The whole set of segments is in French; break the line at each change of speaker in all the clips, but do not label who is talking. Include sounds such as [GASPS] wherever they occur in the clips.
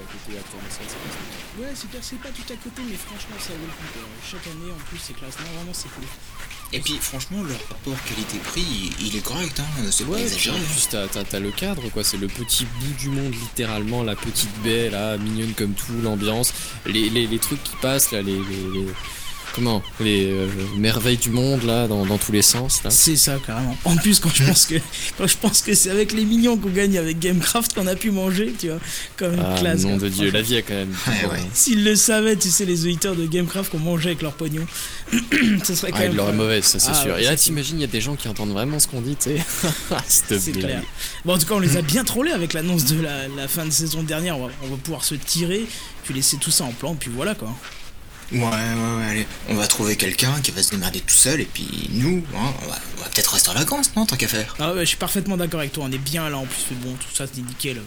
à côté à Tournesol.
Ouais, c'est pas tout à côté, mais franchement, ça vaut le coup. Chaque année, en plus, c'est classe. Non, vraiment, c'est cool.
Et puis franchement, le rapport qualité-prix, il, il est correct, hein. c'est pas
Ouais,
exagéré.
en plus t'as, t'as- t'as le cadre quoi, c'est le petit bout du monde littéralement, la petite baie là, mignonne comme tout, l'ambiance, les, les, les trucs qui passent là, les, les, les- comment, les euh, merveilles du monde là, dans, dans tous les sens là.
C'est ça, carrément. En plus, quand je pense que, quand je pense que c'est avec les mignons qu'on gagne avec Gamecraft qu'on a pu manger, tu vois, comme une
Ah
classe.
nom de Dieu, la vie a quand même.
Ouais, ouais.
S'ils le savaient, tu sais, les auditeurs de Gamecraft qu'on mangeait avec leur pognon, [CLEARS THROAT] ce serait quand
Ah,
même.
mauvaise, ça c'est
Ah,
sûr.
ouais,
Et là,
ça,
t'imagines, il y a des gens qui entendent vraiment ce qu'on dit, tu sais. [LAUGHS] S'il te
C'est clair. Bon, en tout cas, on les a bien trollés avec l'annonce de la, la fin de saison dernière. On va, on va pouvoir se tirer, puis laisser tout ça en plan, puis voilà quoi.
Ouais, ouais, ouais, allez. On va trouver quelqu'un qui va se démerder tout seul, et puis nous, hein, on va, peut-être rester en vacances, non, tant qu'à faire?
Ah ouais, je suis parfaitement d'accord avec toi. On est bien là en plus, mais bon, tout ça c'est nickel.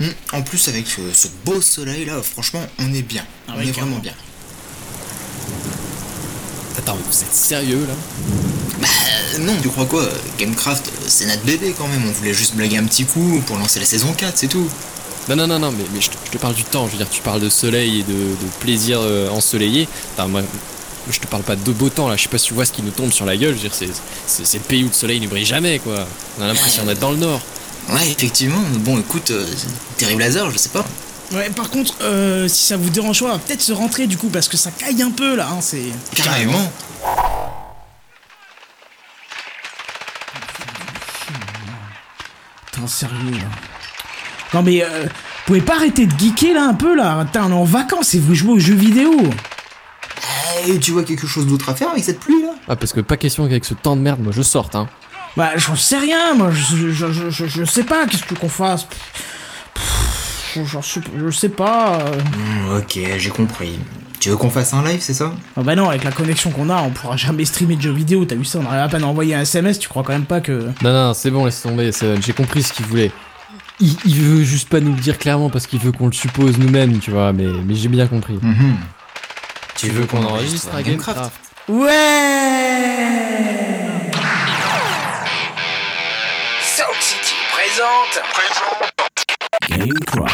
Hum, En plus, avec ce, ce beau soleil là, franchement, on est bien.
Ah
on
ouais,
est
carrément.
vraiment bien.
Attends, mais vous êtes sérieux là?
Euh, non, tu crois quoi? Gamecraft, c'est notre bébé quand même. On voulait juste blaguer un petit coup pour lancer la saison 4, c'est tout.
Non, non, non, non, mais, mais je, te, je te parle du temps. Je veux dire, tu parles de soleil et de, de plaisir euh, ensoleillé. Attends, moi, je te parle pas de beau temps là. Je sais pas si tu vois ce qui nous tombe sur la gueule. Je veux dire, c'est, le pays où le soleil ne brille jamais quoi. On a l'impression d'être dans le nord.
Ouais, effectivement. Bon, écoute, euh, terrible hasard, je sais pas.
Ouais, par contre, euh, si ça vous dérange pas, on va peut-être se rentrer du coup, parce que ça caille un peu là. Hein, c'est.
Carrément.
Putain, sérieux là. Non mais, euh, vous pouvez pas arrêter de geeker là un peu là Putain, on est en vacances et vous jouez aux jeux vidéo
Et tu vois quelque chose d'autre à faire avec cette pluie là?
Ah, parce que pas question qu'avec ce temps de merde, moi je sorte hein.
Bah, j'en sais rien, moi, je, je, je, je, je sais pas, qu'est-ce que tu veux qu'on fasse Pff, je- j'en sais- je sais pas. euh.
Hmm, Ok, j'ai compris. Tu veux qu'on fasse un live, c'est ça?
Ah bah non, avec la connexion qu'on a, on pourra jamais streamer de jeux vidéo, t'as vu ça? On arrive à peine à envoyer un SMS, tu crois quand même pas que.
Non, non, c'est bon, laisse tomber. J'ai compris ce qu'il voulait. Il, il veut juste pas nous le dire clairement parce qu'il veut qu'on le suppose nous-mêmes, tu vois. Mais, mais j'ai bien compris.
Tu
veux qu'on enregistre à Gamecraft
Ouais
Sound City présente.
Gamecraft.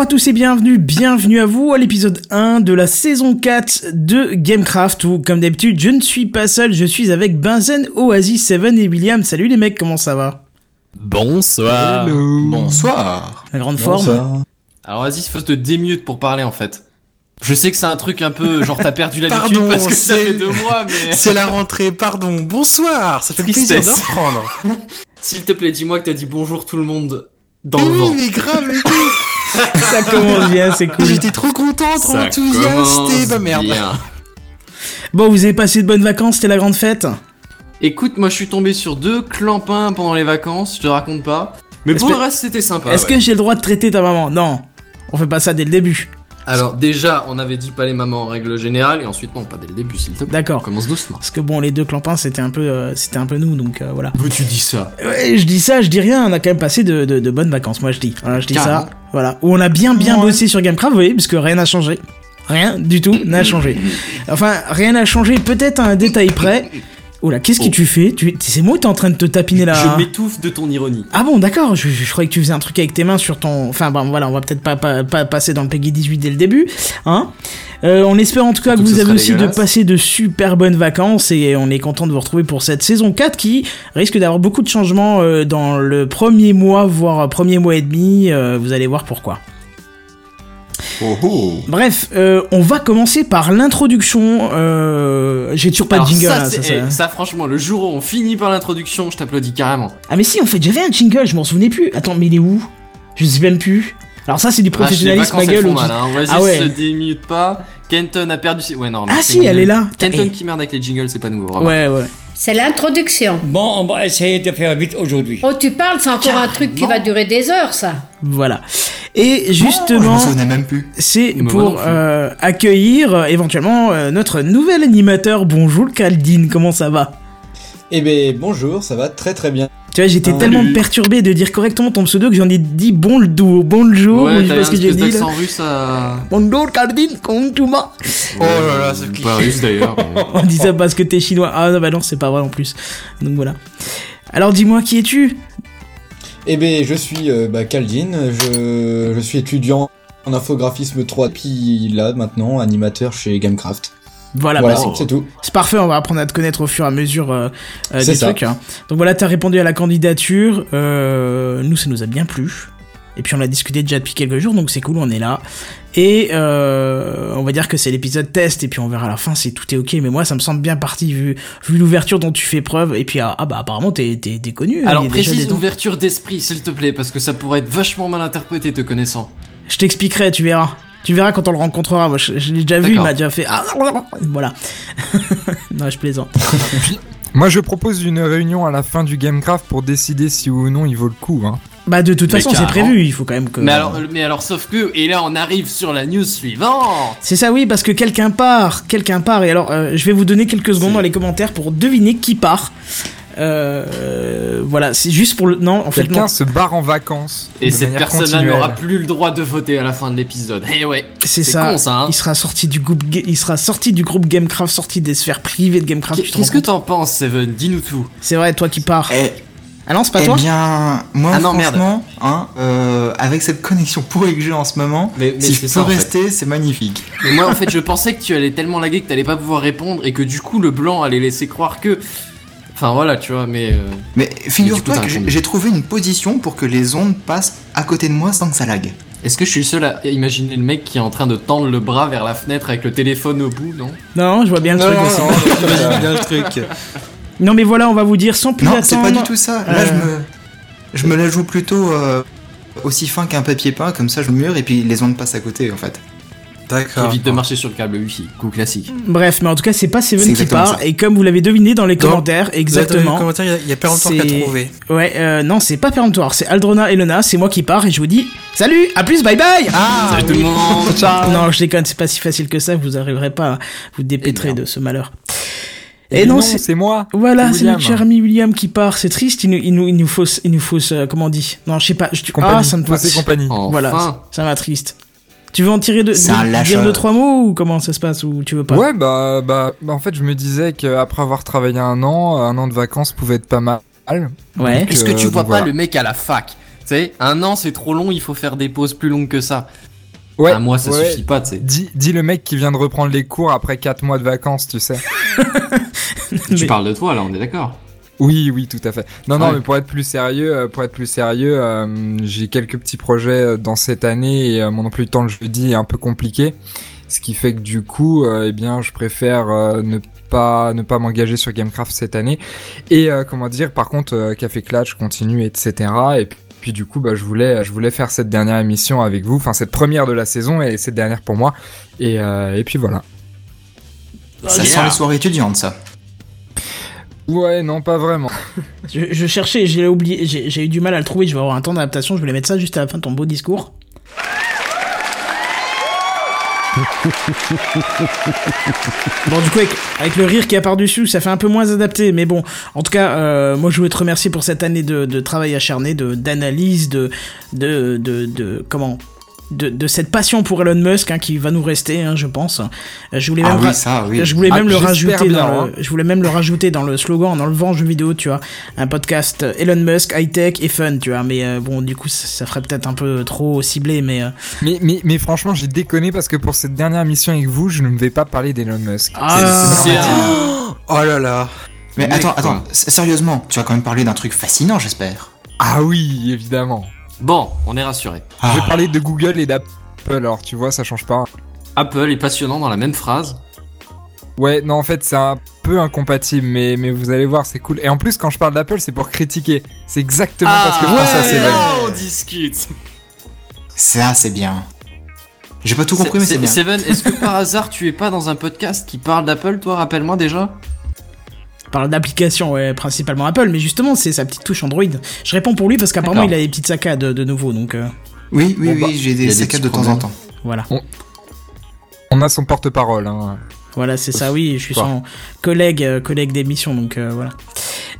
Bonjour à tous et bienvenue, bienvenue à vous à l'épisode 1 de la saison 4 de Gamecraft où comme d'habitude je ne suis pas seul, je suis avec Benzen, Oasis, Seven et William. Salut les mecs, comment ça va?
Bonsoir.
Bonsoir.
La grande forme
Alors vas-y, faut te démute pour parler en fait. Je sais que c'est un truc un peu genre t'as perdu l'habitude
Pardon,
parce que ça
c'est-
fait deux mois, mais [LAUGHS]
C'est la rentrée, pardon. Bonsoir, ça fait plaisir de
Tristesse.
reprendre. [LAUGHS]
s'il te plaît, dis-moi que t'as dit bonjour tout le monde dans
Mais
le
oui,
vent.
mais grave, mais oui. [LAUGHS]
Ça commence bien, c'est cool.
J'étais trop content, trop
Ça
enthousiaste. Et bah merde.
bien.
Bon, vous avez passé de bonnes vacances, c'était la grande fête
Écoute, moi je suis tombé sur deux clampins pendant les vacances, je te raconte pas. Mais pour
que-
le reste, c'était sympa.
Est-ce
ouais.
que j'ai le droit de traiter ta maman Non, on fait pas ça dès le début.
Alors déjà, on avait dit pas les mamans en règle générale, et ensuite non, pas dès le début, s'il te plaît.
D'accord.
On commence doucement.
Parce que bon, les deux clampins, c'était un peu, euh, c'était un peu nous, donc euh, voilà.
Où tu dis ça?
Ouais, je dis ça, je dis rien, on a quand même passé de, de- de bonnes vacances, moi je dis. Voilà, je dis
Carrément.
ça, voilà. Où on a bien bien bossé sur Gamecraft, vous voyez, parce que rien n'a changé. Rien du tout n'a changé. [LAUGHS] Enfin, rien n'a changé, peut-être un détail près. Oh là, qu'est-ce que
Oh.
tu fais tu... C'est moi ou t'es en train de te tapiner là
Je m'étouffe de ton ironie.
Ah bon, d'accord, je, je croyais que tu faisais un truc avec tes mains sur ton... Enfin bon, voilà, on va peut-être pas, pas, pas passer dans le Peggy 18 dès le début, hein Euh, On espère en tout cas que vous
que
avez aussi de passer de super bonnes vacances et on est content de vous retrouver pour cette saison 4 qui risque d'avoir beaucoup de changements euh, dans le premier mois, voire premier mois et demi, euh, vous allez voir pourquoi.
Oh oh
Bref, euh, on va commencer par l'introduction. Euh, J'ai toujours pas
Alors
de jingle.
ça,
hein, ça, ça-
eh, ça, franchement, le jour où on finit par l'introduction, je t'applaudis carrément.
Ah mais si, en fait, j'avais un jingle, je m'en souvenais plus. Attends, mais il est où? Je sais même plus. Alors ça, c'est du
Ah,
professionnalisme,
vacances,
ma
elles
gueule.
font
ou-
mal, hein. Vas-y,
Ah ouais.
se démute pas. Kenton a perdu ses... Ouais, non, mais
Ah si, elle est là.
Kenton
Eh.
qui merde avec les jingles, c'est pas nouveau, vraiment.
Ouais, ouais.
C'est l'introduction.
Bon, on va essayer de faire vite aujourd'hui.
Oh, tu parles, c'est encore un truc qui va durer des heures, ça.
Voilà. Et justement,
plus.
c'est
non
pour euh, accueillir euh, éventuellement euh, notre nouvel animateur. Bonjour Caldine, comment ça va?
Eh ben bonjour, ça va très très bien.
Tu vois, j'étais
Ah,
tellement
salut.
perturbé de dire correctement ton pseudo que j'en ai dit bon le dos, bon le jour,
Ouais,
ou je sais
t'as
pas ce que j'ai dit là.
russe à...
Bonjour tu vas?
Oh là là, ce
Ou
cliché.
Pas russe d'ailleurs. [LAUGHS]
On dit ça parce que t'es chinois. Ah non, bah non, c'est pas vrai en plus. Donc voilà. Alors dis-moi, qui es-tu?
Eh ben je suis euh, bah, Caldine, je, je suis étudiant en infographisme 3 puis là maintenant animateur chez Gamecraft.
Voilà,
voilà,
bah,
c'est- tout.
C'est parfait, on va apprendre à te connaître au fur et à mesure euh, euh,
C'est
des
ça.
trucs. hein. Donc voilà, t'as répondu à la candidature. euh, nous, ça nous a bien plu. Et puis on a discuté déjà depuis quelques jours, donc c'est cool, on est là. Et euh, on va dire que c'est l'épisode test, et puis on verra à la fin si tout est ok. Mais moi, ça me semble bien parti vu, vu l'ouverture dont tu fais preuve. Et puis ah, ah bah apparemment t'es t'es- t'es connu.
Alors précise
des-
l'ouverture d'esprit, s'il te plaît, parce que ça pourrait être vachement mal interprété te connaissant.
Je t'expliquerai, tu verras. Tu verras quand on le rencontrera. Moi, je, je l'ai déjà vu, il m'a déjà fait. Ah, voilà. [LAUGHS] non, je plaisante. [LAUGHS]
Moi, je propose une réunion à la fin du Gamecraft pour décider si ou non il vaut le coup. Hein.
Bah, de toute
Mais
façon, c'est prévu. Il faut quand même que.
Mais alors, mais alors, sauf que, et là on arrive sur la news suivante.
C'est ça, oui, parce que quelqu'un part. Quelqu'un part. Et alors, euh, je vais vous donner quelques secondes dans les commentaires pour deviner qui part. Euh, voilà, c'est juste pour le. Non, en fait.
Quelqu'un se barre en vacances.
Et cette personne-là n'aura plus le droit de voter à la fin de l'épisode. Eh ouais.
C'est ça.
con, ça, hein.
Il sera sorti du groupe. Ga- Il sera sorti du groupe Gamecraft, sorti des sphères privées de Gamecraft. tu te
Qu'est-ce que t'en penses, Seven? Dis-nous tout.
C'est vrai, toi qui pars.
Eh,
Ah non, c'est pas
eh
toi
bien, moi
Ah non,
franchement, hein, euh, avec cette connexion pourrie que j'ai en ce moment,
Mais- mais
si
c'est
je
ça,
peux
en fait.
rester, c'est magnifique.
Mais moi, en fait, je pensais que tu allais tellement laguer que t'allais pas pouvoir répondre et que du coup, le blanc allait laisser croire que. Enfin voilà, tu vois, mais. euh,
Mais figure-toi que j'ai- trouvé une position pour que les ondes passent à côté de moi sans que ça lag.
Est-ce que je suis le seul à imaginer le mec qui est en train de tendre le bras vers la fenêtre avec le téléphone au bout, non?
Non, je vois bien le truc aussi. [LAUGHS]
j'imagine bien le truc.
Non, mais voilà, on va vous dire sans plus
Non,
attendre.
c'est pas du tout ça. Là,
Euh.
je me, je me la joue plutôt euh, aussi fin qu'un papier peint, comme ça je mûre et puis les ondes passent à côté en fait.
D'accord.
Évite de marcher sur le câble Wi-Fi. Coup classique.
Bref, mais en tout cas, c'est pas Seven qui
exactement
part.
ça.
Et comme vous l'avez deviné dans les
Dans-
commentaires,
Dans les
exactement.
commentaires, il y a- a pas longtemps qu'à
c'est-
trouver.
Ouais, euh, non, c'est pas péremptoire. C'est Aldrona et Lona, c'est moi qui pars et je vous dis salut, à plus, bye bye
Ah,
Salut tout le monde [LAUGHS]
Non, je déconne, c'est pas si facile que ça, vous arriverez pas à vous
merde.
de ce malheur.
Et
Et non,
non,
c'est.
c'est moi.
Voilà,
c'est
notre cher ami William qui part. C'est triste, il nous, il nous, il nous fausse, il nous fausse, euh, comment on dit? Non, je sais pas. Je,
Compagnie.
ah, ça me
Fausse et compagnie.
Enfin.
Voilà, ça m'a triste. Tu veux en tirer de, dire deux trois mots ou comment ça se passe ou tu veux pas?
Ouais, bah, bah, bah, en fait, je me disais qu'après avoir travaillé un an, un an de vacances pouvait être pas mal.
Ouais.
Est-ce que
Euh,
tu vois
donc
pas
voilà.
le mec à la fac? Tu sais, un an c'est trop long, il faut faire des pauses plus longues que ça.
Ouais.
Un mois ça
ouais.
suffit pas, tu sais.
Dis, dis le mec qui vient de reprendre les cours après 4 mois de vacances, tu sais. [LAUGHS]
Tu
Mais-
parles de toi là, on est d'accord.
Oui, oui, tout à fait. Non, non,
Ouais.
mais pour être plus sérieux, euh, pour être plus sérieux, euh, j'ai quelques petits projets euh, dans cette année et euh, mon emploi du temps le jeudi est un peu compliqué, ce qui fait que du coup, euh, eh bien, je préfère euh, ne pas ne pas m'engager sur Gamecraft cette année. Et euh, comment dire, par contre, euh, Café Clutch continue, etc. Et puis, puis du coup, bah, je voulais je voulais faire cette dernière émission avec vous, enfin cette première de la saison et cette dernière pour moi. Et euh, et puis voilà.
Ça sent les soirées étudiantes, ça.
Ouais, non, pas vraiment. [LAUGHS]
Je, je cherchais, j'ai oublié, j'ai eu du mal à le trouver. Je vais avoir un temps d'adaptation. Je voulais mettre ça juste à la fin de ton beau discours. [LAUGHS] Bon, du coup, avec, avec le rire qui a par-dessus, ça fait un peu moins adapté. Mais bon, en tout cas, euh, moi, je voulais te remercier pour cette année de, de travail acharné, de d'analyse, de, de, de, de- comment de, de cette passion pour Elon Musk hein, qui va nous rester, hein, je pense. Je voulais
Ah
même
oui,
ra-
ça, oui.
je voulais
Ah,
même le rajouter
bien,
dans
hein.
le, je voulais même le rajouter dans le slogan en enlevant jeux vidéo, tu vois, un podcast Elon Musk high tech et fun, tu vois. Mais euh, bon, du coup, ça, ça ferait peut-être un peu trop ciblé, mais euh,
Mais, mais, mais franchement, j'ai déconné parce que pour cette dernière mission avec vous, je ne vais pas parler d'Elon Musk.
Ah.
Oh là là.
Mais attends,
quoi.
attends, sérieusement, tu vas quand même parler d'un truc fascinant, j'espère.
Ah oui, évidemment.
Bon, on est rassuré.
Ah.
Je vais parler de Google et d'Apple, alors tu vois, ça change pas.
Apple est passionnant dans la même phrase.
Ouais, non, en fait, c'est un peu incompatible, mais, mais vous allez voir, c'est cool. Et en plus, quand je parle d'Apple, c'est pour critiquer. C'est exactement parce que je pense à Seven.
on discute.
Ça, c'est bien. J'ai pas tout compris, mais c'est bien.
Seven, est-ce que par hasard tu es pas dans un podcast qui parle d'Apple, toi Rappelle-moi déjà?
On parle d'application, ouais, principalement Apple, mais justement, c'est sa petite touche Android. Je réponds pour lui parce qu'apparemment, il a des petites saccades de, de nouveau, donc euh,
Oui, oui,
Bon,
oui,
bah,
j'ai des saccades de temps en temps.
voilà.
On a son porte-parole. Hein.
Voilà, c'est ça, oui, je suis
Quoi
son collègue, euh, collègue d'émission, donc euh, voilà.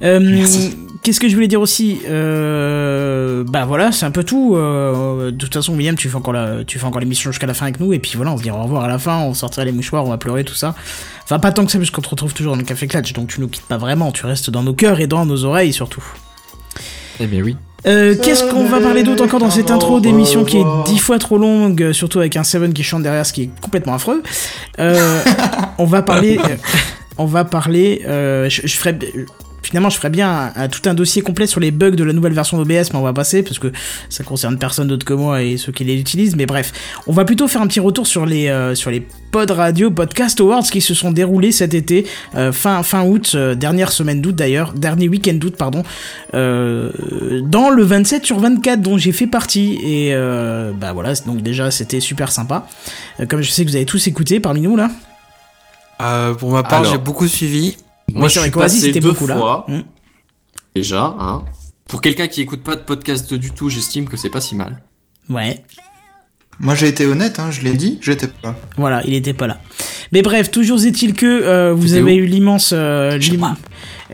Euh,
Merci.
Qu'est-ce que je voulais dire aussi euh, Bah voilà, c'est un peu tout. euh, de toute façon, William, tu fais encore la, tu fais encore l'émission jusqu'à la fin avec nous, et puis voilà, on se dira au revoir à la fin, on sortira les mouchoirs, on va pleurer, tout ça. Enfin, pas tant que ça, parce qu'on te retrouve toujours dans le Café Clutch, donc tu nous quittes pas vraiment, tu restes dans nos cœurs et dans nos oreilles surtout.
Eh bien oui.
Euh, Qu'est-ce qu'on va parler d'autre encore dans cette intro d'émission qui est dix fois trop longue, surtout avec un Seven qui chante derrière, ce qui est complètement affreux. Euh, [LAUGHS] on va parler, euh, on va parler. euh, je, je ferai, finalement, je ferais bien un- un- tout un dossier complet sur les bugs de la nouvelle version d'OBS, mais on va passer parce que ça concerne personne d'autre que moi et ceux qui les utilisent. Mais bref, on va plutôt faire un petit retour sur les euh, sur les Pod Radio Podcast Awards qui se sont déroulés cet été, euh, fin fin août, euh, dernière semaine d'août d'ailleurs, dernier week-end d'août pardon, euh, dans le 27 sur 24 dont j'ai fait partie et euh, bah voilà donc déjà c'était super sympa. Euh, comme je sais que vous avez tous écouté parmi nous là.
Euh, pour ma part, j'ai beaucoup suivi.
Moi, je suis passé
c'était
deux
beaucoup
fois
là. Hmm.
déjà. Hein. Pour quelqu'un qui écoute pas de podcast du tout, j'estime que c'est pas si mal.
Ouais.
Moi, j'ai été honnête, hein, je l'ai dit, j'étais pas.
Voilà, il était pas là. Mais bref, toujours est-il que euh, vous avez eu l'immense, euh,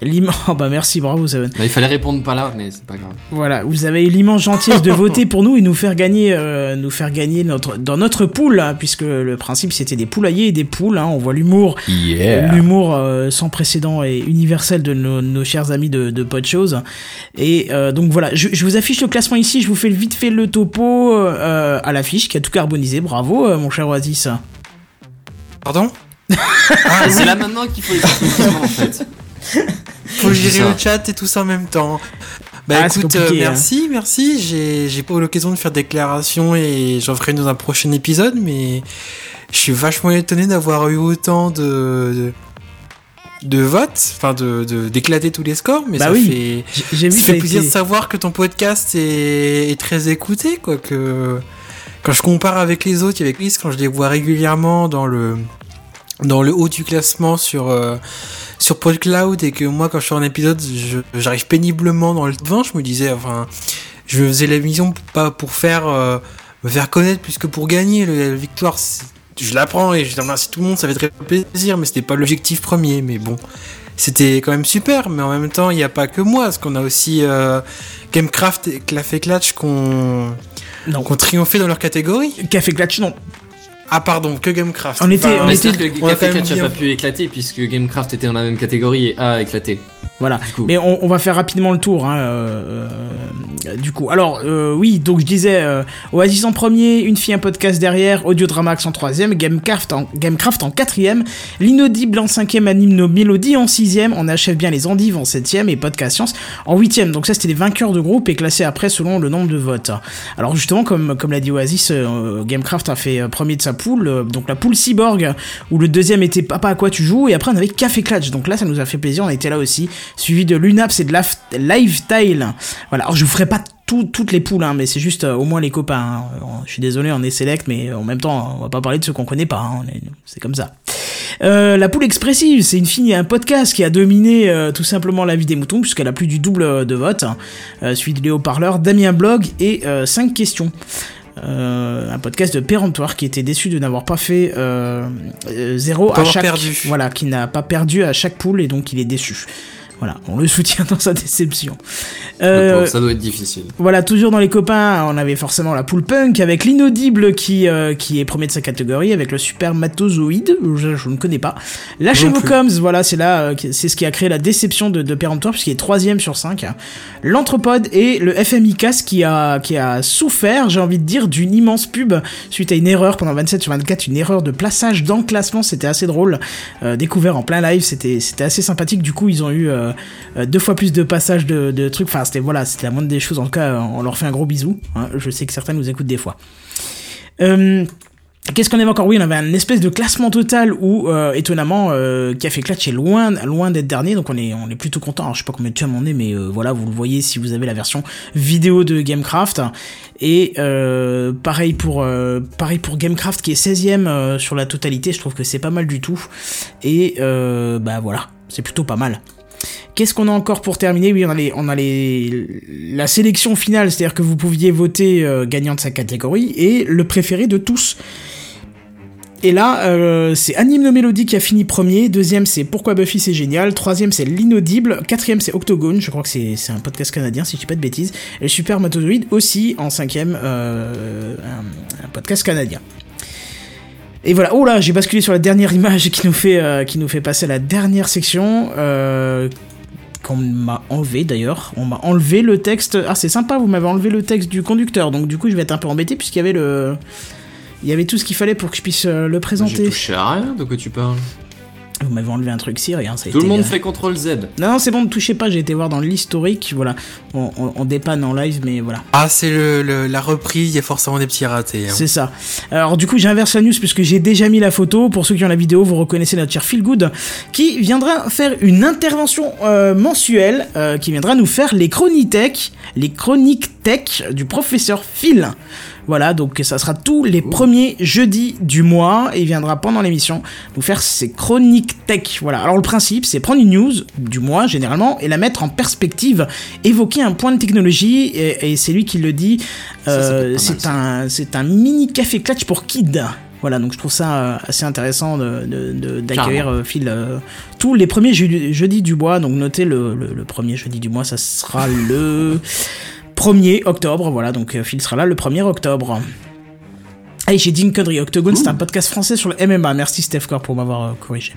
L'immense, [LAUGHS] oh bah merci, bravo Seven.
Bah, il fallait répondre pas là, mais c'est pas grave.
Voilà, vous avez eu l'immense gentillesse de [LAUGHS] voter pour nous et nous faire gagner, euh, nous faire gagner notre dans notre poule, hein, puisque le principe c'était des poulaillers et des poules. Hein, on voit l'humour, l'humour euh, sans précédent et universel de nos, nos chers amis de, de Podchose. Et euh, donc voilà, je, je vous affiche le classement ici. Je vous fais vite fait le topo euh, à l'affiche qui a tout carbonisé. Bravo, euh, mon cher Oasis.
Pardon?
Ah, c'est là maintenant qu'il faut les en fait. [LAUGHS]
Faut gérer le chat et tout ça en même temps. Bah
Ah,
écoute, euh,
hein.
merci, merci. J'ai j'ai pas eu l'occasion de faire déclaration et j'en ferai dans un prochain épisode, mais je suis vachement étonné d'avoir eu autant de de, de votes, enfin de de- d'éclater tous les scores, mais
Bah
ça
oui.
fait
J'ai- vu
ça fait plaisir
été-
de savoir que ton podcast est, est très écouté, quoi. Que quand je compare avec les autres, avec Chris, quand je les vois régulièrement dans le dans le haut du classement sur euh, sur PodCloud et que moi quand je fais un épisode, j'arrive péniblement dans le 20, je me disais, enfin, je faisais la mission pas pour faire euh, me faire connaître plus que pour gagner. Le- La victoire, je la prends et je remercie tout le monde, ça fait très plaisir, mais c'était pas l'objectif premier. Mais bon, c'était quand même super. Mais en même temps, il n'y a pas que moi, parce qu'on a aussi euh, Gamecraft et Claf et Clatch qu'on
Non.
qu'on triomphé dans leur catégorie.
Café Clutch, non.
Ah pardon, que Gamecraft.
On était-
Enfin,
on était-
que
on a quand même bien-
pas pu éclater puisque Gamecraft était dans la même catégorie et a éclaté.
Voilà. Mais on, on va faire rapidement le tour. Hein, euh, euh, du coup, alors euh, oui, donc je disais euh, Oasis en premier, une fille un podcast derrière, Audiodramax en troisième, Gamecraft en Gamecraft en quatrième, l'inaudible en cinquième, anime nos mélodies en sixième, on achève bien les endives en septième et podcast science en huitième. Donc ça c'était les vainqueurs de groupe et classés après selon le nombre de votes. Alors justement, comme comme l'a dit Oasis, Gamecraft a fait premier de sa poule, donc la poule Cyborg, où le deuxième était Papa à quoi tu joues, et après on avait Café Clutch. Donc là ça nous a fait plaisir, on était là aussi, suivi de Lunaps et de Lifetile. Voilà, alors je vous ferai pas tout- toutes les poules, hein, mais c'est juste euh, au moins les copains. hein. Euh, Je suis désolé, on est select, mais en même temps, on va pas parler de ceux qu'on connaît pas. hein. C'est comme ça. Euh, la poule expressive, c'est une fille, un podcast qui a dominé euh, tout simplement la vie des moutons, puisqu'elle a plus du double euh, de votes, hein. euh, suivi de Léo Parleur, Damien Blog et 5 questions. Euh, un podcast de péremptoire qui était déçu de n'avoir pas fait euh, euh, zéro à chaque
perdu.
voilà qui n'a pas perdu à chaque poule et donc il est déçu Voilà, on le soutient [LAUGHS] dans sa déception. Euh,
ça doit être difficile.
voilà, toujours dans les copains, on avait forcément la poule punk avec l'inaudible qui, euh, qui est premier de sa catégorie, avec le super matozoïde, je, je ne connais pas. Lâchez vos coms, voilà, c'est là, euh, c'est ce qui a créé la déception de, de Péremptoire, puisqu'il est troisième sur 5. L'Anthropode et le FMICAS qui a, qui a souffert, j'ai envie de dire, d'une immense pub suite à une erreur pendant 27 sur 24, une erreur de plaçage dans le classement, c'était assez drôle. Euh, découvert en plein live, c'était c'était assez sympathique. Du coup, ils ont eu euh, deux fois plus de passages de, trucs. Enfin, c'était voilà, c'était la moindre des choses. En tout cas, on leur fait un gros bisou. hein. Je sais que certains nous écoutent des fois. Euh, Qu'est-ce qu'on avait encore? Oui, on avait un espèce de classement total où, euh, étonnamment, Café Clutch est loin, loin d'être dernier, donc on est, on est plutôt content. Alors, je sais pas combien de on est, mais voilà, vous le voyez si vous avez la version vidéo de Gamecraft. Et pareil pour pareil pour Gamecraft qui est 16ème euh, sur la totalité. Je trouve que c'est pas mal du tout. Et bah voilà, c'est plutôt pas mal. Qu'est-ce qu'on a encore pour terminer? Oui, on a, les, on a les, la sélection finale, c'est-à-dire que vous pouviez voter euh, gagnant de sa catégorie et le préféré de tous. Et là, euh, c'est Anime No Melody qui a fini premier. Deuxième, c'est Pourquoi Buffy c'est génial. Troisième, c'est L'inaudible. Quatrième, c'est Octogone. Je crois que c'est un podcast canadien, si je dis pas de bêtises. Et Super Matozoïde aussi en cinquième, euh, un podcast canadien. Et voilà. Oh là, j'ai basculé sur la dernière image qui nous fait euh, qui nous fait passer à la dernière section. Euh, qu'on m'a enlevé d'ailleurs. On m'a enlevé le texte. Ah, c'est sympa, vous m'avez enlevé le texte du conducteur. Donc, du coup, je vais être un peu embêté puisqu'il y avait le. Il y avait tout ce qu'il fallait pour que je puisse euh, le
J'ai
présenter.
touché à rien, de quoi tu parles?
Vous m'avez enlevé un truc, si, regarde, ça a
Tout le monde
euh,
fait CTRL Z.
Non, non, c'est bon, ne touchez pas, j'ai été voir dans l'historique, voilà. On, on- on dépanne en live, mais voilà.
Ah, c'est le, le- la reprise, il y a forcément des petits ratés. hein.
C'est ça. Alors du coup j'inverse la news puisque j'ai déjà mis la photo. Pour ceux qui ont la vidéo, vous reconnaissez notre cher Phil Good qui viendra faire une intervention euh, mensuelle, euh, qui viendra nous faire les chroniques les chroniques tech du professeur Phil. Voilà, donc ça sera tous les premiers jeudis du mois et il viendra pendant l'émission nous faire ses chroniques tech. Voilà, alors le principe c'est prendre une news du mois généralement et la mettre en perspective, évoquer un point de technologie et, et c'est lui qui le dit. Euh, c'est un, un mini café clutch pour kids. Voilà, donc je trouve ça euh, assez intéressant de- de- de- d'accueillir euh, Phil euh, tous les premiers jeudis, jeudis du mois. Donc notez le, le- le premier jeudi du mois, ça sera le [LAUGHS] 1er octobre. Voilà, donc Phil sera là le 1er octobre. Ah, j'ai dit une connerie. Octogone, c'est un podcast français sur le MMA. Merci Steph Core pour m'avoir euh, corrigé.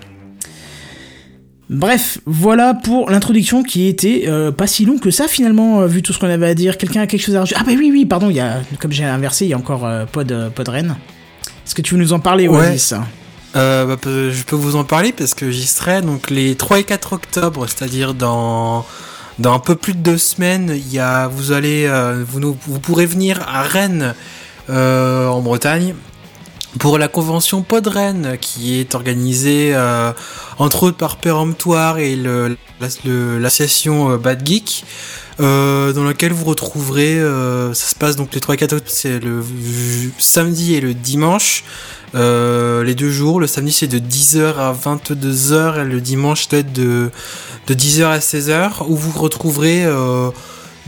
Bref, voilà pour l'introduction qui était euh, pas si longue que ça finalement, euh, vu tout ce qu'on avait à dire. Quelqu'un a quelque chose à rajouter? Ah bah oui, oui, pardon, il y a, comme j'ai inversé, il y a encore Pod, Pod Rennes. Est-ce que tu veux nous en parler,
Ouais.
Oasis
Euh, bah, je peux vous en parler parce que j'y serai donc les 3 et 4 octobre, c'est-à-dire dans dans un peu plus de deux semaines, il y a vous allez euh, vous nous- vous pourrez venir à Rennes euh, en Bretagne pour la convention Pod Rennes qui est organisée euh, entre autres par Péremptoire et le la- le- l'association euh, Bad Geek. euh, dans laquelle vous retrouverez, euh, ça se passe donc les 3 et 4 octobre, c'est le samedi et le dimanche, euh, les deux jours. Le samedi c'est de 10h à 22h et le dimanche doit être de, de 10h à 16h où vous retrouverez euh,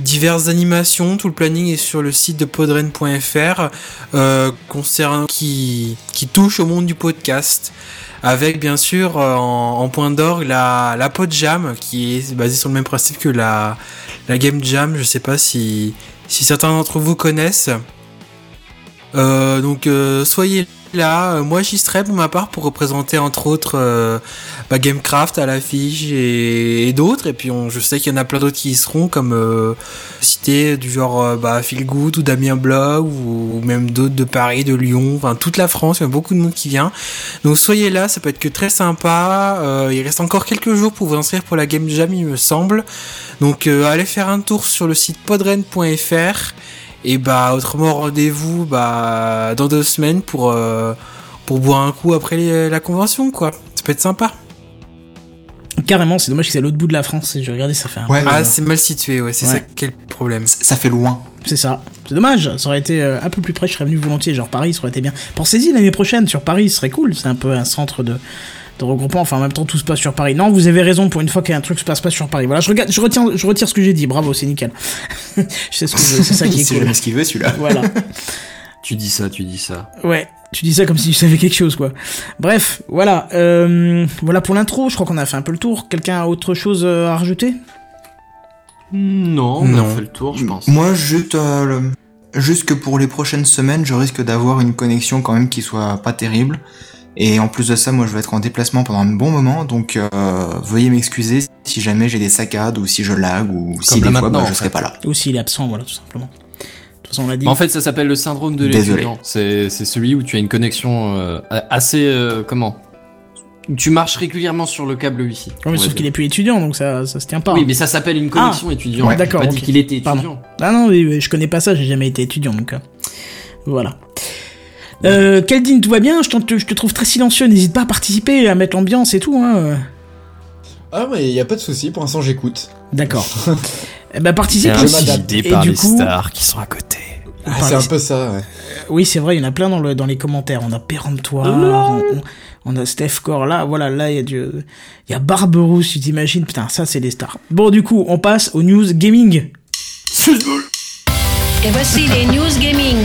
diverses animations. Tout le planning est sur le site de podren.fr euh, qui, touche au monde du podcast. Avec bien sûr euh, en, en point d'orgue la, la Pod Jam qui est basée sur le même principe que la, la Game Jam. Je sais pas si, si certains d'entre vous connaissent. Euh, donc euh, soyez là, Euh, moi j'y serai pour ma part pour représenter entre autres euh, bah, Gamecraft à l'affiche et, et d'autres et puis on, je sais qu'il y en a plein d'autres qui y seront comme cités du genre bah, Phil ou Damien Blog ou, même d'autres de Paris, de Lyon, enfin toute la France, il y a beaucoup de monde qui vient. Donc soyez là, ça peut être que très sympa. Il reste encore quelques jours pour vous inscrire pour la Game Jam il me semble. Donc allez faire un tour sur le site podren.fr et bah autrement rendez-vous bah dans deux semaines pour euh, pour boire un coup après les- la convention quoi. Ça peut être sympa.
Carrément, c'est dommage que c'est à l'autre bout de la France. J'ai regardé, ça fait un...
Ouais,
Ah
ouais.
c'est mal situé ouais, c'est
Ouais.
ça quel problème.
ça, ça fait loin.
C'est ça. C'est dommage, ça aurait été euh, un peu plus près, je serais venu volontiers, genre Paris, ça aurait été bien. Pensez-y l'année prochaine sur Paris, ce serait cool, c'est un peu un centre de, de regroupement, enfin en même temps tout se passe sur Paris. Non, vous avez raison, pour une fois qu'un truc se passe pas sur Paris. Voilà, je, regarde, je, retiens, je retire ce que j'ai dit, bravo, c'est nickel. [LAUGHS] je sais ce que je- c'est ça qui est [LAUGHS]
C'est
cool.
jamais ce qu'il veut celui-là.
Voilà. [LAUGHS]
Tu dis ça, tu dis ça.
Ouais. Tu dis ça comme si tu savais quelque chose, quoi. Bref, voilà. Euh, voilà pour l'intro. Je crois qu'on a fait un peu le tour. Quelqu'un a autre chose euh, à rajouter?
Non, on
Non.
a fait le tour, je pense.
Moi, juste, euh, le- juste que pour les prochaines semaines, je risque d'avoir une connexion quand même qui soit pas terrible. Et en plus de ça, moi, je vais être en déplacement pendant un bon moment, donc euh, veuillez m'excuser si jamais j'ai des saccades ou si je lag ou si des fois bah, je serai
fait.
pas là.
Ou s'il est absent, voilà, tout simplement. De toute façon, on l'a dit.
En fait, ça s'appelle le syndrome de
Désolé.
l'étudiant. C'est c'est celui où tu as une connexion euh, assez euh, comment? Tu marches régulièrement sur le câble Wi-Fi.
Ouais,
va
sauf qu'il est plus étudiant, donc ça, ça se tient pas.
Oui, mais ça s'appelle une connexion étudiante.
ouais,
J'ai
d'accord,
Pas dit qu'il était
Pardon.
étudiant.
Ah non, oui, oui, je connais pas ça, j'ai jamais été étudiant, donc... euh, voilà. Euh, Kaldin, tout va bien je, je te trouve très silencieux, n'hésite pas à participer, à mettre l'ambiance et tout. Hein. euh.
Ah, mais y a pas de souci, pour l'instant j'écoute.
D'accord. [LAUGHS] Eh ben, participe
Je
aussi. Et du coup,
qui sont à côté.
Ah,
par
c'est
les-
un peu ça, ouais.
Oui, c'est vrai, il y en a plein dans, le, dans les commentaires. On a Péremptoire, on, on- on a Steph Core, là, voilà, là, il y a du... Il y a Barberousse, tu t'imagines Putain, ça, c'est des stars. Bon, du coup, on passe aux news gaming.
Et voici les news gaming.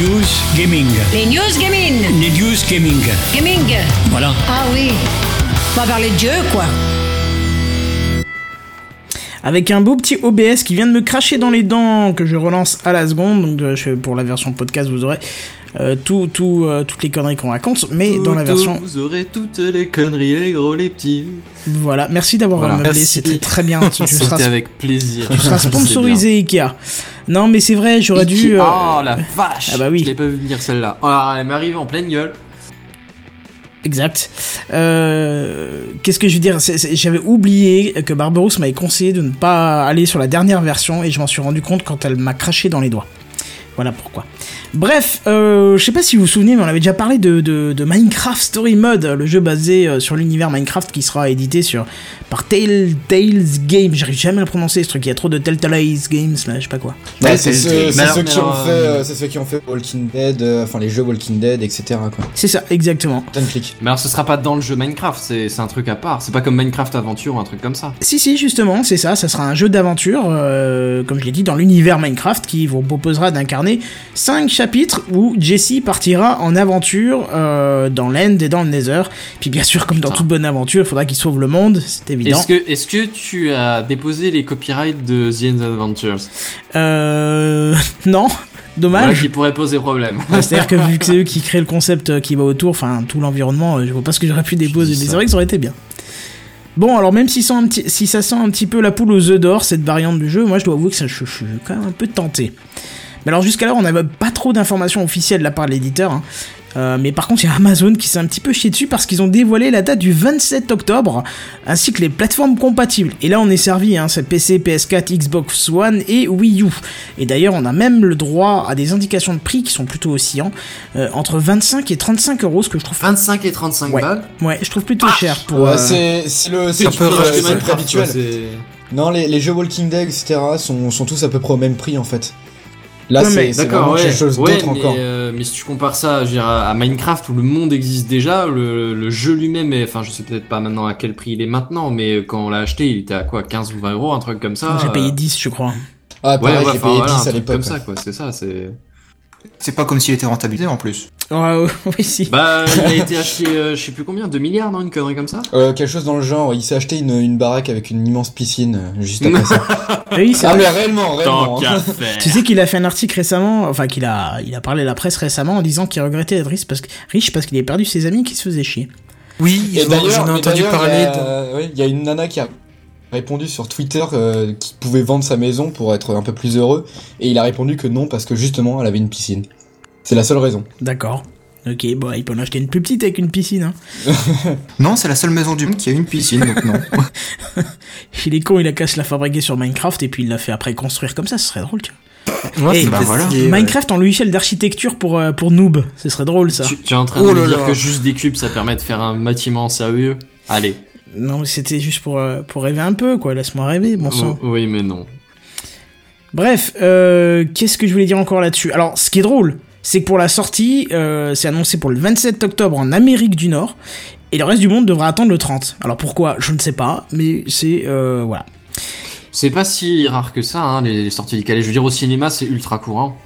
News Gaming.
Les news gaming.
Les news gaming.
Gaming.
Voilà.
Ah oui. On va parler de Dieu, quoi.
Avec un beau petit OBS qui vient de me cracher dans les dents, que je relance à la seconde. Donc, je- pour la version podcast, vous aurez euh, tout, tout, euh, toutes les conneries qu'on raconte. Mais dans la version...
Vous aurez toutes les conneries, les gros, les petits.
Voilà, merci d'avoir
Voilà.
c'était très bien. Tu [LAUGHS] seras,
C'était avec plaisir.
tu seras [LAUGHS] sponsorisé Ikea. Non, mais c'est vrai, j'aurais dû... euh,
Oh la vache
Ah bah oui.
Je l'ai pas vu venir celle-là. Oh, elle m'est arrivée en pleine gueule.
Exact. Euh, Qu'est-ce que je veux dire? J'avais oublié que Barberousse m'avait conseillé de ne pas aller sur la dernière version et je m'en suis rendu compte quand elle m'a craché dans les doigts. Voilà pourquoi. Bref, euh, je sais pas si vous vous souvenez, mais on avait déjà parlé de, de, de Minecraft Story Mode, le jeu basé euh, sur l'univers Minecraft qui sera édité sur par Telltales Games. J'arrive jamais à le prononcer ce truc, il y a trop de Telltales Games là, je sais pas quoi.
Ouais, c'est ceux, qui ont fait,
euh,
c'est ceux qui ont fait Walking Dead, euh, enfin les jeux Walking Dead, etc.
C'est ça, exactement.
D'un clic.
Mais alors ce sera pas dans le jeu Minecraft, c'est c'est un truc à part. C'est pas comme Minecraft Aventure ou un truc comme ça.
Si, si, justement, c'est ça. Ça sera un jeu d'aventure, euh, comme je l'ai dit, dans l'univers Minecraft, qui vous proposera d'incarner 5 chapitres où Jesse partira en aventure euh, dans l'End et dans le Nether. Puis bien sûr, comme dans
Putain.
toute bonne aventure, il faudra qu'il sauve le monde, c'est évident.
Est-ce que, est que tu as déposé les copyrights de The End Adventures
Euh... [LAUGHS] Non,
Voilà
dommage.
qui pourrait poser problème.
Ouais, C'est-à-dire que vu que c'est eux qui créent le concept euh, qui va autour, enfin tout l'environnement, euh, je vois pas ce que j'aurais pu déposer, mais c'est vrai que ça aurait été bien. Bon, alors même si, ça sent un petit, si ça sent un petit peu la poule aux œufs d'or, cette variante du jeu, moi je dois avouer que ça, je, je suis quand même un peu tenté. Mais alors jusqu'alors, on n'avait pas trop d'informations officielles de la part de l'éditeur. hein. Euh, mais par contre, il y a Amazon qui s'est un petit peu chié dessus parce qu'ils ont dévoilé la date du 27 octobre, ainsi que les plateformes compatibles. Et là, on est servi, hein, c'est PC, PS4, Xbox One et Wii U. Et d'ailleurs, on a même le droit à des indications de prix qui sont plutôt oscillants, euh, entre 25 et 35 euros, ce que je trouve
25 et 35
Ouais.
balles.
Ouais, je trouve plutôt cher pour.
Ouais,
euh,
c'est le c'est habituel. Non, les, les jeux Walking Dead, etc. sont, sont tous à peu près au même prix en fait. Là, c'est vraiment
ouais.
quelque chose
Ouais,
d'autre
mais,
encore.
euh, mais si tu compares ça je veux dire, à à Minecraft où le monde existe déjà, le, le jeu lui-même est, enfin je sais peut-être pas maintenant à quel prix il est maintenant, mais quand on l'a acheté il était à quoi 15 ou 20 euros, un truc comme ça.
J'ai
euh,
payé 10, je crois.
Ah,
Ouais,
pareil,
ouais,
j'ai payé
voilà, un
10 à l'époque.
comme
ouais.
ça quoi, c'est ça, c'est.
C'est pas comme s'il était rentabilisé en plus.
Ouais, ouais, [LAUGHS] oui, si.
Bah il a été acheté euh, je sais plus combien, 2 milliards non, une connerie comme ça
Euh, quelque chose dans le genre, il s'est acheté une, une baraque avec une immense piscine euh, juste après ça. [LAUGHS]
oui,
ah,
vrai.
mais réellement, réellement.
Tant
hein. [LAUGHS]
faire.
Tu sais qu'il a fait un article récemment, enfin qu'il a, il a parlé à la presse récemment en disant qu'il regrettait d'être riche parce que riche parce qu'il avait perdu ses amis qui se faisaient chier.
Oui,
Et
j'en ai entendu parler.
Il y,
de-
a, il y a une nana qui a répondu sur Twitter euh, qui pouvait vendre sa maison pour être un peu plus heureux, et il a répondu que non parce que justement elle avait une piscine. C'est la seule raison.
D'accord. Ok, bon, il peut en acheter une plus petite avec une piscine. Hein. [LAUGHS]
Non, c'est la seule maison du monde qui a une piscine, donc non. [LAUGHS]
Il est con, il a qu'à se la fabriquer sur Minecraft et puis il l'a fait après construire comme ça, ce serait drôle, tu
Ouais,
bah voilà.
ouais.
Minecraft en logiciel d'architecture pour, euh, pour noob, ce serait drôle ça.
Tu, tu es en train
Oh
de me dire
là.
que juste des cubes ça permet de faire un bâtiment sérieux? Allez.
Non, mais c'était juste pour, euh, pour rêver un peu, quoi, laisse-moi rêver, bon sang.
Oui mais non.
Bref, euh, qu'est-ce que je voulais dire encore là-dessus? Alors, ce qui est drôle, c'est que pour la sortie, euh, c'est annoncé pour le 27 octobre en Amérique du Nord, et le reste du monde devra attendre le 30. Alors pourquoi? Je ne sais pas, mais c'est... Euh, voilà.
C'est pas si rare que ça, hein, les, les sorties décalées. Je veux dire, au cinéma, c'est ultra courant.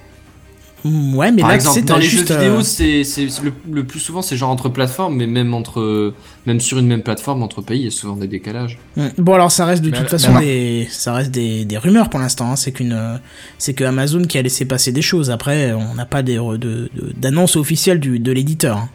Mm, Ouais, mais
Par
là,
exemple,
c'est
dans les
juste,
jeux
euh,
vidéo, c'est c'est- le, le plus souvent c'est genre entre plateformes, mais même entre même sur une même plateforme entre pays, il y a souvent des décalages.
Mm. Bon alors ça reste de
Mais
toute façon des ça reste des, des rumeurs pour l'instant. hein. C'est qu'une euh, c'est que Amazon qui a laissé passer des choses. Après on n'a pas des re- de de- d'annonce officielle du de l'éditeur. hein.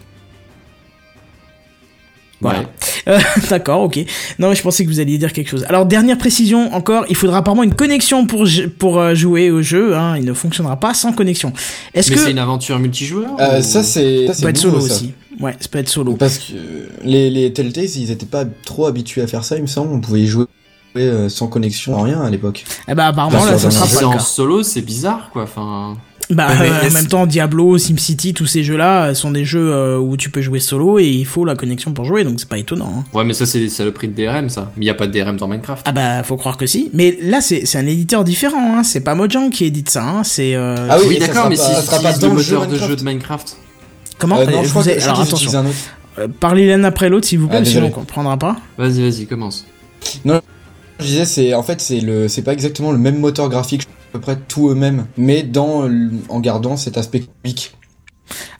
Voilà.
Ouais.
Euh, [LAUGHS] D'accord, ok. Non, mais je pensais que vous alliez dire quelque chose. Alors, dernière précision encore, il faudra apparemment une connexion pour, pour euh, jouer au jeu. Hein. Il ne fonctionnera pas sans connexion. Est-ce
Mais
que
c'est une aventure multijoueur
Euh,
ou-
ça c'est ça
ça peut être solo
ça.
aussi Ouais, ça peut être solo.
Parce que les, les Telltales, ils étaient pas trop habitués à faire ça, il me semble. On pouvait y jouer sans connexion, rien à l'époque.
Eh bah, apparemment, là, ça sera pas le
en
cas.
solo, c'est bizarre quoi. Enfin,
Bah, euh, en même temps, Diablo, SimCity, tous ces jeux-là euh, sont des jeux euh, où tu peux jouer solo et il faut la connexion pour jouer, donc c'est pas étonnant. hein.
ouais, mais ça c'est c'est le prix de DRM ça. Mais il y a pas de DRM dans Minecraft.
Ah bah, faut croire que si. Mais là, c'est c'est un éditeur différent, hein. c'est pas Mojang qui édite ça, hein. c'est... euh,
Ah
oui,
ça
d'accord, mais si
ça sera pas dans
le moteur de
Minecraft.
jeu de Minecraft.
Comment
Euh, non, je
vous
crois que je
Alors attention,
un autre.
Parlez l'un après l'autre s'il vous plaît,
Ah,
sinon on comprendra pas.
Vas-y, vas-y, commence.
Je disais, c'est en fait c'est le c'est pas exactement le même moteur graphique, peu près tout eux-mêmes, mais dans en gardant cet aspect comique.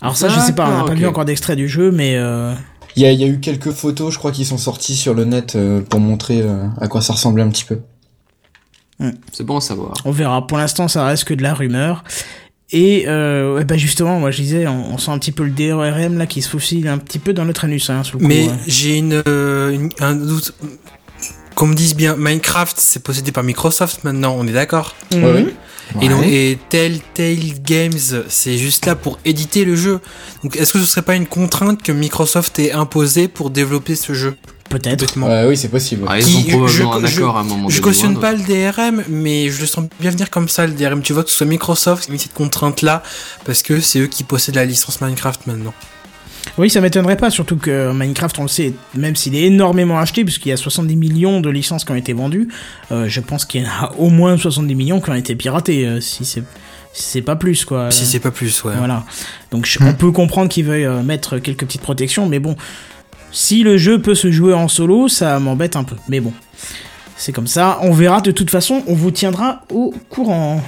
Alors ça, je sais pas, on n'a pas vu encore d'extrait du jeu, mais... Euh...
Il y a, il y a eu quelques photos, je crois, qui sont sorties sur le net euh, pour montrer euh, à quoi ça ressemblait un petit peu.
C'est bon à savoir.
On verra. Pour l'instant, ça reste que de la rumeur. Et euh, ouais, bah justement, moi je disais, on, on sent un petit peu le DRM là qui se faufile un petit peu dans notre anus. Hein, sous le coup,
Mais
ouais.
j'ai une, euh, une- un doute. Qu'on me dise bien, Minecraft, c'est possédé par Microsoft maintenant, on est d'accord. Et donc, et Telltale Games, c'est juste là pour éditer le jeu. Donc, est-ce que ce serait pas une contrainte que Microsoft ait imposée pour développer ce jeu?
Peut-être.
Ouais, oui, c'est possible.
Ah, ils
Qui-
ont probablement
je-
un
je-
accord à un moment donné.
Je cautionne
un
pas le DRM, mais je le sens bien venir comme ça, le DRM. Tu vois que ce soit Microsoft qui a mis cette contrainte-là, parce que c'est eux qui possèdent la licence Minecraft maintenant.
Oui, ça m'étonnerait pas, surtout que Minecraft, on le sait, même s'il est énormément acheté, puisqu'il y a 70 millions de licences qui ont été vendues, euh, je pense qu'il y en a au moins 70 millions qui ont été piratés, euh, si c'est si c'est pas plus, quoi.
Si c'est pas plus, ouais.
Voilà. Donc je- on peut comprendre qu'ils veuillent euh, mettre quelques petites protections, mais bon, si le jeu peut se jouer en solo, ça m'embête un peu. Mais bon, c'est comme ça. On verra de toute façon, on vous tiendra au courant.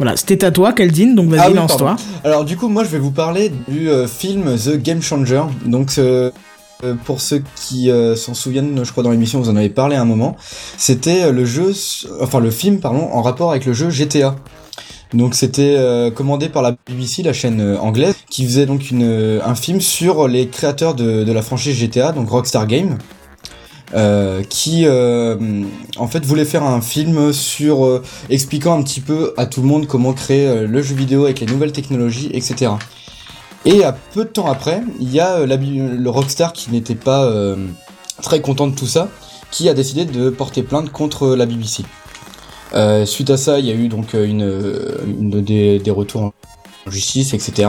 Voilà, c'était à toi, Kaldin, donc vas-y,
Ah oui,
lance-toi.
Alors du coup, moi, je vais vous parler du euh, film The Game Changer. Donc, euh, euh, pour ceux qui euh, s'en souviennent, je crois dans l'émission, vous en avez parlé à un moment. C'était le jeu, enfin le film, pardon, en rapport avec le jeu GTA. Donc c'était euh, commandé par la BBC, la chaîne euh, anglaise, qui faisait donc une, euh, un film sur les créateurs de, de la franchise GTA, donc Rockstar Games, euh, qui euh, en fait voulait faire un film sur euh, expliquant un petit peu à tout le monde comment créer euh, le jeu vidéo avec les nouvelles technologies, etc. Et à peu de temps après, il y a euh, le Rockstar qui n'était pas euh, très content de tout ça, qui a décidé de porter plainte contre la BBC. Suite à ça, il y a eu donc une, une des, des retours en justice, etc.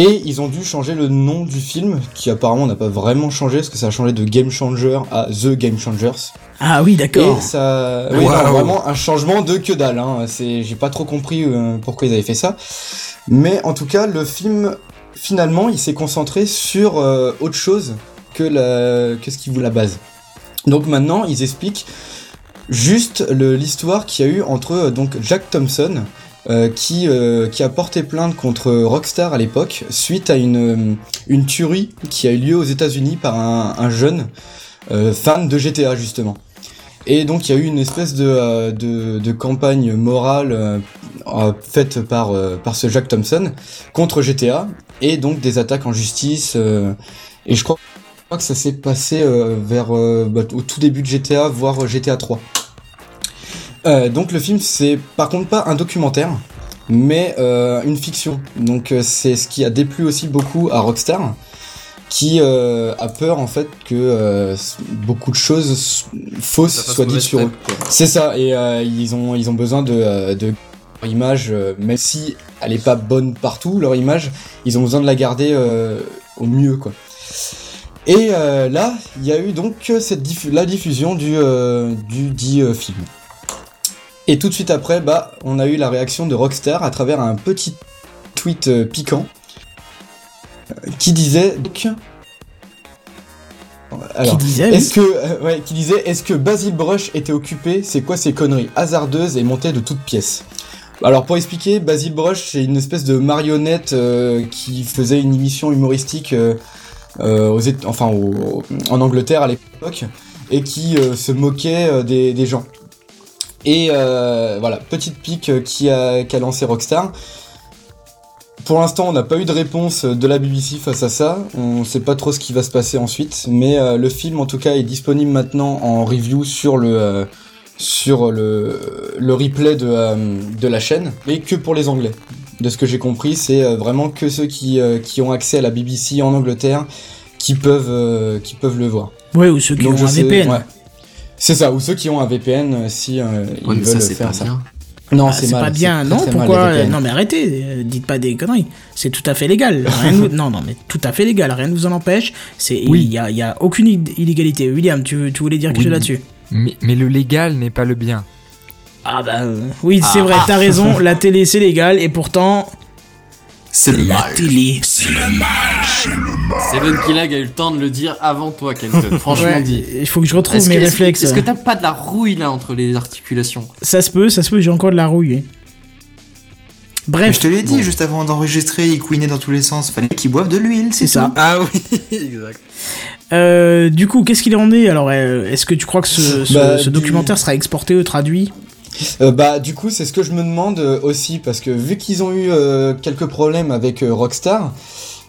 Et ils ont dû changer le nom du film, qui apparemment n'a pas vraiment changé, parce que ça a changé de Game Changer à The Game Changers.
Ah oui, d'accord.
Et ça, oui,
Wow.
non, vraiment un changement de que dalle. Hein. C'est, j'ai pas trop compris euh, pourquoi ils avaient fait ça. Mais en tout cas, le film, finalement, il s'est concentré sur euh, autre chose que la, que ce qui vous la base. Donc maintenant, ils expliquent juste le- l'histoire qu'il y a eu entre euh, donc Jack Thompson. Euh, qui, euh, qui a porté plainte contre Rockstar à l'époque suite à une, euh, une tuerie qui a eu lieu aux États-Unis par un, un jeune euh, fan de GTA justement. Et donc il y a eu une espèce de, euh, de, de campagne morale faite par, par ce Jack Thompson contre GTA et donc des attaques en justice. et je crois, que ça s'est passé vers bah, au tout début de GTA, voire GTA 3. Euh, donc le film c'est par contre pas un documentaire, mais euh, une fiction. Donc euh, c'est ce qui a déplu aussi beaucoup à Rockstar qui euh, a peur en fait que euh, beaucoup de choses fausses soient dites sur eux. C'est ça, et euh, ils ont ils ont besoin de, de leur image, même si elle est pas bonne partout, leur image, ils ont besoin de la garder euh, au mieux quoi. Et euh, là, il y a eu donc cette diffu- la diffusion du euh, du dit euh, film. Et tout de suite après, bah, on a eu la réaction de Rockstar à travers un petit tweet euh, piquant euh, qui disait donc Alors,
disait,
est-ce que, euh, ouais, qui disait, est-ce que Basil Brush était occupé? C'est quoi ces conneries? Hasardeuses et montées de toutes pièces. Alors, pour expliquer, Basil Brush, c'est une espèce de marionnette euh, qui faisait une émission humoristique euh, aux, Éta- enfin, au- en Angleterre à l'époque et qui euh, se moquait des, des gens. Et euh, voilà, petite pique euh, qui a, qu'a lancé Rockstar. Pour l'instant, on n'a pas eu de réponse de la BBC face à ça. On sait pas trop ce qui va se passer ensuite, mais euh, le film, en tout cas, est disponible maintenant en review sur le euh, sur le le replay de euh, de la chaîne, mais que pour les Anglais. De ce que j'ai compris, c'est vraiment que ceux qui qui ont accès à la BBC en Angleterre qui peuvent qui peuvent le voir.
Ouais, ou ceux qui
Donc,
ont un
sais-
VPN.
ouais. C'est ça, ou ceux qui ont un VPN euh, si euh, ils
Ouais, mais ça,
veulent
c'est
faire
pas
ça.
bien.
Non,
Ah,
c'est
c'est
mal.
pas bien,
c'est
non
très, mal,
Pourquoi
VPN.
Non mais arrêtez, euh, dites pas des conneries. C'est tout à fait légal. [LAUGHS] Rien nous- Non, non, mais tout à fait légal. Rien ne vous en empêche. C'est,
Oui.
il y a, il y a aucune illégalité. William, tu, tu voulais dire quelque
Oui.
chose là-dessus?
Mais, mais le légal n'est pas le bien.
Ah bah euh, oui, c'est vrai. T'as raison. [LAUGHS] La télé c'est légal et pourtant
C'est le
la
mal.
télé.
Seven Killag a eu le temps de le dire avant toi, Kenton. [LAUGHS] Franchement
Ouais,
dit.
il faut que je retrouve mes
que,
réflexes.
Est-ce que t'as pas de la rouille là entre les articulations?
Ça se peut, ça se peut. J'ai encore de la rouille. hein.
Mais
Bref,
je te l'ai dit
bon,
juste avant d'enregistrer, il couinait dans tous les sens. Fallait qu'ils boivent de l'huile,
c'est ça.
Ah oui, [LAUGHS] exact.
Euh, du coup, qu'est-ce qu'il en est? Alors, euh, est-ce que tu crois que ce, ce-
Bah,
ce
du-
documentaire sera exporté ou traduit?
Euh, bah du coup c'est ce que je me demande euh, aussi parce que vu qu'ils ont eu euh, quelques problèmes avec euh, Rockstar,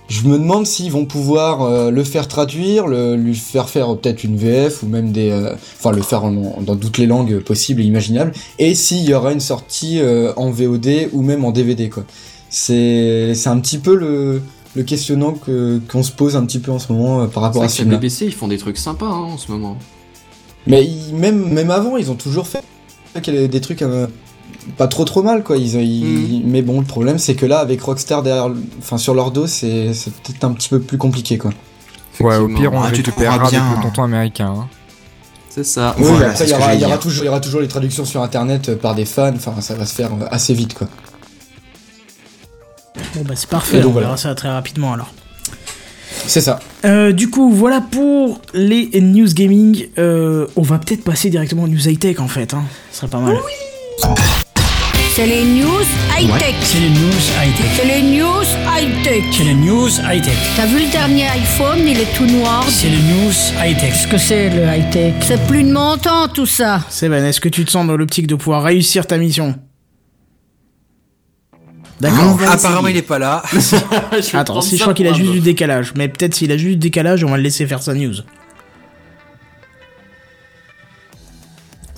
je me demande s'ils vont pouvoir euh, le faire traduire, le, lui faire faire euh, peut-être une VF ou même des, euh, enfin le faire en- dans toutes les langues possibles et imaginables, et s'il y aura une sortie euh, en VOD ou même en DVD quoi. C'est c'est un petit peu le le questionnant que qu'on se pose un petit peu en ce moment par rapport à ce film.
BBC, ils font des trucs sympas hein, en ce moment.
Mais ils- même, même avant, ils ont toujours fait des trucs pas trop trop mal, quoi. Ils, ils- Mais bon, le problème, c'est que là, avec Rockstar derrière, enfin, sur leur dos, c'est c'est peut-être un petit peu plus compliqué, quoi.
Ouais, au pire, on
Ah,
récupérera
trouveras
avec
bien,
le tonton américain. hein.
C'est ça.
Oui,
Voilà,
après, il y, aura,
j'allais
il y aura
dire.
toujours, il y aura toujours les traductions sur internet euh, par des fans, enfin, ça va se faire euh, assez vite, quoi.
Bon bah c'est parfait.
Et donc,
on verra
voilà.
ça très rapidement alors.
C'est ça.
Euh, du coup, voilà pour les news gaming. Euh, on va peut-être passer directement aux news high tech en fait. Hein. Ce serait pas mal.
C'est les news high-tech.
C'est les news high-tech.
C'est les news high-tech.
C'est les news high-tech.
T'as vu le dernier iPhone, il est tout noir.
C'est les news high-tech.
Qu'est-ce que c'est le high-tech? C'est plus de mon temps tout ça.
Sébastien, est-ce que tu te sens dans l'optique de pouvoir réussir ta mission? D'accord.
Va
Apparemment, il est pas là. [LAUGHS]
Attends, si je crois qu'il a juste du décalage. Mais peut-être s'il a juste du décalage, on va le laisser faire sa news.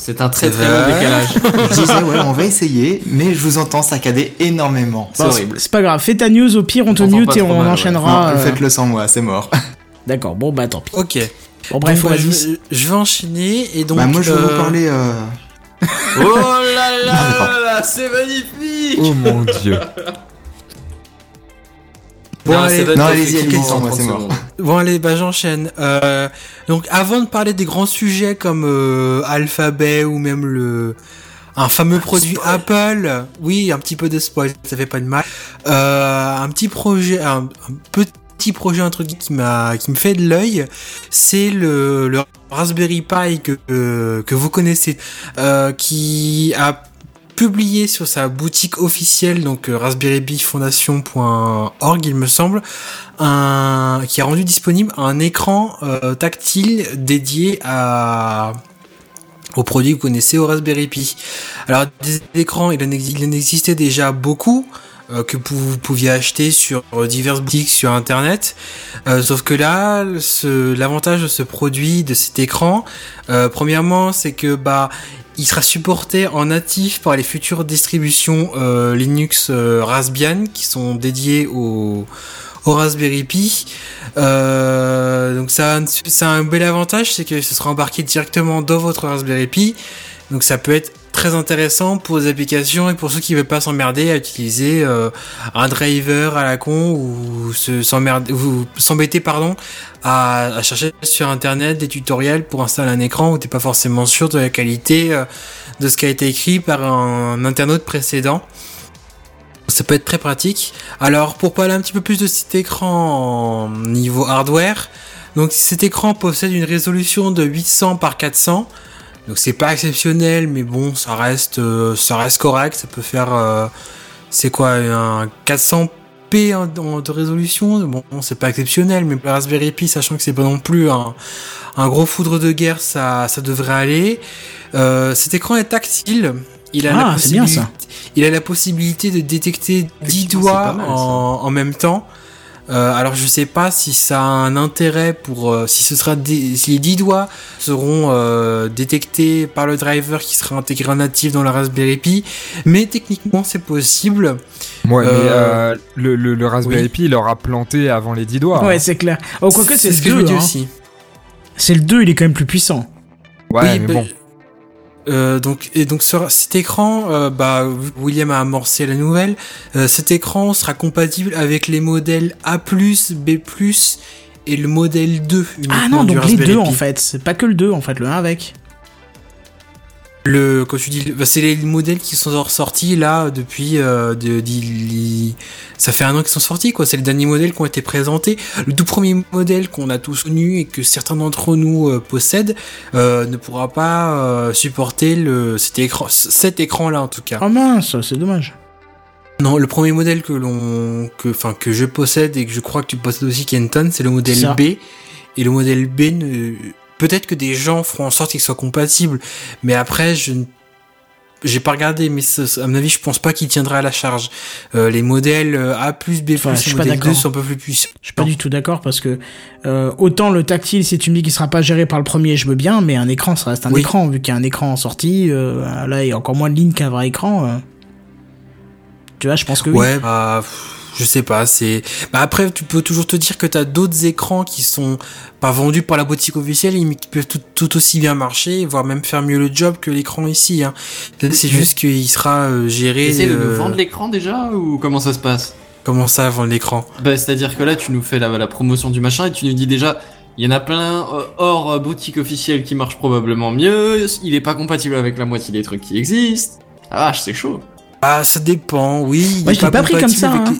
C'est un très très long
vrai
décalage. [LAUGHS]
Je disais, ouais, on va essayer, mais je vous entends saccader énormément. C'est
Bon,
horrible.
C'est pas grave, fais ta news, au pire on te mute et on
mal, ouais.
enchaînera.
Non,
euh,
faites-le sans moi, c'est mort. [LAUGHS]
D'accord, bon bah tant pis.
Ok.
Bon bref,
Donc, bah,
vas-y.
je, je vais enchaîner et donc.
bah, moi, je vais
euh,
vous parler. euh,
oh là [LAUGHS] là là, c'est magnifique
Oh mon dieu.
Bon, allez.
Non,
t'as
allez-y,
fait
allez-y,
cliquer
sans moi,
30
c'est mort.
secondes.
Bon allez, bah j'enchaîne. Euh, donc avant de parler des grands sujets comme euh, Alphabet ou même le un fameux produit Apple, oui, un petit peu de spoil, ça fait pas de mal. Euh, un petit projet, un, un petit projet introduit qui m'a qui me fait de l'œil, c'est le, le Raspberry Pi que que vous connaissez, euh, qui a publié sur sa boutique officielle, donc euh, raspberrypifondation.org il me semble, un, qui a rendu disponible un écran euh, tactile dédié à aux produits que vous connaissez au Raspberry Pi. Alors des écrans, il en, exi- il en existait déjà beaucoup euh, que vous pouviez acheter sur diverses boutiques sur internet. Sauf que là, l'avantage de ce produit, de cet écran, premièrement, c'est que bah il sera supporté en natif par les futures distributions euh, Linux euh, Raspbian qui sont dédiées au, Raspberry Pi. Euh, donc ça, a un- ça a un bel avantage, c'est que ce sera embarqué directement dans votre Raspberry Pi. Donc ça peut être très intéressant pour les applications et pour ceux qui veulent pas s'emmerder à utiliser euh, un driver à la con ou se s'embêter pardon à, chercher sur internet des tutoriels pour installer un écran où t'es pas forcément sûr de la qualité euh, de ce qui a été écrit par un internaute précédent. Ça peut être très pratique. Alors pour parler un petit peu plus de cet écran niveau hardware, Donc cet écran possède une résolution de 800 par 400. Donc c'est pas exceptionnel, mais bon, ça reste, euh, ça reste correct. Ça peut faire, euh, c'est quoi, un 400p en- en- de résolution. Bon, c'est pas exceptionnel, mais Raspberry Pi, sachant que c'est pas non plus un, un gros foudre de guerre, ça, ça devrait aller. Euh, cet écran est tactile. Il a,
Ah,
la
c'est bien, ça.
possibilité- il a la possibilité de détecter 10
Effectivement,
doigts
mal,
en même temps. Euh, alors je sais pas si ça a un intérêt pour euh, si ce sera si les 10 doigts seront euh, détectés par le driver qui sera intégré en natif dans la Raspberry Pi, mais techniquement c'est possible.
Ouais, mais le, le, le Raspberry
oui.
Pi, il aura planté avant les 10 doigts.
Ouais,
hein.
c'est clair. Oh, quoique, c'est
ce que je me
2.
dis
hein.
aussi.
C'est le 2, il est quand même plus puissant.
Ouais,
Oui,
mais
bah,
bon.
Euh, donc et donc sur cet écran, euh, bah William a amorcé la nouvelle. Euh, cet écran sera compatible avec les modèles A+, B+, et le modèle 2.
Ah non, donc les deux en fait. C'est pas que le 2 en fait, le 1 avec.
Le, quand tu dis, bah, c'est les modèles qui sont sortis là depuis, euh, de, ça fait un an qu'ils sont sortis quoi. C'est les derniers modèles qui ont été présentés. Le tout premier modèle qu'on a tous connu et que certains d'entre nous euh, possèdent euh, ne pourra pas euh, supporter le cet écran, cet écran là en tout cas.
Oh mince, c'est dommage.
Non, le premier modèle que l'on, que, enfin, que je possède et que je crois que tu possèdes aussi, Kenton, c'est le modèle. B. Et le modèle B, ne... peut-être que des gens feront en sorte qu'il soit compatible, mais après, je ne j'ai pas regardé, mais à mon avis, je pense pas qu'il tiendra à la charge. Euh, les modèles euh, A+, B+,
Enfin, je suis
et
pas
modèle 2
d'accord.
sont un peu plus puissants.
Je suis pas du tout d'accord parce que euh, autant le tactile, si tu me dis qu'il sera pas géré par le premier, je veux bien, mais un écran, ça reste un
Oui.
écran. Vu qu'il y a un écran en sortie, euh, là, il y a encore moins de lignes qu'un vrai écran. Tu vois, je pense que oui.
Ouais, bah, pff, je sais pas, c'est. Bah après, tu peux toujours te dire que t'as d'autres écrans qui sont pas vendus par la boutique officielle, mais qui peuvent tout, tout aussi bien marcher, voire même faire mieux le job que l'écran ici. Hein. Là, C'est juste qu'il sera euh, géré.
Essaye de nous
euh,
vendre l'écran déjà ou comment ça se passe?
Comment ça, vendre l'écran?
Bah, c'est-à-dire que là, tu nous fais la, la promotion du machin et tu nous dis déjà, il y en a plein euh, hors boutique officielle qui marchent probablement mieux, il est pas compatible avec la moitié des trucs qui existent. Ah, c'est chaud.
Ah, ça dépend, oui.
Moi, je l'ai pas pris comme ça,
avec
hein.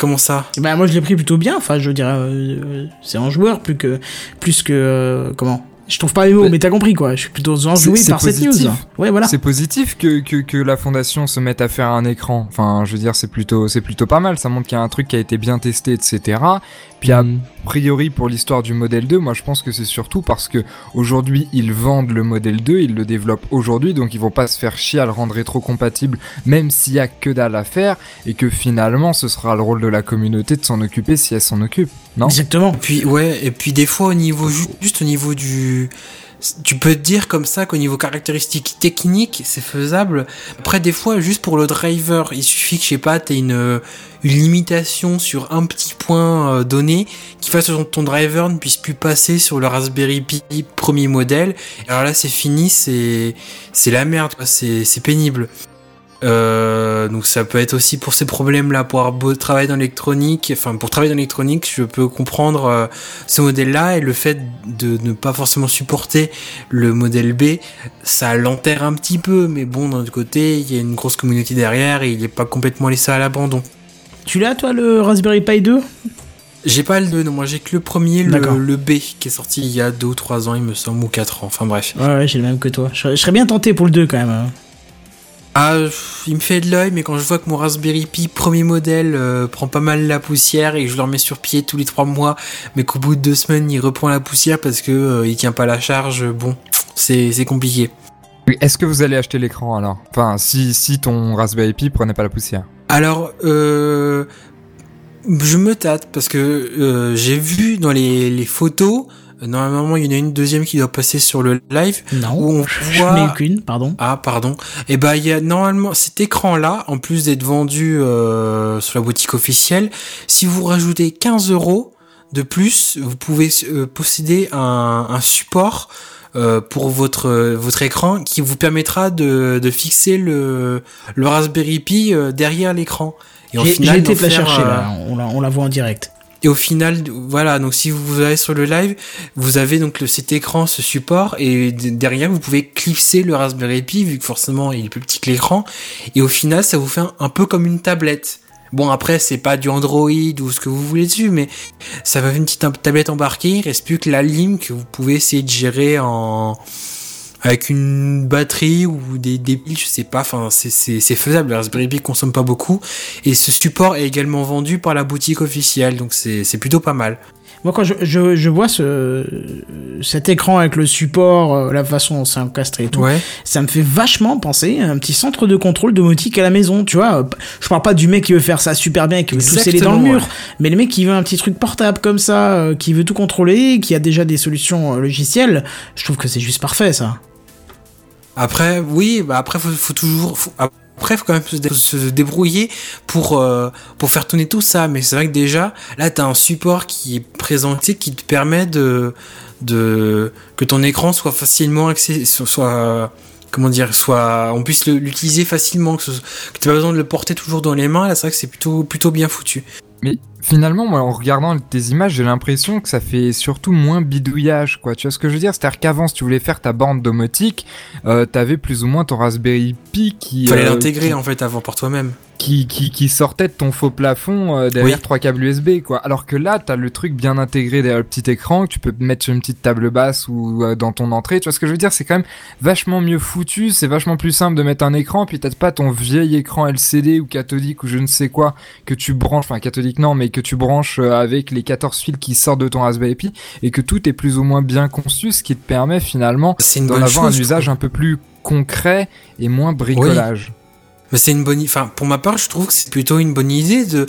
Comment ça?
Bah moi je l'ai pris plutôt bien. Enfin, je dirais, euh, euh, c'est en joueur plus que plus que euh, comment? Je trouve pas les mots,
Mais-
mais t'as compris quoi. Je suis plutôt enjoué par cette
positif.
news. Ouais, voilà.
C'est positif que, que, que la fondation se mette à faire un écran. Enfin, je veux dire, c'est plutôt, c'est plutôt pas mal. Ça montre qu'il y a un truc qui a été bien testé, etc. Puis a priori pour l'histoire du modèle 2, moi je pense que c'est surtout parce que aujourd'hui ils vendent le modèle 2, ils le développent aujourd'hui, donc ils vont pas se faire chier à le rendre rétro-compatible, même s'il y a que dalle à faire, et que finalement ce sera le rôle de la communauté de s'en occuper si elle s'en occupe. Non?
Exactement.
Puis ouais, et puis des fois au niveau ju- juste au niveau du tu peux te dire comme ça qu'au niveau caractéristiques techniques, c'est faisable. Après des fois juste pour le driver, il suffit que je sais pas, t'aies une une limitation sur un petit point euh, donné qui fasse que ton, driver ne puisse plus passer sur le Raspberry Pi premier modèle. Alors là c'est fini, c'est c'est la merde, c'est c'est pénible. Euh, donc ça peut être aussi pour ces problèmes-là, pour avoir beau travailler dans l'électronique, enfin pour travailler dans l'électronique, je peux comprendre euh, ce modèle-là et le fait de ne pas forcément supporter le modèle B, ça l'enterre un petit peu, mais bon d'un autre côté, il y a une grosse communauté derrière et il n'est pas complètement laissé à l'abandon.
Tu l'as toi le Raspberry Pi 2
J'ai pas le 2, non, moi j'ai que le premier, le, B, qui est sorti il y a 2 ou 3 ans, il me semble, ou 4 ans, enfin bref.
Ouais, ouais, j'ai le même que toi. Je serais, je serais bien tenté pour le 2 quand même.
Ah, il me fait de l'œil, mais quand je vois que mon Raspberry Pi premier modèle euh, prend pas mal la poussière et que je le remets sur pied tous les trois mois, mais qu'au bout de deux semaines il reprend la poussière parce que euh, il tient pas la charge, bon, c'est compliqué.
Est-ce que vous allez acheter l'écran alors? Enfin, si, si ton Raspberry Pi prenait pas la poussière.
Alors, euh, je me tâte parce que euh, j'ai vu dans les, les photos, normalement il y en a une deuxième qui doit passer sur le live
Non.
où on [LAUGHS]
Je
voit
n'ai qu'une, pardon.
Ah, pardon. Et ben, il y a normalement cet écran-là, en plus d'être vendu euh, sur la boutique officielle, si vous rajoutez 15 euros de plus, vous pouvez euh, posséder un, un support euh, pour votre votre écran qui vous permettra de, de fixer le, le Raspberry Pi derrière l'écran. Et au final,
été la chercher là. On la, on la voit en direct.
Et au final, voilà, donc si vous allez sur le live, vous avez donc cet écran, ce support, et derrière, vous pouvez clipser le Raspberry Pi, vu que forcément il est plus petit que l'écran, et au final, ça vous fait un, peu comme une tablette. Bon après c'est pas du Android ou ce que vous voulez dessus, mais ça va une petite tablette embarquée. Il reste plus que la ligne que vous pouvez essayer de gérer en avec une batterie ou des, des piles, je sais pas. Enfin c'est faisable. Le Raspberry Pi consomme pas beaucoup et ce support est également vendu par la boutique officielle, donc c'est plutôt pas mal.
Moi, quand je, je, je vois ce, cet écran avec le support, euh, la façon dont c'est encastré et tout,
Ouais.
ça me fait vachement penser à un petit centre de contrôle domotique à la maison, tu vois. Je parle pas du mec qui veut faire ça super bien et qui veut tout sceller dans le mur,
ouais.
mais le mec qui veut un petit truc portable comme ça, euh, qui veut tout contrôler, qui a déjà des solutions euh, logicielles, je trouve que c'est juste parfait, ça.
Après, oui, bah après, faut, faut toujours. après, faut quand même se, dé- se débrouiller pour euh, pour faire tourner tout ça. Mais c'est vrai que déjà, là, t'as un support qui est présenté qui te permet de que ton écran soit facilement accès, soit, comment dire, soit on puisse l'utiliser facilement, que, t'aies pas besoin de le porter toujours dans les mains. Là, c'est vrai que c'est plutôt plutôt bien foutu.
Mais finalement, moi, en regardant tes images, j'ai l'impression que ça fait surtout moins bidouillage, quoi. Tu vois ce que je veux dire? C'est-à-dire qu'avant, si tu voulais faire ta bande domotique, euh, t'avais plus ou moins ton Raspberry Pi qui...
Fallait
euh,
l'intégrer
qui-
en fait avant pour toi-même.
Qui, qui, qui sortait de ton faux plafond euh, derrière
Oui.
trois câbles USB quoi. Alors que là, t'as le truc bien intégré derrière le petit écran que tu peux mettre sur une petite table basse ou euh, dans ton entrée. Tu vois ce que je veux dire? C'est quand même vachement mieux foutu. C'est vachement plus simple de mettre un écran. Puis t'as pas ton vieil écran LCD ou cathodique ou je ne sais quoi que tu branches, enfin cathodique non, mais que tu branches euh, avec les 14 fils qui sortent de ton Raspberry Pi et que tout est plus ou moins bien conçu, ce qui te permet finalement d'en avoir
chose.
un usage un peu plus concret et moins bricolage.
Mais c'est une bonne, enfin pour ma part, je trouve que c'est plutôt une bonne idée de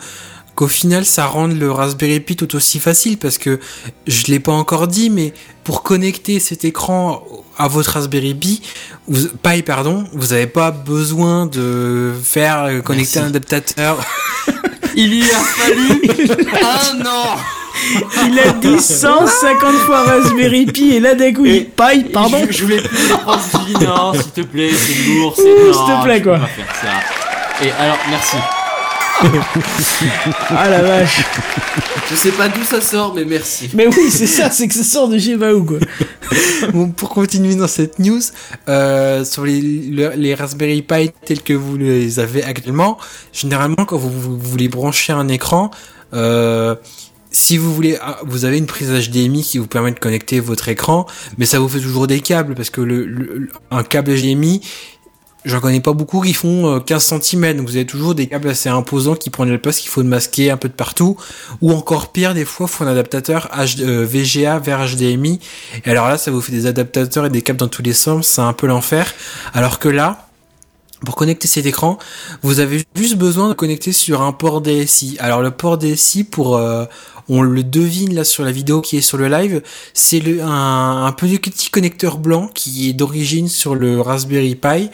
qu'au final ça rende le Raspberry Pi tout aussi facile parce que je l'ai pas encore dit, mais pour connecter cet écran à votre Raspberry Pi, vous, Pi pardon, vous avez pas besoin de faire euh, connecter
Merci.
un adaptateur. [LAUGHS]
Il y a fallu [LAUGHS] un an
Il a dit [LAUGHS] 150 fois Raspberry Pi et là d'un coup il paille, pardon.
Je, je voulais plus non, [LAUGHS] s'il te plaît, c'est lourd, c'est
S'il te plaît, quoi.
pas faire ça. Et alors, merci.
Ah la vache.
Je sais pas d'où ça sort, mais merci.
Mais oui, c'est ça, c'est que ça sort de chez Baou quoi. [LAUGHS]
Bon, pour continuer dans cette news, euh, sur les, le- les Raspberry Pi tels que vous les avez actuellement, généralement quand vous, vous voulez brancher un écran, euh, si vous voulez, ah, vous avez une prise HDMI qui vous permet de connecter votre écran, mais ça vous fait toujours des câbles parce que le, le- un câble HDMI, j'en connais pas beaucoup qui font euh, 15 cm, donc vous avez toujours des câbles assez imposants qui prennent la place qu'il faut masquer un peu de partout, ou encore pire, des fois, il faut un adaptateur euh, VGA vers HDMI, et alors là, ça vous fait des adaptateurs et des câbles dans tous les sens, c'est un peu l'enfer, alors que là, pour connecter cet écran, vous avez juste besoin de connecter sur un port DSI. Alors le port DSI, pour euh, on le devine là sur la vidéo qui est sur le live, c'est un, un petit connecteur blanc qui est d'origine sur le Raspberry Pi.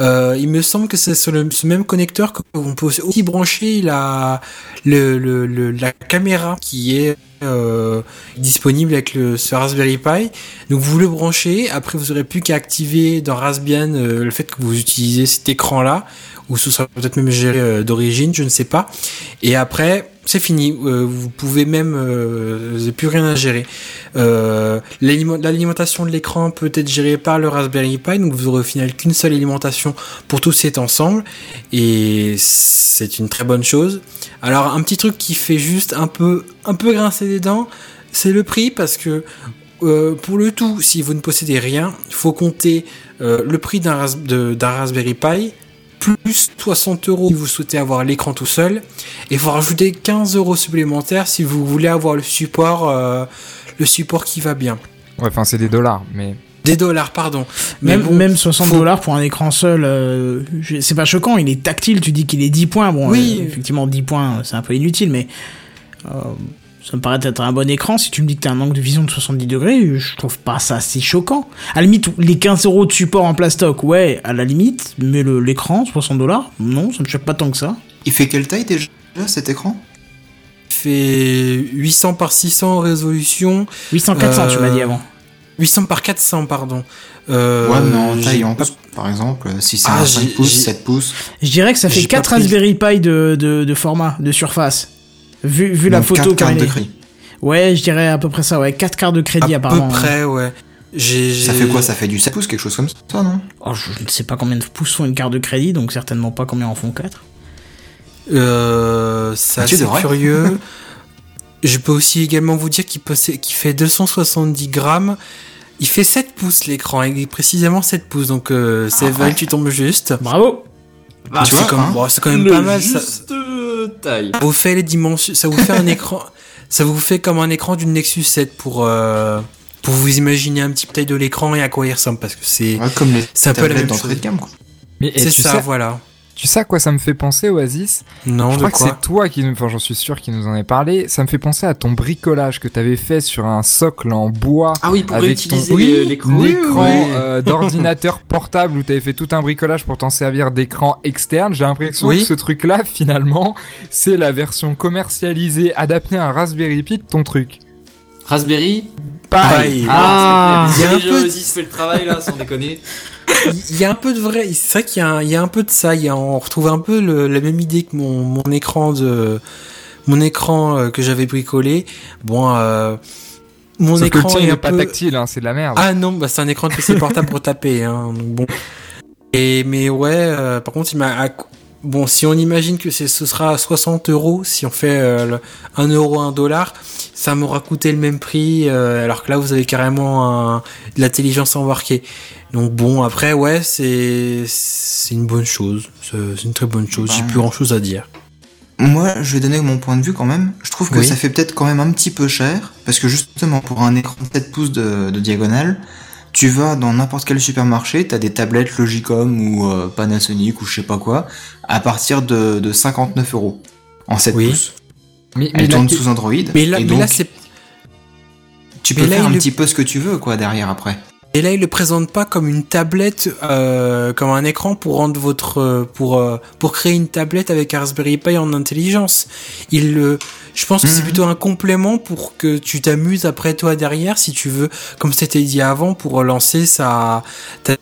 Euh, il me semble que c'est sur le, ce même connecteur qu'on peut aussi brancher la le, le, le- la caméra qui est euh, disponible avec le ce Raspberry Pi. Donc vous le branchez, après vous aurez plus qu'à activer dans Raspbian euh, le fait que vous utilisez cet écran là, ou ce sera peut-être même géré euh, d'origine, je ne sais pas. Et après c'est fini, Euh, vous pouvez même, euh, vous n'avez plus rien à gérer. Euh, l'aliment- L'alimentation de l'écran peut être gérée par le Raspberry Pi, donc vous aurez au final qu'une seule alimentation pour tout cet ensemble, et c'est une très bonne chose. Alors un petit truc qui fait juste un peu, un peu grincer des dents, c'est le prix parce que pour le tout, si vous ne possédez rien, il faut compter le prix d'un Raspberry Pi plus 60 euros si vous souhaitez avoir l'écran tout seul et il faut rajouter 15 euros supplémentaires si vous voulez avoir le support, euh, le support qui va bien.
Ouais, enfin, c'est des dollars, mais.
Des dollars, pardon.
Même,
bon,
même 60
faut-
dollars pour un écran seul, euh, c'est pas choquant, il est tactile, tu dis qu'il est 10 points. Bon,
Oui.
euh, effectivement, 10 points, c'est un peu inutile, mais euh, ça me paraît être un bon écran. Si tu me dis que t'as un angle de vision de 70 degrés, je trouve pas ça si choquant. À la limite, les 15 euros de support en plastoc, ouais, à la limite, mais l'écran, 60 dollars, non, ça me choque pas tant que ça.
Il fait quelle taille déjà cet écran?
Fait 800 par 600 en résolution,
800, 400, tu m'as dit
Euh,
avant.
800 par 400, pardon. Euh,
Ouais, mais en taille en par exemple, euh, si c'est
Ah,
un
j'ai-
5 pouces,
j'ai-
7 pouces.
Je dirais que ça fait
j'ai pas
4
pris-
Raspberry Pi de, de, de format, de surface. Vu, vu la photo
quatre
quand
cartes
elle
de
est-
crédit.
Ouais, je dirais à peu près ça, ouais. 4 cartes de crédit
à
apparemment.
peu
ouais.
près, ouais. J'ai,
Ça fait quoi Ça fait du 7 pouces, quelque chose comme ça, non?
Oh, je ne sais pas combien de pouces font une carte de crédit, donc certainement pas combien en font 4.
Euh, c'est
Ah, tu
assez curieux. [LAUGHS] Je peux aussi également vous dire qu'il qu'il fait 270 grammes. Il fait 7 pouces l'écran, il est précisément 7 pouces, donc euh, c'est
Ah,
vrai
ouais.
que tu tombes juste.
Bravo
Bah, tu
C'est
vois,
quand même,
hein.
bon, c'est quand même pas mal. Ça,
taille.
ça vous fait les dimensions, ça vous fait un écran, [LAUGHS] ça vous fait comme un écran d'une Nexus 7 pour euh, pour vous imaginer un petit peu taille de l'écran et à quoi il ressemble parce que c'est
Ouais, comme les
c'est un peu la même
d'entrée
chose.
de gamme, quoi.
C'est ça,
sais,
voilà.
Tu sais à quoi ça me fait penser, Oasis?
Non,
Je
de
crois que c'est toi qui nous, enfin j'en suis sûr qui nous en est parlé. Ça me fait penser à ton bricolage que t'avais fait sur un socle en bois
Ah oui, pour
avec
réutiliser
ton
les- l'écran.
oui.
euh, d'ordinateur [LAUGHS] portable où t'avais fait tout un bricolage pour t'en servir d'écran externe. J'ai l'impression
Oui.
que ce truc-là, finalement, c'est la version commercialisée adaptée à un Raspberry Pi de ton truc.
Raspberry
Pareil.
Ah,
c'est
il y a un
déjà
peu de-
Oasis fait le travail là, sans déconner.
Il y a un peu de vrai, c'est vrai qu'il y, a un- il y a un peu de ça, il y a, on retrouve un peu le- la même idée que mon, mon écran de mon écran euh, que j'avais bricolé. Bon, euh, mon
Sauf
écran
le tien,
est
il
un
est pas
peu...
tactile, hein, c'est de la merde.
Ah non, bah c'est un écran de PC portable pour taper, hein, donc bon. Et mais ouais, euh, par contre, il m'a à- bon si on imagine que ce sera à 60 euros si on fait euh, le 1 euro 1 dollar, ça m'aura coûté le même prix, euh, alors que là vous avez carrément un, de l'intelligence embarquée. Donc bon, après ouais, c'est c'est une bonne chose, c'est une très bonne chose. J'ai plus grand chose à dire.
Moi, je vais donner mon point de vue quand même. Je trouve que
Oui.
ça fait peut-être quand même un petit peu cher, parce que justement, pour un écran de 7 pouces de, de diagonale, tu vas dans n'importe quel supermarché, t'as des tablettes Logicom ou euh, Panasonic ou je sais pas quoi, à partir de, de 59 euros en 7
Oui.
pouces.
mais mais
Elle tourne sous Android,
Mais là,
et
mais
donc
là c'est
tu peux
là,
faire un
le-
petit peu ce que tu veux quoi derrière après.
Et là, il le présente pas comme une tablette, euh, comme un écran pour rendre votre, euh, pour euh, pour créer une tablette avec un Raspberry Pi en intelligence. Il le, je pense que c'est
Mhm.
plutôt un complément pour que tu t'amuses après toi derrière, si tu veux, comme c'était dit avant, pour lancer sa ta,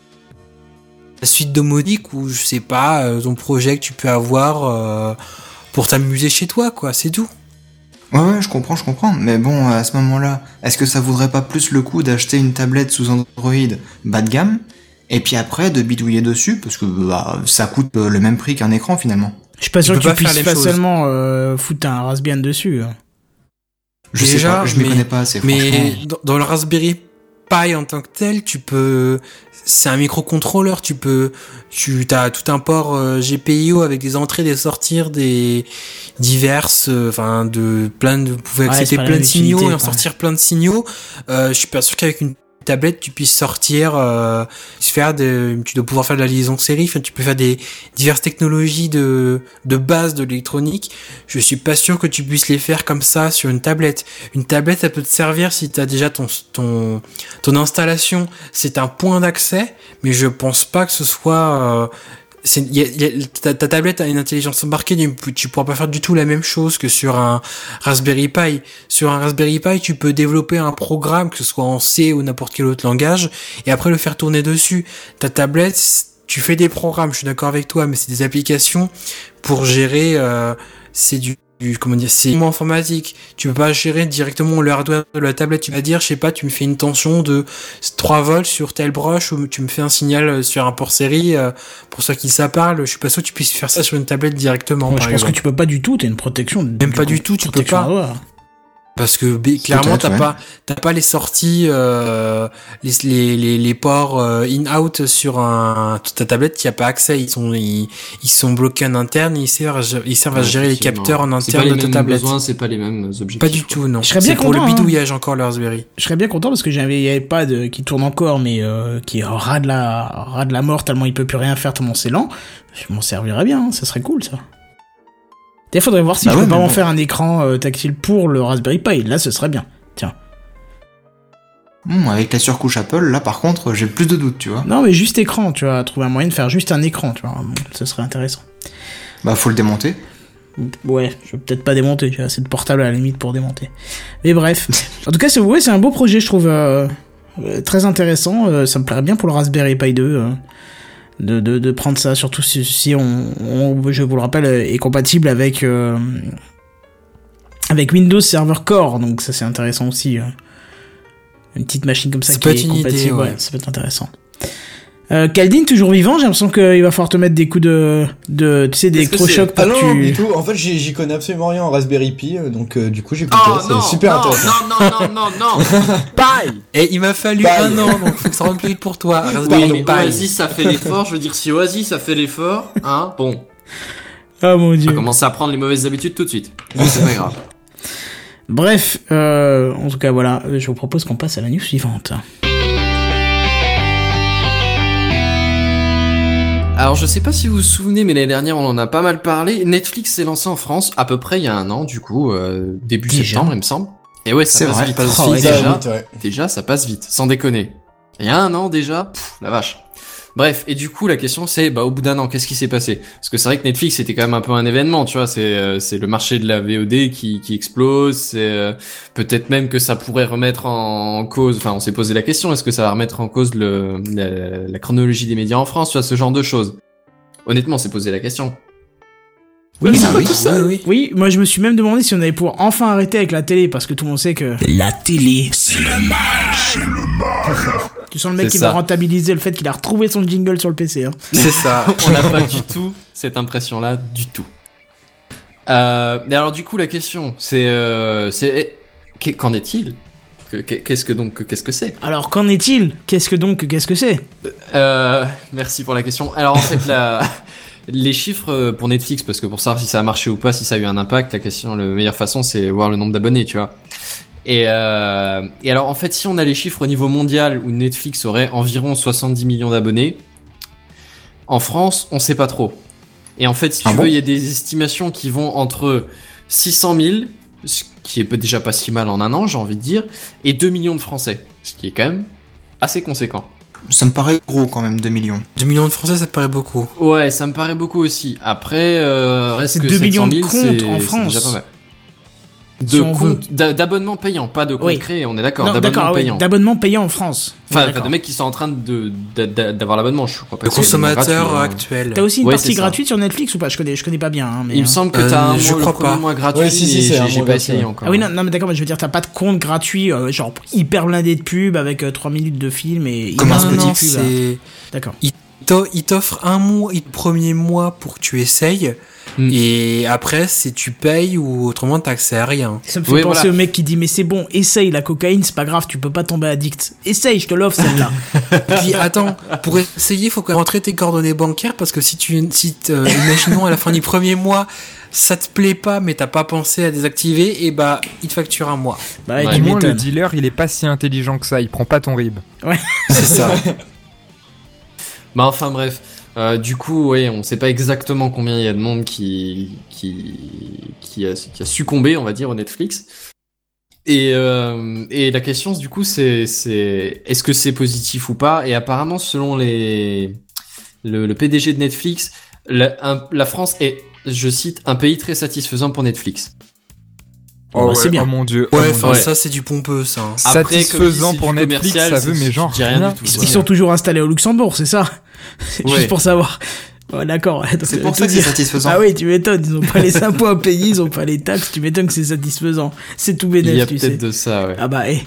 ta suite domotique ou je sais pas ton projet que tu peux avoir euh, pour t'amuser chez toi, quoi. C'est tout.
Ouais, ouais, je comprends, je comprends. Mais bon, à ce moment-là, est-ce que ça vaudrait pas plus le coup d'acheter une tablette sous Android bas de gamme et puis après de bidouiller dessus parce que bah, ça coûte le même prix qu'un écran finalement.
Je suis pas sûr
peux
que tu puisses facilement euh, foutre un Raspbian dessus. hein.
Je sais
Déjà,
pas, je m'y connais pas assez
Mais dans le Raspberry Pi en tant que tel, tu peux, c'est un microcontrôleur, tu peux, tu as tout un port euh, GPIO avec des entrées, des sorties, des diverses, euh, enfin de plein de, vous pouvez accepter plein de signaux et en sortir plein de signaux. Euh, je suis pas sûr qu'avec une tablette tu puisses sortir euh, faire tu dois pouvoir faire de la liaison série tu peux faire des diverses technologies de de base de l'électronique. Je suis pas sûr que tu puisses les faire comme ça sur une tablette. Une tablette ça peut te servir si tu as déjà ton ton ton installation. C'est un point d'accès mais je pense pas que ce soit euh, ta, ta tablette a une intelligence embarquée, tu, tu pourras pas faire du tout la même chose que sur un Raspberry Pi. Sur un Raspberry Pi, tu peux développer un programme, que ce soit en C ou n'importe quel autre langage, et après le faire tourner dessus. Ta tablette, tu fais des programmes, je suis d'accord avec toi, mais c'est des applications pour gérer, euh, c'est du, du- comment dire, c'est moins informatique. Tu peux pas gérer directement le hardware de la tablette. Tu vas dire, je sais pas, tu me fais une tension de 3 volts sur telle broche ou tu me fais un signal sur un port série euh, pour ceux qui ça parle. Je suis pas sûr que tu puisses faire ça sur une tablette directement.
Ouais,
par
je pense
exemple.
que tu peux pas du tout, t'as une protection.
Même pas du tout, tu peux pas.
hardware.
Parce que b- clairement t'as
ouais.
pas t'as pas les sorties euh, les, les, les, les ports euh, in out sur un ta tablette y a pas accès ils sont ils, ils sont bloqués en interne et ils servent ils servent à gérer les capteurs en interne
les
de ta
mêmes
tablette
besoins, c'est pas les mêmes objectifs.
pas du tout non
Je serais bien
c'est pour le
content, hein.
bidouillage encore le Raspberry
Je serais bien content parce que j'avais il y avait pas de qui tourne encore mais euh, qui est ras de la ras de la mort tellement il peut plus rien faire tellement c'est lent. Je m'en servirais bien, hein, ça serait cool ça. Il faudrait voir si
Bah
je
ouais,
peux pas en
bon.
faire un écran euh, tactile pour le Raspberry Pi. Là, ce serait bien. Tiens.
Hum, avec la surcouche Apple, là par contre, j'ai plus de doutes, tu vois.
Non, mais juste écran, tu vois, trouver un moyen de faire juste un écran, tu vois. Bon, ce serait intéressant.
Bah faut le démonter.
Ouais, je vais peut-être pas démonter, j'ai assez de portables à la limite pour démonter. Mais bref. [LAUGHS] en tout cas, c'est ouais, c'est un beau projet, je trouve euh, euh, très intéressant. ça me plairait bien pour le Raspberry Pi 2 euh, de, de, de prendre ça, surtout si, si on, on- je vous le rappelle, est compatible avec euh, avec Windows Server Core, donc ça c'est intéressant aussi. euh. Une petite machine comme ça
Ça
qui est
idée,
compatible,
ouais.
ouais, ça peut être intéressant. Euh, Caldine, toujours vivant, j'ai l'impression qu'il va falloir te mettre des coups de, de tu sais,
Qu'est-ce que
d'électrochoc
Ah
pour
non,
tu...
du tout. En fait, j'y connais absolument rien en Raspberry Pi, euh, donc euh, du coup, j'ai
Oh
C'est super
non,
intéressant.
non, non, non, non, non, [LAUGHS] Paille
Et il m'a fallu
Bye.
un an, donc faut que ça remplisse pour toi.
Oui,
Raspberry
mais. Oasis ça fait l'effort, je veux dire, si Oasis ça fait l'effort, hein, bon,
Oh mon
on
dieu.
va commencer à prendre les mauvaises habitudes tout de suite. [LAUGHS] Bon, c'est pas grave.
Bref, euh, en tout cas voilà, je vous propose qu'on passe à la news suivante.
Alors je sais pas si vous vous souvenez, mais l'année dernière on en a pas mal parlé. Netflix s'est lancé en France à peu près il y a un an, du coup, euh, début
Déjà
septembre il me semble. Et ouais, ça passe
vrai.
vite.
Passe
Oh,
vite.
ouais,
déjà,
vite, ouais.
déjà, ça passe vite, sans déconner. Il y a un an déjà, pff, la vache. Bref, et du coup la question c'est, bah au bout d'un an, qu'est-ce qui s'est passé? Parce que c'est vrai que Netflix c'était quand même un peu un événement, tu vois. C'est euh, c'est le marché de la VOD qui qui explose. C'est euh, peut-être même que ça pourrait remettre en, en cause. Enfin, on s'est posé la question, est-ce que ça va remettre en cause le la, la chronologie des médias en France, tu vois, ce genre de choses? Honnêtement, on s'est posé la question.
Oui,
mais
oui,
c'est
oui,
tout ça.
oui.
Oui, moi je me suis même demandé si on allait pouvoir enfin arrêter avec la télé, parce que tout le monde sait que...
La télé, c'est le
Tu sens le mec
C'est
qui
ça.
va rentabiliser le fait qu'il a retrouvé son jingle sur le PC. Hein. [LAUGHS]
C'est ça. [LAUGHS]
on n'a pas du tout cette impression-là, du tout. Euh, mais alors du coup, la question, c'est, euh, c'est, eh, qu'en est-il Que- que- Qu'est-ce que donc, qu'est-ce que c'est
Alors qu'en est-il? Qu'est-ce que donc, qu'est-ce que c'est?
Euh, Merci pour la question. Alors en fait, la, [LAUGHS] les chiffres pour Netflix, parce que pour savoir si ça a marché ou pas, si ça a eu un impact, la question, la meilleure façon, c'est voir le nombre d'abonnés, tu vois. Et, euh, et alors en fait, si on a les chiffres au niveau mondial où Netflix aurait environ 70 millions d'abonnés, en France, on sait pas trop. Et en fait, si
Ah
tu
bon
veux, il y a des estimations qui vont entre 600 000, ce qui est déjà pas si mal en un an, j'ai envie de dire, et 2 millions de Français, ce qui est quand même assez conséquent.
Ça me paraît gros quand même, 2 millions.
2 millions de Français, ça te paraît beaucoup.
Ouais, ça me paraît beaucoup aussi. Après, euh, reste
C'est
que
2 millions de
700 000,
comptes en France.
déjà pas mal. De
on
comptes, d'a- d'abonnements payants, pas de
Oui.
créés, on est d'accord,
d'accord, ouais,
payants.
d'abonnement payant en France.
Enfin, de mecs qui sont en train de, d'a- d'a- d'avoir l'abonnement, je crois pas.
Le consommateur
gratuit, hein.
actuel.
T'as aussi une
Ouais,
partie gratuite sur Netflix ou pas? Je connais, je connais pas bien. hein, mais,
Il me
hein.
semble que
Euh,
t'as un
je
mois,
crois pas.
mois gratuit,
Ouais, si, si,
j'ai pas essayé encore.
Ah oui, non, non mais d'accord, mais je veux dire, t'as pas de compte gratuit, euh, genre hyper blindé de pub avec 3 minutes de film et
Comme un
c'est...
D'accord.
Il t'o- il t'offre un mois, le premier mois pour que tu essayes.
Hmm.
Et après, c'est tu payes ou autrement t'as accès à rien.
Ça me fait
Oui,
penser
voilà.
au mec qui dit mais c'est bon, essaye la cocaïne, c'est pas grave, tu peux pas tomber addict. Essaye, je te l'offre celle-là. [LAUGHS]
Puis attends, pour essayer, faut quand même rentrer tes coordonnées bancaires parce que si tu, si euh, imaginons à la fin du premier mois, ça te plaît pas, mais t'as pas pensé à désactiver, et bah il te facture un mois.
Bah ouais,
Ouais,
Du moins, le dealer, il est pas si intelligent que ça. Il prend pas ton rib.
C'est ça. [LAUGHS]
Bah enfin bref. Euh, du coup, ouais, on sait pas exactement combien il y a de monde qui qui qui a, succombé, on va dire, au Netflix. Et euh, et la question, du coup, c'est c'est est-ce que c'est positif ou pas? Et apparemment, selon les le, le PDG de Netflix, la, la France est, je cite, un pays très satisfaisant pour Netflix.
Oh, bah, c'est bien.
Oh mon dieu. oh
Ouais,
mon
enfin
Dieu.
ça c'est du pompeux ça. hein.
Après,
Satisfaisant
dit,
pour Netflix, ça veut, mais
je
genre
dis rien
rien.
du tout.
Ils
Voilà.
sont toujours installés au Luxembourg, c'est ça [LAUGHS]
Ouais.
Juste pour savoir. Ouais, d'accord. ouais,
C'est
ça
pour ça
tout
que c'est satisfaisant.
Ah oui, tu m'étonnes, ils ont pas les impôts à payer, ils ont pas les taxes, tu m'étonnes que c'est satisfaisant. C'est tout
Il y a peut-être de ça, ouais.
Ah bah, eh.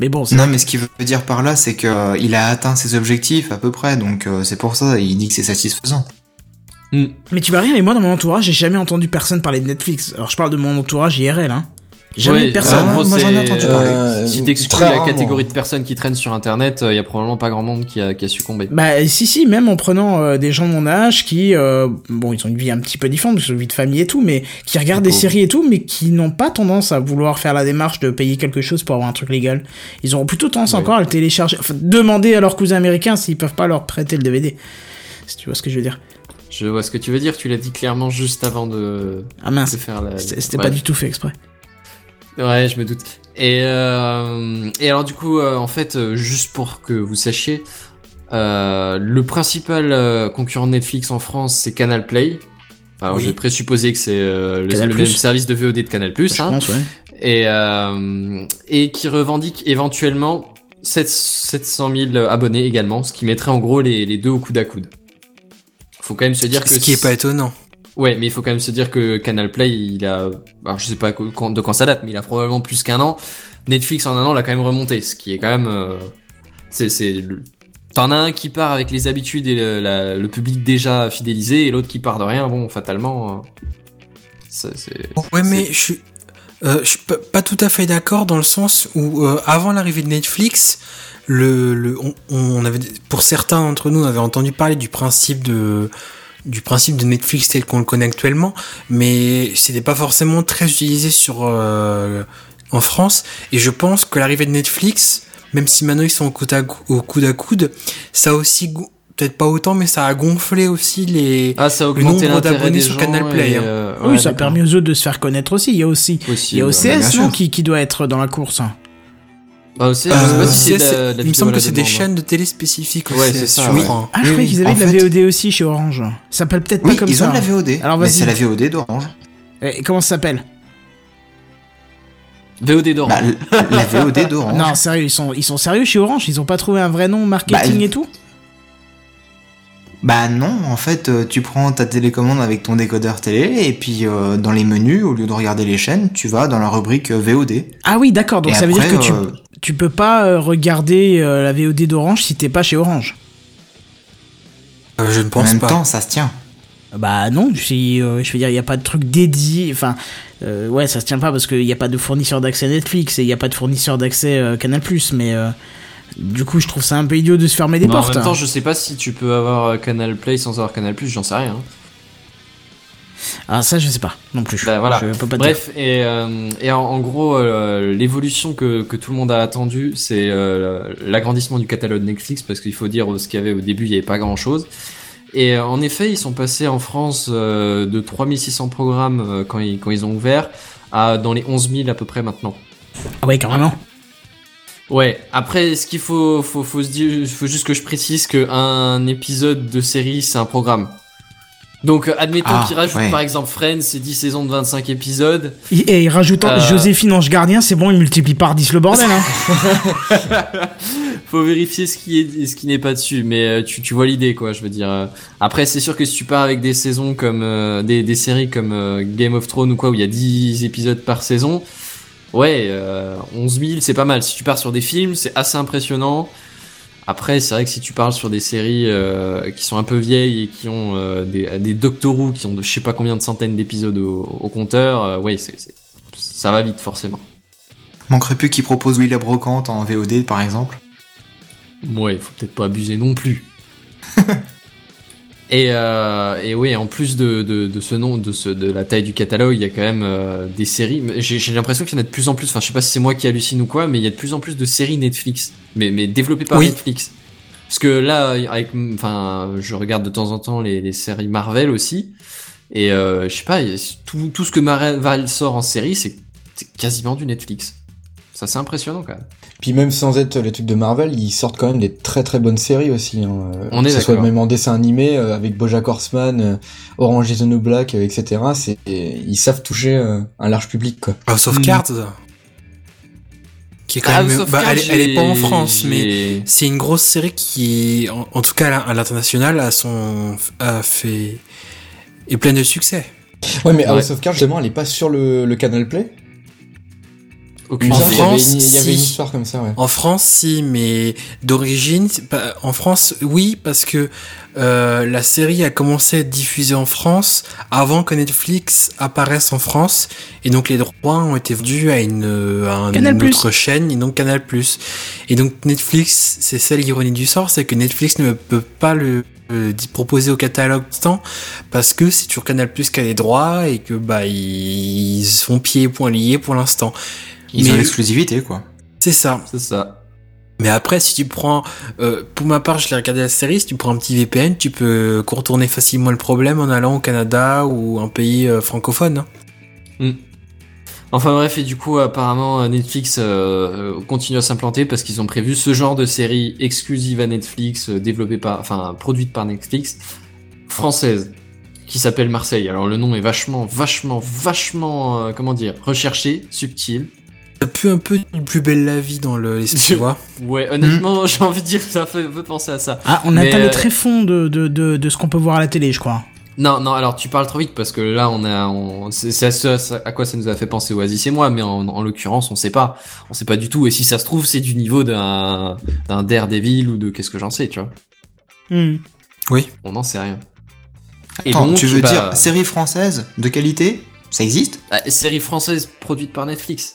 Mais bon,
Non, mais ce qu'il veut dire par là, c'est que euh, il a atteint ses objectifs à peu près, donc euh, c'est pour ça, il dit que c'est satisfaisant.
Mais tu vas rien, mais moi dans mon entourage, j'ai jamais entendu personne parler de Netflix. Alors je parle de mon entourage IRL, hein. Jamais
Ouais,
personne.
gros,
moi, j'en ai entendu parler.
Euh,
Si t'exclus la catégorie de personnes qui traînent sur internet, il y a probablement pas grand monde qui a, qui a succombé.
Bah si si, même en prenant euh, des gens de mon âge qui, euh, bon, ils ont une vie un petit peu différente, parce ont une vie de famille et tout, mais qui regardent des séries et tout, mais qui n'ont pas tendance à vouloir faire la démarche de payer quelque chose pour avoir un truc légal. Ils ont plutôt tendance
Ouais.
encore à le télécharger, enfin, demander à leurs cousins américains s'ils peuvent pas leur prêter le DVD. Si tu vois ce que je veux dire.
Je vois ce que tu veux dire, tu l'as dit clairement juste avant de,
Ah
de
mince,
faire la...
c'était
Ouais.
pas du tout fait exprès.
Ouais, je me doute. Et, euh, et alors du coup, euh, en fait, euh, juste pour que vous sachiez, euh, le principal euh, concurrent de Netflix en France, c'est Canal Play. Alors
Oui.
j'ai présupposé que c'est euh, le, même service de VOD de Canal+.
Je
Hein,
pense, ouais.
et, euh, et qui revendique éventuellement 7, 700 000 abonnés également, ce qui mettrait en gros les, les deux au coude à coude. Faut quand même se dire que
Ce qui est pas étonnant.
Ouais, mais il faut quand même se dire que Canal Play, il a, alors je sais pas quand- de quand ça date, mais il a probablement plus qu'un an. Netflix en un an l'a quand même remonté, ce qui est quand même, euh, c'est c'est le- T'en as un qui part avec les habitudes et le, la- le public déjà fidélisé, et l'autre qui part de rien. Bon, fatalement, euh, ça, c'est.
Ouais, mais
c'est-
je suis, euh, je suis pas, tout à fait d'accord dans le sens où avant l'arrivée de Netflix, le, le on, on avait pour certains d'entre nous on avait entendu parler du principe de du principe de Netflix tel qu'on le connaît actuellement, mais c'était pas forcément très utilisé sur euh, en France. Et je pense que l'arrivée de Netflix, même si maintenant ils sont au coude à, au coude, à coude, ça a aussi go- peut-être pas autant, mais ça a gonflé aussi les
Ah, ça a
le nombre d'abonnés sur Canal Play.
et,
hein.
euh,
oui, ça a permis aux autres de se faire connaître aussi. Il y a aussi,
Aussi,
il y a. OCS qui, qui doit être dans la course. Hein.
Bah, aussi, je sais
Euh,
pas si c'est
c'est-
de la- de la
il me
vidéo
semble
à
que
la
c'est des
demande.
chaînes de télé spécifiques
Ouais,
aussi,
c'est ça, ouais.
Ah, je
Oui,
croyais
oui.
qu'ils avaient
En
de la
fait-
VOD aussi chez Orange. Ça s'appelle peut-être
Oui,
pas comme
ils
ça.
ont de la VOD.
Alors,
mais
vas-y.
c'est la VOD d'Orange.
Et comment ça s'appelle?
VOD d'Orange.
Bah, l- la VOD d'Orange.
Non, sérieux, ils sont, ils sont sérieux chez Orange? Ils ont pas trouvé un vrai nom marketing
Bah,
et tout?
Bah non, en fait, euh, tu prends ta télécommande avec ton décodeur télé et puis euh, dans les menus, au lieu de regarder les chaînes, tu vas dans la rubrique euh, VOD.
Ah oui, d'accord. Donc
Et
ça veut
après,
dire que tu,
euh,
tu peux pas euh, regarder euh, la VOD d'Orange si t'es pas chez Orange.
Euh, je ne
en
pense
même
pas.
temps, ça se tient.
Bah non, si, euh, je veux dire, il y a pas de truc dédié. Enfin, euh, ouais, ça se tient pas parce qu'il y a pas de fournisseur d'accès Netflix et il y a pas de fournisseur d'accès euh, Canal+. Mais euh, du coup, je trouve ça un peu idiot de se fermer des
Mais en
portes.
même temps, je sais pas si tu peux avoir Canal Play sans avoir Canal Plus, j'en sais rien.
Ah ça, je sais pas non plus.
Bah, voilà.
Je peux pas te dire.
Bref, et, euh, et en, en gros, euh, l'évolution que, que tout le monde a attendu, c'est euh, l'agrandissement du catalogue Netflix, parce qu'il faut dire ce qu'il y avait au début, il n'y avait pas grand-chose. Et euh, en effet, ils sont passés en France de 3600 programmes quand, ils, quand ils ont ouvert à dans les 11 000 à peu près maintenant.
Ah ouais, carrément.
Ouais, après, ce qu'il faut, faut, faut se dire, faut juste que je précise qu'un épisode de série, c'est un programme. Donc, euh, admettons
Ah,
qu'ils rajoutent
ouais.
par exemple Friends, c'est 10 saisons de 25 épisodes.
Et, et il rajoute en-
Euh.
Joséphine Ange Gardien, c'est bon, il multiplie par 10 le bordel. Hein. [LAUGHS]
faut vérifier ce qui est et ce qui n'est pas dessus mais euh, tu, tu vois l'idée quoi je veux dire après c'est sûr que si tu pars avec des saisons comme euh, des, des séries comme euh, Game of Thrones ou quoi où il y a 10 épisodes par saison ouais euh, 11 000 c'est pas mal si tu pars sur des films c'est assez impressionnant après c'est vrai que si tu parles sur des séries euh, qui sont un peu vieilles et qui ont euh, des, des Doctor Who qui ont de je sais pas combien de centaines d'épisodes au, au compteur euh, c'est c'est- ça va vite forcément
Manquerait plus qu'ils proposent William Brocante en VOD, par exemple?
Ouais, faut peut-être pas abuser non plus. Et, euh, et oui, en plus de, de, de ce nom, de, ce, de la taille du catalogue, il y a quand même euh, des séries. J'ai l'impression qu'il y en a de plus en plus. Enfin, je sais pas si c'est moi qui hallucine ou quoi, mais il y a de plus en plus de séries Netflix, mais, mais développées par
Oui.
Netflix. Parce que là, avec, enfin, je regarde de temps en temps les, les séries Marvel aussi, et euh, je sais pas, tout, tout ce que Marvel sort en série, c'est quasiment du Netflix. Ça, c'est impressionnant quand même.
Puis même sans être les trucs de Marvel, ils sortent quand même des très très bonnes séries aussi. Hein. Euh,
On est
que ce soit
d'accord.
même en dessin animé euh, avec BoJack Horseman, euh, Orange is the New Black, euh, etc. C'est ils savent toucher euh, un large public quoi.
House of
Mm.
Cards, qui est quand
Ah,
même, bah,
Cards,
elle, est- elle est pas en France, mais c'est une grosse série qui, en, en tout cas à l'international, a son, a fait, est pleine de succès.
Ouais, mais
Ouais.
House of Cards, justement, elle est pas sur le, le Canal Play?
Aucune
En
Il y
idée.
avait
France,
une- il y avait une
si.
histoire comme ça, ouais.
En France, si, mais d'origine, en France, oui, parce que euh, la série a commencé à être diffusée en France avant que Netflix apparaisse en France, et donc les droits ont été vendus à une, à un- une autre chaîne, et donc Canal+. Et donc Netflix, c'est ça l'ironie du sort, c'est que Netflix ne peut pas le euh, d'y proposer au catalogue temps parce que c'est sur Canal Plus qui a les droits et que bah ils sont pieds et poings liés pour l'instant.
Ils
Mais-
ont l'exclusivité, quoi.
C'est ça.
C'est ça.
Mais après, si tu prends, euh, pour ma part, je l'ai regardé la série, si tu prends un petit VPN, tu peux contourner facilement le problème en allant au Canada ou un pays euh, francophone. hein.
Enfin bref, et du coup, apparemment, euh, Netflix euh, continue à s'implanter parce qu'ils ont prévu ce genre de série exclusive à Netflix, développée par, enfin, produite par Netflix, française, qui s'appelle Marseille. Alors le nom est vachement, vachement, vachement, euh, comment dire, recherché, subtil.
Ça pue un peu du plus belle la vie dans le l'esprit, tu vois.
Ouais, honnêtement, [LAUGHS] j'ai envie de dire, ça fait, fait penser à ça.
Ah, on
Mais,
atteint
euh,
le tréfond de, de, de, de ce qu'on peut voir à la télé, je crois.
Non, non, alors tu parles trop vite parce que là, on a, on- c'est à, ce- à quoi ça nous a fait penser Oasis et moi, mais en, en l'occurrence, on sait pas, on sait pas du tout. Et si ça se trouve, c'est du niveau d'un d'un Daredevil ou de qu'est-ce que j'en sais, tu vois.
Hmm.
On n'en sait rien. Et
Attends,
donc,
tu veux
bah,
dire série française de qualité? Ça existe?
Ah, série française produite par Netflix.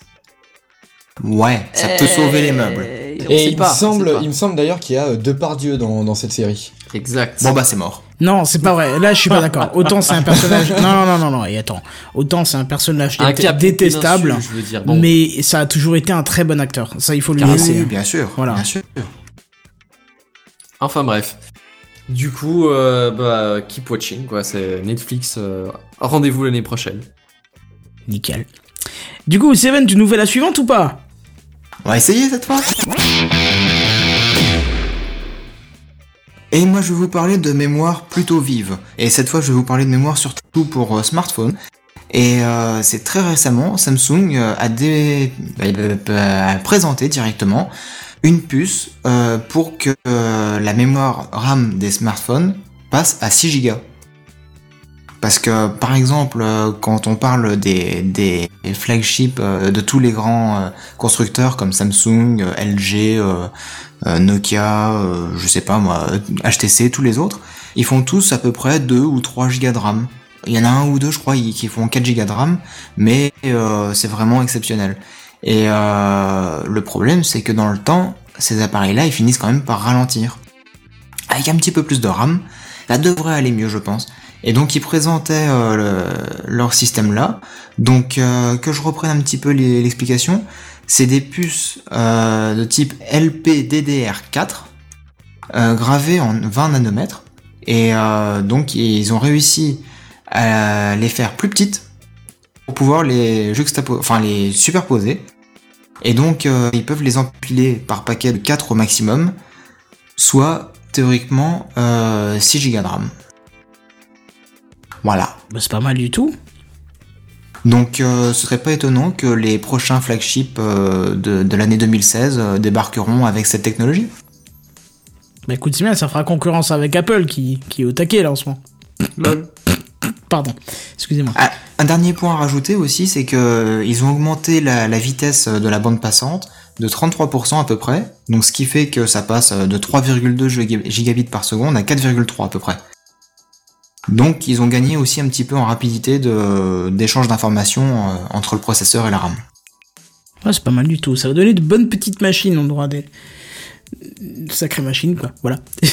Ouais, ça peut sauver les meubles.
Et il,
pas,
me
on
semble, il me semble d'ailleurs qu'il y a euh, Depardieu dans, dans cette série.
Exact.
Bon bah c'est mort.
Non, c'est pas vrai. Là, je suis pas d'accord. Autant c'est un personnage. [LAUGHS] Non, non, non, non, non. Et attends. Autant c'est un personnage
un
dé-
cap
détestable,
péninsule, je veux dire. Bon,
mais ça a toujours été un très bon acteur. Ça, il faut lui laisser.
oui,
hein.
bien sûr.
Voilà.
Bien sûr.
Enfin bref. Du coup, euh, bah, keep watching, quoi. C'est Netflix. euh, Rendez-vous l'année prochaine.
Nickel. Du coup, Seven, tu nous fais la suivante ou pas?
On va essayer cette fois. Et moi je vais vous parler de mémoire plutôt vive. Et cette fois je vais vous parler de mémoire surtout pour euh, smartphone. Et euh, c'est très récemment, Samsung euh, a, dé- euh, a présenté directement une puce euh, pour que la mémoire RAM des smartphones passe à 6 Go. Parce que par exemple, euh, quand on parle des, flagships euh, de tous les grands euh, constructeurs comme Samsung, LG, Nokia, je sais pas moi, HTC, tous les autres, ils font tous à peu près 2 ou 3 Go de RAM. Il y en a un ou deux, je crois, qui font 4 Go de RAM, mais c'est vraiment exceptionnel. Et le problème, c'est que dans le temps, ces appareils-là, ils finissent quand même par ralentir. Avec un petit peu plus de RAM, ça devrait aller mieux, je pense. Et donc ils présentaient euh, le- leur système là. Donc euh, que je reprenne un petit peu l'explication, c'est des puces euh, de type LPDDR4 euh, gravées en 20 nanomètres. Et donc ils ont réussi à les faire plus petites pour pouvoir les juxtaposer, enfin les superposer. Et donc euh, ils peuvent les empiler par paquet de 4 au maximum, soit théoriquement euh, 6 Go de RAM. Voilà.
Bah, C'est pas mal du tout.
Donc euh, ce serait pas étonnant que les prochains flagships euh, de, de l'année 2016 euh, débarqueront avec cette technologie.
Bah écoute, c'est bien, ça fera concurrence avec Apple qui, qui est au taquet là en ce moment. Pardon, excusez-moi.
Ah, un dernier point à rajouter aussi, c'est que ils ont augmenté la, la vitesse de la bande passante de 33% à peu près, donc ce qui fait que ça passe de 3,2 giga- gigabits par seconde à 4,3 à peu près. Donc ils ont gagné aussi un petit peu en rapidité d'échange d'informations euh, entre le processeur et la RAM.
Ouais, c'est pas mal du tout. Ça va donner de bonnes petites machines, on aura des. de sacrées machines, quoi. Voilà. [LAUGHS]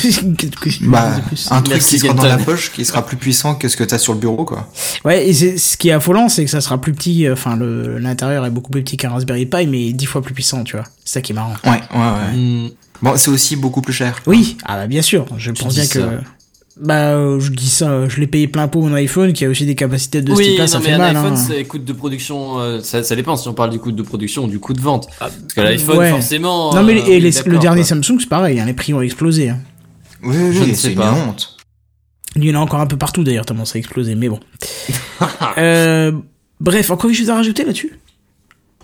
Bah,
dire de plus
un truc
Merci,
qui sera dans la poche qui sera plus puissant que ce que t'as sur le bureau, quoi.
Ouais, et c'est- ce qui est affolant, c'est que ça sera plus petit. euh, Enfin, l'intérieur est beaucoup plus petit qu'un Raspberry Pi, mais dix fois plus puissant, tu vois. C'est ça qui est marrant.
Ouais, ouais, ouais.
Hmm,
Bon, c'est aussi beaucoup plus cher.
Oui, ah bah bien sûr. Je pense bien que.
ça.
Bah, euh, je dis ça. Je l'ai payé plein pot mon iPhone, qui a aussi des capacités de ce
Oui,
type-là,
non,
ça
mais
fait
un
mal.
iPhone,
hein.
c'est coût de production, euh, ça, ça dépend si on parle du coût de production ou du coût de vente. Parce que l'iPhone,
Ouais.
forcément.
Non mais
euh,
les- et les- le dernier
quoi.
Samsung c'est pareil, hein, les prix ont explosé. hein.
Oui, oui,
Je ne sais
une
pas.
honte.
Il y en a encore un peu partout d'ailleurs tellement ça a explosé, mais bon. [LAUGHS] euh, bref, encore quelque chose à rajouter là-dessus?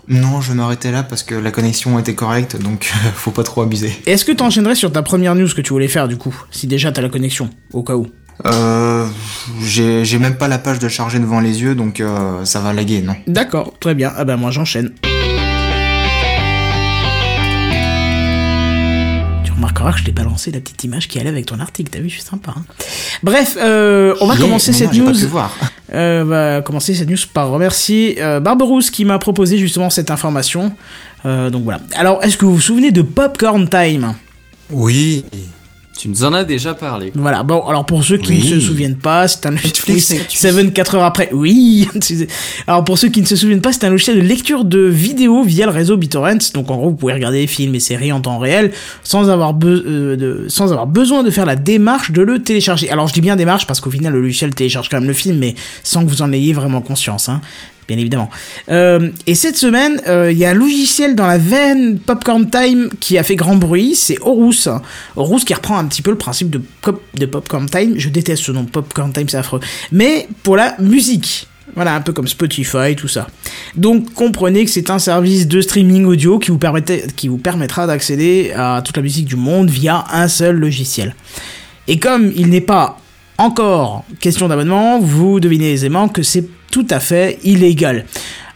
Non, je vais m'arrêter là parce que la connexion était correcte, donc [LAUGHS] faut pas trop abuser.
Est-ce que t'enchaînerais sur ta première news que tu voulais faire du coup Si déjà t'as la connexion, au cas où?
Euh, j'ai j'ai même pas la page de charger devant les yeux, donc euh, ça va laguer, non.
D'accord, très bien. Ah bah moi j'enchaîne. Tu remarqueras que je t'ai balancé la petite image qui allait avec ton article, t'as vu, je suis sympa. hein. Bref, euh, on va
Yeah,
commencer
non,
cette
non,
news.
Pas pu voir.
Euh, on va commencer cette news par remercier euh, Barberousse qui m'a proposé justement cette information. Euh, donc voilà. Alors, est-ce que vous vous souvenez de Popcorn Time?
Oui.
Tu nous en as déjà parlé.
Voilà. Bon, alors pour ceux qui
Oui.
ne se souviennent pas, c'est un
Netflix,
oui,
Netflix.
Seven 4 heures après. Oui. [LAUGHS] alors pour ceux qui ne se souviennent pas, c'est un logiciel de lecture de vidéos via le réseau BitTorrent. Donc en gros, vous pouvez regarder des films et séries en temps réel sans avoir, be- euh, de, sans avoir besoin de faire la démarche de le télécharger. Alors je dis bien démarche parce qu'au final, le logiciel télécharge quand même le film, mais sans que vous en ayez vraiment conscience. Hein bien évidemment. Euh, et cette semaine, euh, il y a un logiciel dans la veine Popcorn Time qui a fait grand bruit, c'est Horus. Horus qui reprend un petit peu le principe de, de Popcorn Time. Je déteste ce nom, Popcorn Time, c'est affreux. Mais pour la musique. Voilà, un peu comme Spotify, tout ça. Donc comprenez que c'est un service de streaming audio qui vous, qui vous permettra d'accéder à toute la musique du monde via un seul logiciel. Et comme il n'est pas Encore, question d'abonnement, vous devinez aisément que c'est tout à fait illégal.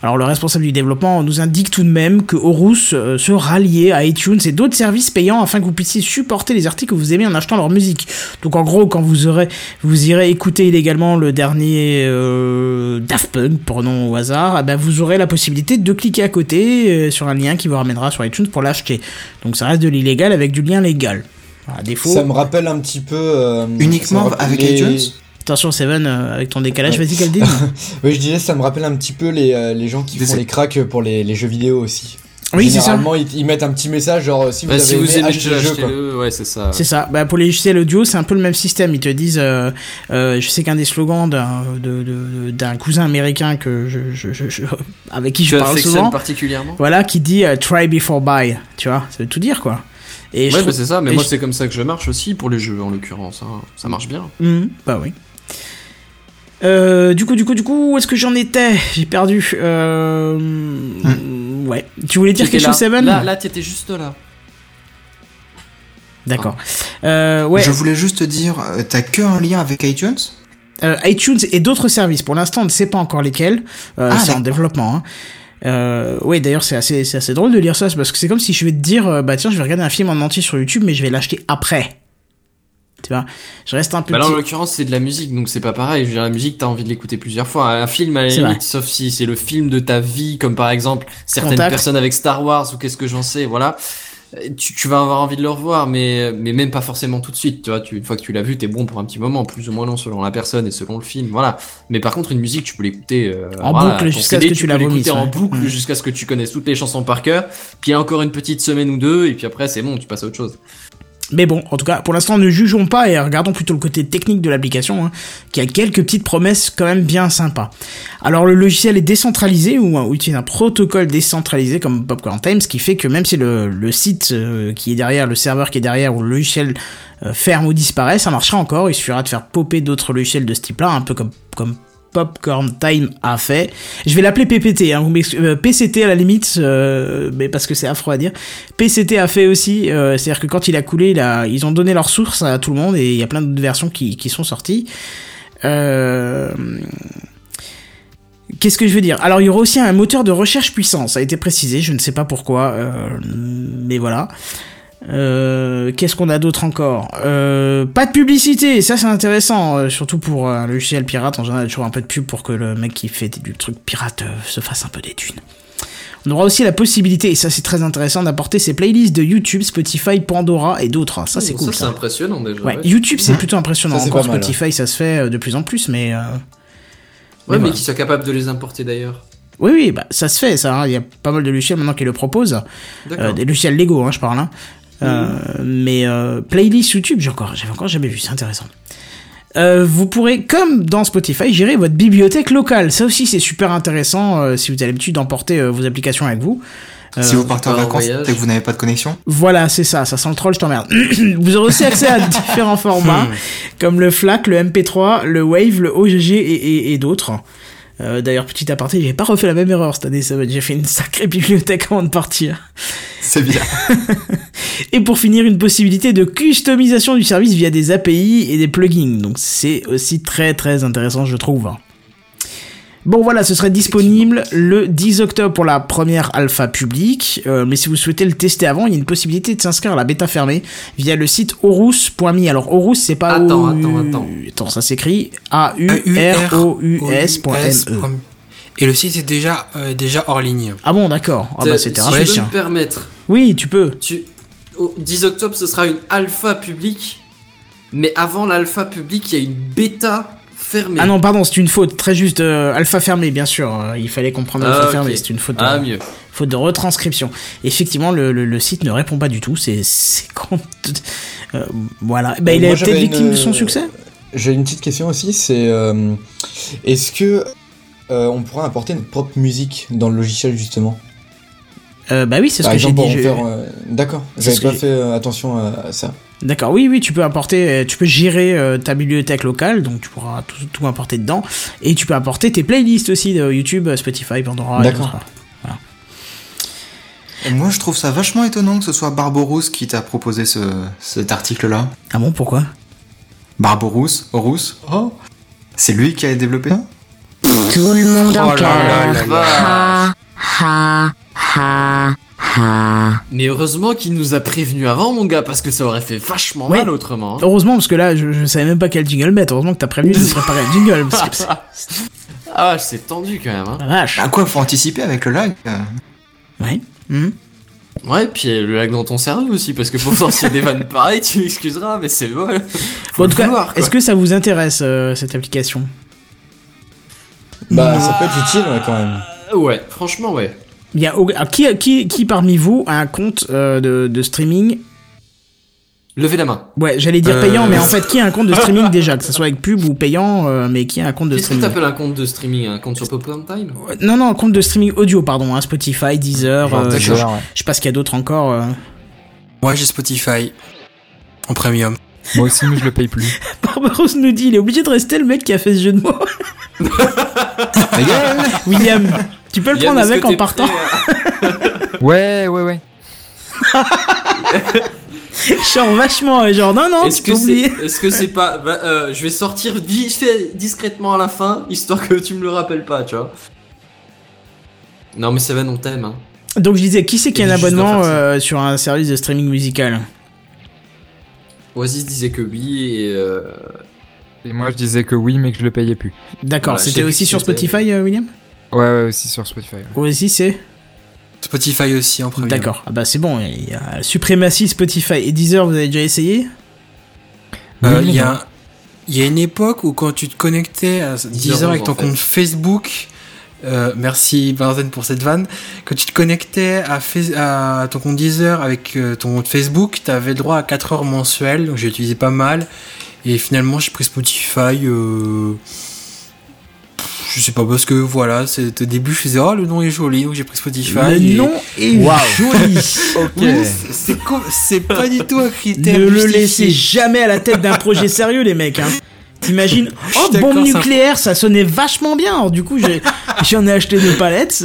Alors le responsable du développement nous indique tout de même que Horus euh, se rallier à iTunes et d'autres services payants afin que vous puissiez supporter les articles que vous aimez en achetant leur musique. Donc en gros, quand vous aurez, vous irez écouter illégalement le dernier euh, Daft Punk, au hasard, eh ben vous aurez la possibilité de cliquer à côté euh, sur un lien qui vous ramènera sur iTunes pour l'acheter. Donc ça reste de l'illégal avec du lien légal. À défaut.
Ça me rappelle un petit peu. euh,
Uniquement avec
les-
iTunes
Attention Seven, euh, avec ton décalage,
Ouais.
vas-y Caldine. [LAUGHS]
Oui, je disais, ça me rappelle un petit peu les, euh, les gens qui
Des-
font les cracks pour les, les jeux vidéo aussi.
Oui, c'est ça.
Généralement, ils, ils mettent un petit message genre si vous
Bah,
avez
si vous
aimé,
aimez
achetez
le jeu,
quoi.
ouais, c'est ça.
C'est ça. Bah, pour les logiciels audio, c'est un peu le même système. Ils te disent, euh, euh, je sais qu'un des slogans d'un de- de- d'un cousin américain que je, je- je- je- avec qui je
Tu
parle
affectionnes
souvent,
particulièrement
voilà, qui dit euh, try before buy. Tu vois, ça veut tout dire quoi. Et
Ouais,
trouve-
bah, c'est ça, mais
et
moi
je-
c'est comme ça que je marche aussi pour les jeux en l'occurrence. hein. Ça marche bien.
Mhm, bah oui. Euh, du coup, du coup, du coup, où est-ce que j'en étais? J'ai perdu. Euh... Ouais. Tu voulais dire quelque
là.
chose, Seven?
Là, là t'étais juste là.
D'accord. Euh, ouais.
Je voulais juste te dire, t'as que un lien avec iTunes?
Euh, iTunes et d'autres services. Pour l'instant, on ne sait pas encore lesquels. Euh,
Ah,
c'est en développement. Hein. Euh, ouais, d'ailleurs, c'est assez, c'est assez drôle de lire ça, parce que c'est comme si je vais te dire, euh, bah tiens, je vais regarder un film en entier sur YouTube, mais je vais l'acheter après. Tu vois, je reste un peu.
Bah là en l'occurrence c'est de la musique donc c'est pas pareil. Je veux dire la musique t'as envie de l'écouter plusieurs fois. Un film à la limite, sauf si c'est le film de ta vie comme par exemple certaines
Contact.
personnes avec Star Wars ou qu'est-ce que j'en sais. Voilà. Tu, tu vas avoir envie de le revoir mais mais même pas forcément tout de suite. Tu vois, tu, une fois que tu l'as vu t'es bon pour un petit moment plus ou moins long selon la personne et selon le film. Voilà. Mais par contre une musique tu peux l'écouter euh,
En
voilà,
boucle jusqu'à ce que tu la
l'écouter
vomisses,
en boucle
Mm.
jusqu'à ce que tu connaisses toutes les chansons par cœur. Puis encore une petite semaine ou deux et puis après c'est bon tu passes à autre chose.
Mais bon, en tout cas, pour l'instant, ne jugeons pas et regardons plutôt le côté technique de l'application, hein, qui a quelques petites promesses quand même bien sympas. Alors, le logiciel est décentralisé ou, utilise un protocole décentralisé comme Popcorn Time, ce qui fait que même si le, le site euh, qui est derrière, le serveur qui est derrière ou le logiciel euh, ferme ou disparaît, ça marchera encore. Il suffira de faire popper d'autres logiciels de ce type-là, un peu comme comme Popcorn Time a fait. Je vais l'appeler PPT, hein, euh, PCT à la limite, euh, mais parce que c'est affreux à dire. PCT a fait aussi, euh, c'est-à-dire que quand il a coulé, ils ont donné leur source à tout le monde et il y a plein d'autres versions qui, qui sont sorties. Qu'est-ce que je veux dire? Alors il y aura aussi un moteur de recherche puissant, ça a été précisé, je ne sais pas pourquoi, mais voilà. Euh, Qu'est-ce qu'on a d'autre encore euh, Pas de publicité, ça c'est intéressant, euh, surtout pour un logiciel pirate. En général, il y a toujours un peu de pub pour que le mec qui fait du truc pirate euh, se fasse un peu des thunes. On aura aussi la possibilité, et ça c'est très intéressant, d'apporter ses playlists de YouTube, Spotify, Pandora et d'autres. Ça c'est
Oh,
cool.
Ça c'est impressionnant déjà.
Ouais,
ouais.
YouTube c'est plutôt impressionnant.
Ça,
Encore
mal,
Spotify ça se fait de plus en plus, mais. euh,
Ouais, mais
voilà.
qui soit capable de les importer d'ailleurs.
Oui, oui, bah, ça se fait, ça. hein. Il y a pas mal de logiciels maintenant qui le proposent.
D'accord.
Euh, des logiciels Lego, hein, je parle. Hein. Euh, mais euh, playlist YouTube, j'ai encore, j'avais encore jamais vu, c'est intéressant. Euh, vous pourrez, comme dans Spotify, gérer votre bibliothèque locale. Ça aussi, c'est super intéressant euh, si vous avez l'habitude d'emporter euh, vos applications avec vous. Euh,
Si vous partez en vacances et que vous n'avez pas de connexion
Voilà, c'est ça, ça sent le troll, je t'emmerde. [COUGHS] vous aurez aussi accès à [LAUGHS] différents formats, comme le FLAC, le MP3, le Wave, le OGG et, et- et d'autres. Euh, D'ailleurs, petit aparté, j'ai pas refait la même erreur cette année, ça va, j'ai fait une sacrée bibliothèque avant de partir.
C'est bien. [LAUGHS]
Et pour finir, une possibilité de customisation du service via des API et des plugins. Donc c'est aussi très très intéressant, je trouve. Bon voilà, ce serait disponible le 10 octobre pour la première alpha publique, euh, mais si vous souhaitez le tester avant, il y a une possibilité de s'inscrire à la bêta fermée via le site horus.me. Alors Horus, c'est pas
Attends,
O-
attends, attends.
Attends, ça s'écrit A U R O U S.me.
Et le site est déjà, euh, déjà hors ligne.
Ah bon, d'accord. Ah bah c'était
si
rapide.
je peux
tiens.
me permettre,
Oui, tu peux.
tu... au 10 octobre, ce sera une alpha publique, mais avant l'alpha publique, il y a une bêta
Ah non, pardon, c'est une faute. Très juste, euh, alpha fermé, bien sûr. Euh, il fallait comprendre
Ah,
alpha
ok.
fermé. C'est une faute.
Ah,
euh,
mieux.
faute de retranscription. Effectivement, le, le- le site ne répond pas du tout. C'est c'est con. Euh, voilà. Bah, il
moi,
est peut-être victime
une-
de son succès.
J'ai une petite question aussi, c'est euh, est-ce que euh, on pourra importer notre propre musique dans le logiciel justement?
Euh, bah oui, c'est ce
Par
que j'ai dit. je-
euh, D'accord, j'avais
que
pas fait euh, attention à, à ça.
D'accord. Oui, oui, tu peux importer, euh, tu peux gérer euh, ta bibliothèque locale, donc tu pourras tout, tout importer dedans, et tu peux importer tes playlists aussi de YouTube, Spotify, Pandora.
D'accord.
moi, je trouve ça vachement étonnant que ce soit Barbarousse qui t'a proposé ce, cet article-là.
Ah bon, pourquoi?
Barberousse, Rousse. Oh. C'est lui qui a développé ça?
Tout le monde en
Oh là là
cœur.
là
Ha, ha, ha, ha.
Mais heureusement qu'il nous a prévenu avant, mon gars, parce que ça aurait fait vachement
Ouais.
mal autrement. hein.
Heureusement, parce que là, je, je savais même pas quel jingle mettre. Heureusement que t'as prévenu de préparer le jingle. Parce que [LAUGHS]
Ah, c'est tendu quand même. Hein.
vache.
À quoi faut anticiper avec le lag euh
Ouais. Mhm.
Ouais, puis le lag dans ton cerveau aussi, parce que pour sortir des vannes [LAUGHS] pareilles, tu m'excuseras, mais c'est bon.
Bon, en tout cas, est-ce que ça vous intéresse euh, cette application?
Bah, ça peut être utile, ouais, quand même.
Ouais, franchement, ouais.
Il y a, qui, qui, qui parmi vous a un compte euh, de, de streaming?
Levez la main.
Ouais, j'allais dire
Euh.
payant, mais en fait, qui a un compte de streaming [LAUGHS] déjà, que ce soit avec pub ou payant, euh, mais qui a un compte de
Qu'est-ce que
streaming?
t'appelles un compte de streaming Un compte sur Popcorn Time?
Non, non, compte de streaming audio, pardon, hein, Spotify, Deezer, euh, je, je sais pas ce qu'il y a d'autre encore. euh.
Moi, j'ai Spotify. En premium.
Moi aussi, mais je le paye plus. [LAUGHS]
Barbaros nous dit, il est obligé de rester le mec qui a fait ce jeu de mots. [LAUGHS]
Regarde
William, tu peux le prendre avec en partant
à- [LAUGHS]
Ouais, ouais, ouais.
Genre vachement, euh, genre non, non,
Est-ce
tu
que c'est, est-ce que c'est pas, bah, euh, je vais sortir vite fait discrètement à la fin, histoire que tu me le rappelles pas, tu vois. Non mais Seven on t'aime. Hein.
Donc je disais, qui c'est qui a un abonnement euh, sur un service de streaming musical?
Oasis disait que oui et euh,
Et moi, je disais que oui, mais que je le payais plus.
D'accord,
sais
c'était aussi sur. Spotify, euh, William?
Ouais, ouais, aussi sur Spotify. ouais.
Aussi c'est?
Spotify aussi en premium.
D'accord, ah bah c'est bon, il y a Suprématie, Spotify et Deezer, vous avez déjà essayé?
Euh,
Oui,
Il y, a, il y a une époque où quand tu te connectais à Deezer avec ton
en fait.
compte Facebook, euh, merci Benzen pour cette vanne, quand tu te connectais à, ton compte Deezer avec euh, ton compte Facebook, tu avais le droit à 4 heures mensuelles, donc j'ai utilisé pas mal. Et finalement, j'ai pris Spotify. Euh, je sais pas, parce que voilà, c'est au début, je faisais Oh, le nom est joli, donc j'ai pris Spotify.
Le
et-
nom est joli [LAUGHS]
Oui, c'est- pas du tout un critère.
Ne le laissez jamais à la tête d'un projet sérieux, les mecs. Hein. T'imagines Oh, bombe
ça-
nucléaire, ça sonnait vachement bien. Alors, du coup, j'ai- [LAUGHS] j'en ai acheté deux palettes.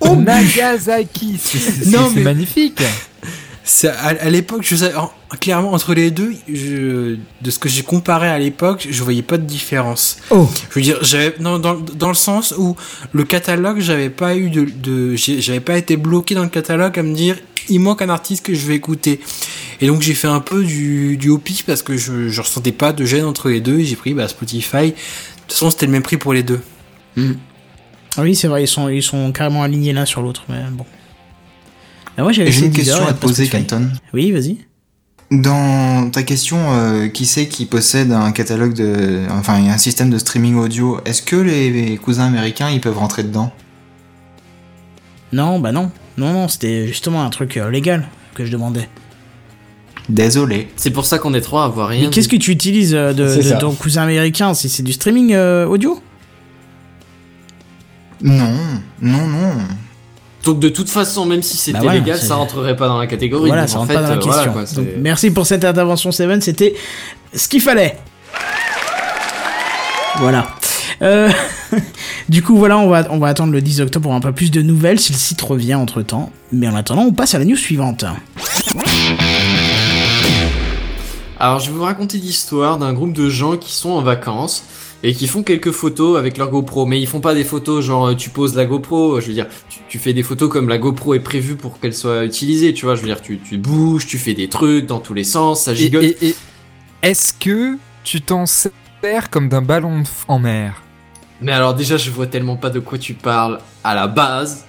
Oh,
Nagasaki, c'est- c'est
Non,
c'est
mais-
magnifique.
C'est à, à l'époque, je en- clairement entre les deux, je, de ce que j'ai comparé à l'époque, je voyais pas de différence.
Oh.
Je veux dire, j'avais dans, dans le sens où le catalogue, j'avais pas eu de, j'avais pas été bloqué dans le catalogue à me dire il manque un artiste que je vais écouter. Et donc j'ai fait un peu du, du pif parce que je, je ressentais pas de gêne entre les deux et j'ai pris bah, Spotify. De toute façon, c'était le même prix pour les deux.
Ah oui, c'est vrai, ils sont, ils sont carrément alignés l'un sur l'autre. Mais bon. Ah, moi, j'avais
Et J'ai une question à te poser. Canton.
Oui, vas-y.
Dans ta question, euh, qui c'est qui possède un catalogue de, enfin, un système de streaming audio Est-ce que les cousins américains ils peuvent rentrer dedans?
Non, bah non. Non, non, c'était justement un truc euh, légal que je demandais.
Désolé.
c'est pour ça qu'on est trois à avoir rien.
Mais qu'est-ce que tu utilises euh, de, ton cousin américain Si c'est du streaming euh, audio?
Non, non, non.
Donc de toute façon, même si c'était
Bah voilà,
légal, ça rentrerait pas dans la catégorie.
Voilà,
Donc,
ça
en
rentre
fait,
pas dans la
euh, voilà,
question.
quoi,
Donc, merci pour cette intervention, Seven. C'était ce qu'il fallait. Voilà. Euh, [LAUGHS] du coup, voilà, on va, on va attendre le 10 octobre pour un peu plus de nouvelles si le site revient entre temps. Mais en attendant, on passe à la news suivante.
Alors, je vais vous raconter l'histoire d'un groupe de gens qui sont en vacances et qui font quelques photos avec leur GoPro. Mais ils font pas des photos genre euh, tu poses la GoPro. Je veux dire, tu, tu fais des photos comme la GoPro est prévue pour qu'elle soit utilisée. Tu vois, je veux dire, tu, tu bouges, tu fais des trucs dans tous les sens, ça gigote.
et- et est-ce que tu t'en sers comme d'un ballon en mer?
Mais alors déjà, je vois tellement pas de quoi tu parles à la base.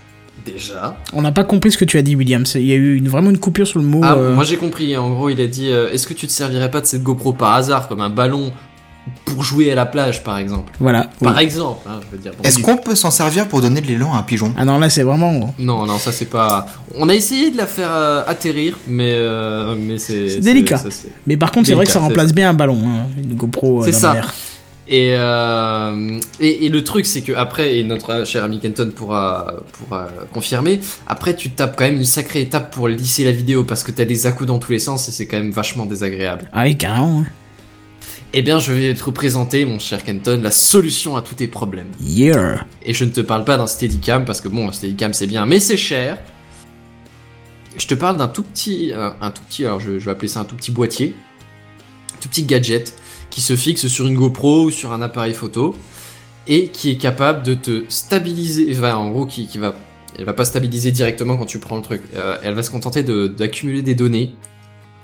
Déjà.
On n'a pas compris ce que tu as dit, William. Il y a eu une- vraiment une coupure sur le mot.
Ah,
euh,
moi j'ai compris. En gros, il a dit euh, Est-ce que tu te servirais pas de cette GoPro par hasard comme un ballon pour jouer à la plage, par exemple?
Voilà. oui.
Par exemple, hein, je veux dire. bon.
Est-ce qu'on peut s'en servir pour donner de l'élan à un pigeon?
Ah non, là, c'est vraiment.
Non, non, ça c'est pas. On a essayé de la faire euh, atterrir, mais euh, mais c'est.
C'est délicat.
ça,
Mais par contre, c'est vrai que ça remplace bien un ballon, hein, une GoPro euh,
C'est
dans
ça.
la mer.
Et, euh, et, et le truc, c'est que après, et notre cher ami Kenton pourra, pourra confirmer, après tu tapes quand même une sacrée étape pour lisser la vidéo parce que t'as des à-coups dans tous les sens et c'est quand même vachement désagréable.
Ah oui, carrément. hein.
Eh bien, je vais te présenter, mon cher Kenton, la solution à tous tes problèmes.
Yeah.
Et je ne te parle pas d'un Steadicam parce que bon, un Steadicam c'est bien, mais c'est cher. Je te parle d'un tout petit, un, un tout petit, alors je, je vais appeler ça un tout petit boîtier, un tout petit gadget qui se fixe sur une GoPro ou sur un appareil photo et qui est capable de te stabiliser. En gros, qui, va, elle va pas stabiliser directement quand tu prends le truc. Euh, elle va se contenter d'accumuler des données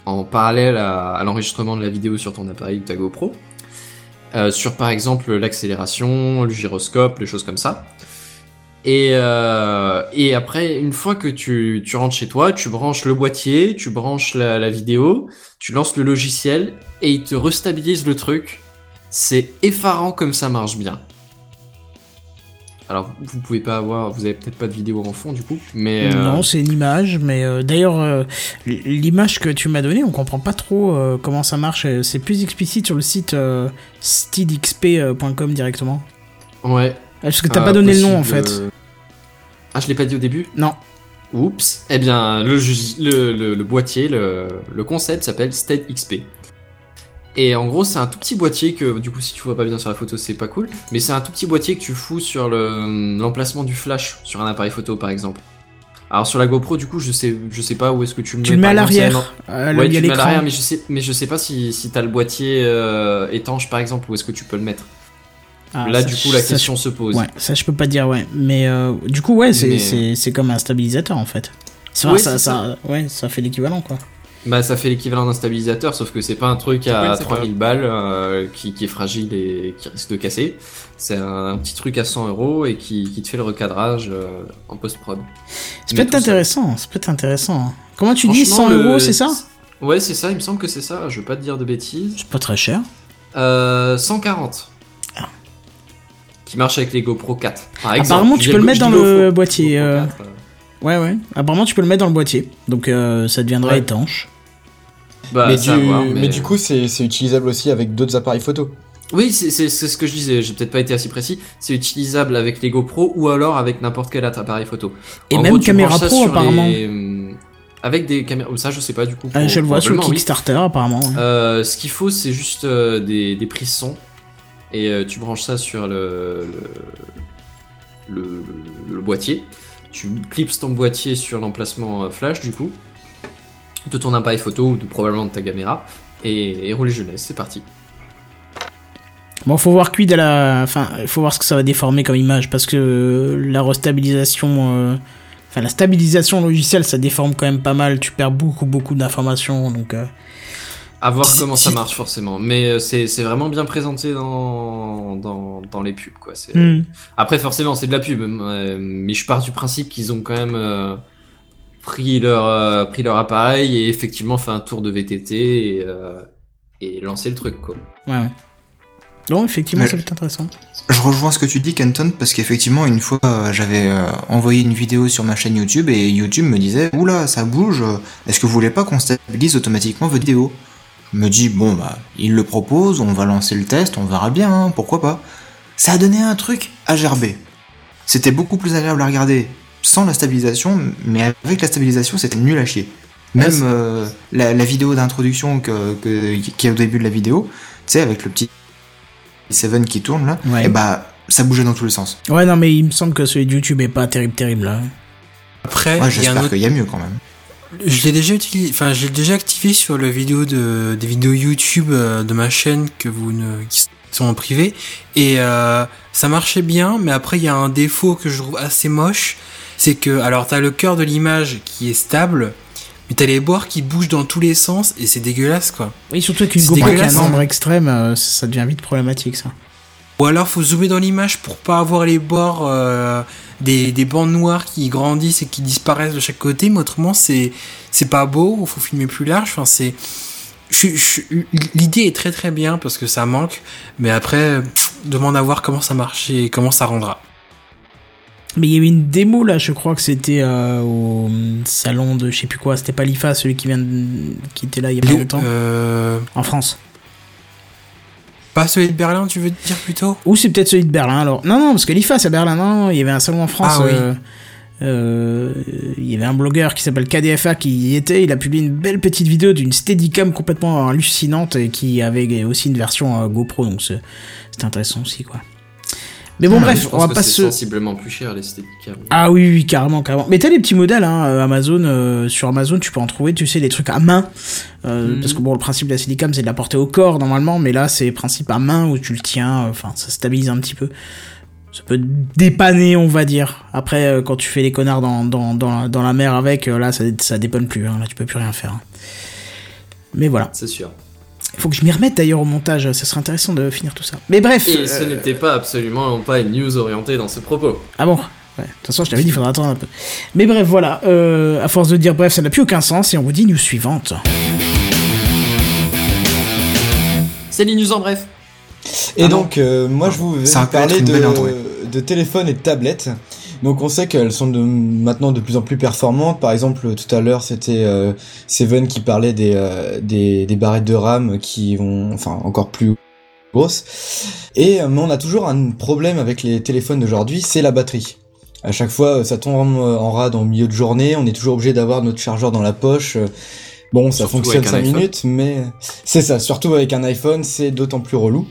en parallèle à, à l'enregistrement de la vidéo sur ton appareil ou ta GoPro. Euh, sur par exemple l'accélération, le gyroscope, les choses comme ça. Et, euh, et après, une fois que tu, tu rentres chez toi, tu branches le boîtier, tu branches la, la vidéo, tu lances le logiciel et il te restabilise le truc. C'est effarant comme ça marche bien. Alors, vous pouvez pas avoir, vous avez peut-être pas de vidéo en fond du coup, mais euh,
Non, c'est une image, mais euh, d'ailleurs, euh, l'image que tu m'as donnée, on comprend pas trop comment ça marche. C'est plus explicite sur le site steedxp.com directement.
ouais.
Parce que t'as
Euh,
pas donné le nom en fait.
euh, Ah, je l'ai pas dit au début.
Non.
Oups. Eh bien, le, le, le, le boîtier, le, concept s'appelle Stead XP. Et en gros, c'est un tout petit boîtier que, du coup, si tu vois pas bien sur la photo, c'est pas cool. Mais c'est un tout petit boîtier que tu fous sur le- l'emplacement du flash sur un appareil photo, par exemple. Alors sur la GoPro, du coup, je sais, je sais pas où est-ce que tu le mets.
Tu le mets à l'arrière. euh,
ouais, tu le mets à l'arrière, mais je sais, mais je sais pas si, si t'as le boîtier euh, étanche, par exemple, où est-ce que tu peux le mettre.
Ah,
Là,
ça,
du coup, la
ça,
question se pose.
Ouais, ça je peux pas dire, ouais. Mais euh, du coup, ouais, c'est
Mais-
c'est- c'est comme un stabilisateur en fait. C'est
Oui,
vrai, ça,
c'est
ça, ouais, ça fait l'équivalent quoi.
Bah ça fait l'équivalent d'un stabilisateur, sauf que c'est pas un truc à
Ouais, c'est
3000 balles euh, qui, qui est fragile et qui risque de casser. C'est un, un petit truc à 100 euros et qui, qui te fait le recadrage euh, en post-prod.
Ça
Mais
peut être
tout seul.
intéressant, ça peut être intéressant. Comment tu dis
Franchement,
100
le-
euros, c'est ça
Ouais, c'est ça, il me semble que c'est ça, je veux pas te dire de bêtises.
C'est pas très cher.
Euh, 140. Qui marche avec les GoPro 4. Par exemple.
Apparemment, tu peux le mettre dans le boîtier, euh.
4, euh.
Ouais, ouais. Apparemment, tu peux le mettre dans le boîtier. Donc euh, ça deviendra
Ouais.
étanche.
Bah,
mais, du...
voir,
mais du coup, c'est utilisable aussi avec d'autres appareils photo.
Oui, c'est ce que je disais, j'ai peut-être pas été assez précis. C'est utilisable avec les GoPro ou alors avec n'importe quel autre appareil photo.
Et
En
même
gros,
caméra pro, apparemment.
les, Avec des caméras. Ça, je sais pas du coup.
Ah, je le vois sur le
probablement, oui.
Kickstarter, apparemment. ouais.
Euh, ce qu'il faut, c'est juste euh, des, des prises son. Et euh, tu branches ça sur le, le, boîtier. Tu clips ton boîtier sur l'emplacement euh, flash, du coup, de ton appareil photo ou probablement de ta caméra. Et, et rouler jeunesse, c'est parti.
Bon, faut voir à la. Enfin, faut voir ce que ça va déformer comme image parce que la restabilisation. euh, Enfin, la stabilisation logicielle, ça déforme quand même pas mal. Tu perds beaucoup, beaucoup d'informations. Donc, euh,
À voir comment ça marche forcément. Mais euh, c'est c'est vraiment bien présenté dans, dans, dans les pubs. Quoi.
Hmm.
Après, forcément, c'est de la pub. euh, mais je pars du principe qu'ils ont quand même euh, pris, leur, euh, pris leur appareil et effectivement fait un tour de VTT et, euh, et lancé le truc. Quoi.
ouais, ouais. Non, effectivement,
Mais-
ça peut être intéressant.
Je rejoins ce que tu dis, Kenton, parce qu'effectivement, une fois, j'avais euh, envoyé une vidéo sur ma chaîne YouTube et YouTube me disait Oula, ça bouge, est-ce que vous voulez pas qu'on stabilise automatiquement votre vidéo? Me dis Bon, bah, il le propose, on va lancer le test, on verra bien, hein, pourquoi pas. Ça a donné un truc à gerber. C'était beaucoup plus agréable à regarder sans la stabilisation, mais avec la stabilisation, c'était nul à chier. Même euh, la, la vidéo d'introduction que, que, qui est au début de la vidéo, tu sais, avec le petit Seven qui tourne là,
Ouais.
et bah ça bougeait dans tous les sens.
Ouais, non, mais il me semble que celui de YouTube est pas terrible, terrible là.
Après,
Ouais, j'espère
autre
qu'il y a mieux quand même.
Je l'ai déjà utilisé, enfin, j'ai déjà activé sur le vidéo de, des vidéos YouTube euh, de ma chaîne que vous ne, qui sont en privé. Et euh, ça marchait bien, mais après, il y a un défaut que je trouve assez moche. C'est que, alors, t'as le cœur de l'image qui est stable, mais t'as les bords qui bougent dans tous les sens et c'est dégueulasse, quoi.
Oui, surtout avec une GoPro qui a un nombre extrême, euh, ça, ça devient vite problématique ça.
Ou alors, faut zoomer dans l'image pour pas avoir les bords euh, des, des bandes noires qui grandissent et qui disparaissent de chaque côté. Mais autrement, c'est c'est pas beau. Faut filmer plus large. Enfin, c'est l'idée est très très bien parce que ça manque. Mais après, pff, demande à voir comment ça marche et comment ça rendra.
Mais il y avait une démo là, je crois que c'était euh, au salon de je sais plus quoi, c'était pas l'IFA, celui qui vient de- qui était là il y a pas longtemps,
euh,
en France.
Pas celui de Berlin, tu veux dire plutôt?
Ou c'est peut-être celui de Berlin alors. Non, non, parce que l'IFA c'est à Berlin, non, non, il y avait un salon en France.
Ah oui.
euh, euh, il y avait un blogueur qui s'appelle KDFA qui y était, il a publié une belle petite vidéo d'une Steadicam complètement hallucinante et qui avait aussi une version euh, GoPro, donc c'est- c'était intéressant aussi quoi. Mais bon,
Je
bref, on
pense
va
que
pas se.
sensiblement plus cher les Steadicam.
Ah oui, oui, carrément, carrément. Mais t'as les petits modèles, hein, euh, Amazon, euh, sur Amazon, tu peux en trouver, tu sais, des trucs à main. Euh,
Mhm.
Parce que bon, le principe de la Steadicam, c'est de la porter au corps, normalement, mais là, c'est principe à main où tu le tiens, enfin, ça stabilise un petit peu. Ça peut dépanner, on va dire. Après, quand tu fais les connards dans, dans, dans, la, dans la mer avec, là, ça, ça dépanne plus, hein, là, tu peux plus rien faire. hein. Mais voilà.
C'est sûr.
Faut que je m'y remette d'ailleurs au montage, ça serait intéressant de finir tout ça. Mais bref.
Et ce
euh,
n'était pas absolument pas une news orientée dans ce propos.
Ah bon? Ouais, de toute façon, je t'avais dit, il faudra attendre un peu. Mais bref, voilà. Euh, à force de dire bref, ça n'a plus aucun sens et on vous dit news suivante.
C'est les news en bref.
Et
Ah
donc, euh, moi, je vous vais vous parler de, de téléphone et de tablettes. Donc, on sait qu'elles sont de, maintenant de plus en plus performantes. Par exemple, tout à l'heure, c'était euh, Seven qui parlait des, euh, des, des barrettes de RAM qui vont, enfin, encore plus grosses. Et euh, mais on a toujours un problème avec les téléphones d'aujourd'hui, c'est la batterie. À chaque fois, euh, ça tombe euh, en rade en milieu de journée. On est toujours obligé d'avoir notre chargeur dans la poche. Euh, Bon, ça
Surtout
fonctionne
avec un
5
iPhone.
minutes, mais c'est ça. Surtout avec un iPhone, c'est d'autant plus relou.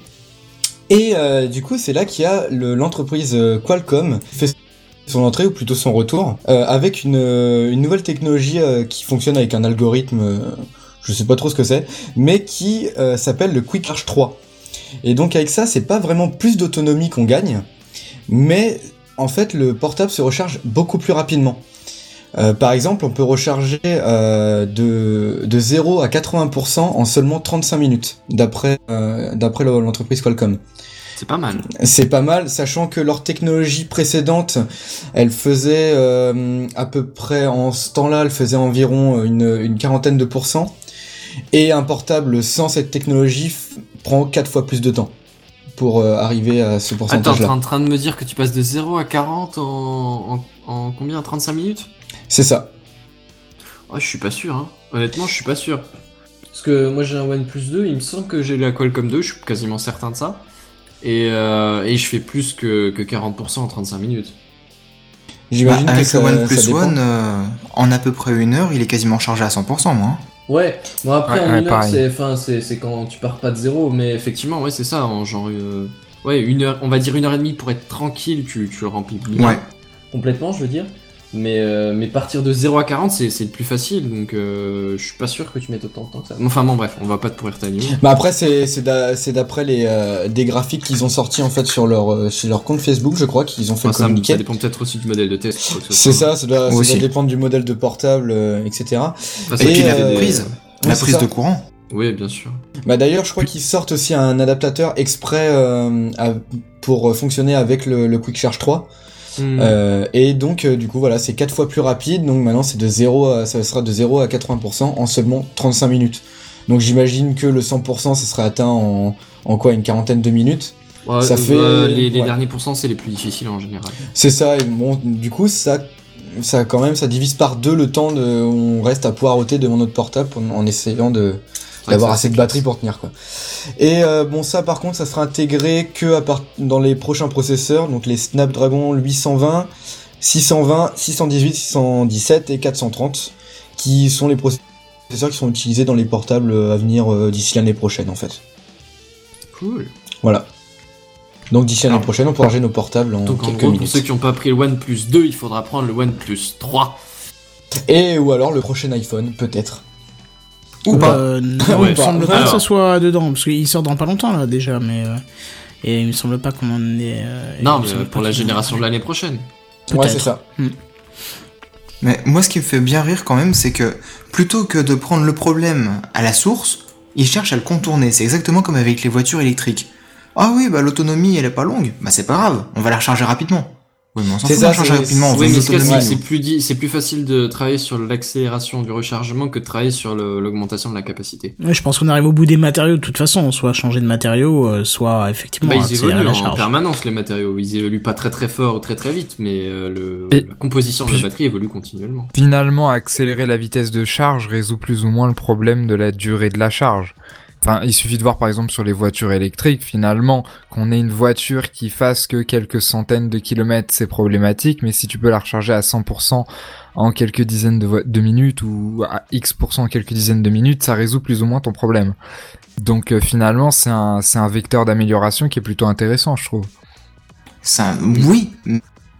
Et euh, du coup, c'est là qu'il y a le- l'entreprise Qualcomm fait son entrée ou plutôt son retour euh, avec une, euh, une nouvelle technologie euh, qui fonctionne avec un algorithme, je sais pas trop ce que c'est, mais qui s'appelle le Quick Charge 3. Et donc avec ça, c'est pas vraiment plus d'autonomie qu'on gagne, mais en fait le portable se recharge beaucoup plus rapidement. Par exemple, on peut recharger de, de 0 à 80% en seulement 35 minutes, d'après d'après le- l'entreprise Qualcomm.
C'est pas mal.
C'est pas mal, sachant que leur technologie précédente, elle faisait euh, à peu près en ce temps-là, elle faisait environ une, une quarantaine de pourcents. Et un portable sans cette technologie prend quatre fois plus de temps pour euh, arriver à ce
Attends, t'es
pourcentage-là.
en train de me dire que tu passes de 0 à 40 en, en, en combien? 35 minutes?
C'est ça.
Oh, je suis pas sûr, hein. Honnêtement, je suis pas sûr. Parce que moi j'ai un OnePlus 2, il me semble que j'ai la Qualcomm 2, je suis quasiment certain de ça. Et, euh, et je fais plus que, que 40% en 35 minutes.
J'imagine
Bah,
que
avec
ça,
le
dépend.
One, euh, en à peu près une heure, il est quasiment chargé à 100%, moi. hein.
Ouais, bon après
Ouais,
en
ouais,
une heure c'est, c'est, c'est quand tu pars pas de zéro, mais effectivement ouais c'est ça, en genre euh, ouais une heure, on va dire une heure et demie pour être tranquille, tu, tu le remplis bien,
Ouais.
complètement je veux dire. Mais, euh, mais partir de 0 à 40 c'est, c'est le plus facile, donc euh, je suis pas sûr que tu mettes autant de temps que ça. Enfin bon bref, on va pas te pourrir ta.
Bah après c'est c'est d'a- c'est d'après les euh, des graphiques qu'ils ont sortis en fait sur leur euh, sur leur compte Facebook je crois qu'ils ont fait
Enfin,
le
ça,
communiqué.
ça dépend peut-être aussi du modèle de test. quoi que ce
C'est
soit.
ça, ça doit, ça
Aussi.
doit dépendre du modèle de portable, euh, etc.
Enfin,
Et
c'est
puis
Et,
la
euh,
prise,
ouais,
la
c'est
prise
ça.
de courant.
Oui bien sûr.
Bah d'ailleurs, je crois qu'ils sortent aussi un adaptateur exprès euh, à- pour euh, fonctionner avec le, le Quick Charge 3.
Hmm.
Euh, et donc, euh, du coup, voilà, c'est quatre fois plus rapide. Donc maintenant, c'est de 0 à, ça sera de 0 à 80% en seulement 35 minutes. Donc j'imagine que le 100%, ça serait atteint en, en quoi, une quarantaine de minutes?
Ouais,
ça
euh,
fait-
les, les
ouais.
derniers pourcents c'est les plus difficiles en général.
C'est ça, et bon, du coup, ça, ça quand même, ça divise par deux le temps de, on reste à poireauter devant notre portable en, essayant de, d'avoir assez de batterie pour tenir quoi. Et euh, bon ça par contre ça sera intégré que à part dans les prochains processeurs donc les Snapdragon 820, 620, 618, 617 et 430 qui sont les processeurs qui sont utilisés dans les portables à venir euh, d'ici l'année prochaine en fait.
Cool.
Voilà. Donc d'ici l'année
Alors,
prochaine on pourra ranger nos portables en
Donc en
quelques
pour
minutes.
ceux qui n'ont pas pris le OnePlus 2, il faudra prendre le OnePlus 3.
Et ou alors le prochain iPhone peut-être.
Ou pas.
Euh, non, [LAUGHS]
Ouais.
il me semble pas que ça soit dedans, parce qu'il sort dans pas longtemps là déjà, mais. euh, et il me semble pas qu'on en est. euh,
Non, mais pour la génération de l'année prochaine.
Ouais c'est ça.
Mais moi, ce qui me fait bien rire quand même, c'est que plutôt que de prendre le problème à la source, ils cherchent à le contourner. C'est exactement comme avec les voitures électriques. Ah oui, bah l'autonomie, elle est pas longue. Bah c'est pas grave, on va la recharger rapidement. Oui, mais on s'en fout
ça,
rapidement, on
Oui, mais c'est plus, di- c'est plus facile de travailler sur l'accélération du rechargement que de travailler sur le- l'augmentation de la capacité.
Ouais, je pense qu'on arrive au bout des matériaux de toute façon, soit changer de matériaux, euh, soit effectivement
Bah, ils évoluent
la
en permanence les matériaux. Ils évoluent pas très très fort ou très très vite, mais euh, le,
Et-
la composition de la batterie évolue continuellement.
Finalement, accélérer la vitesse de charge résout plus ou moins le problème de la durée de la charge. Enfin, il suffit de voir par exemple sur les voitures électriques, finalement, qu'on ait une voiture qui fasse que quelques centaines de kilomètres, c'est problématique, mais si tu peux la recharger à 100% en quelques dizaines de, minutes ou à X% en quelques dizaines de minutes, ça résout plus ou moins ton problème. Donc euh, finalement, c'est un, c'est un vecteur d'amélioration qui est plutôt intéressant, je trouve.
Ça, oui,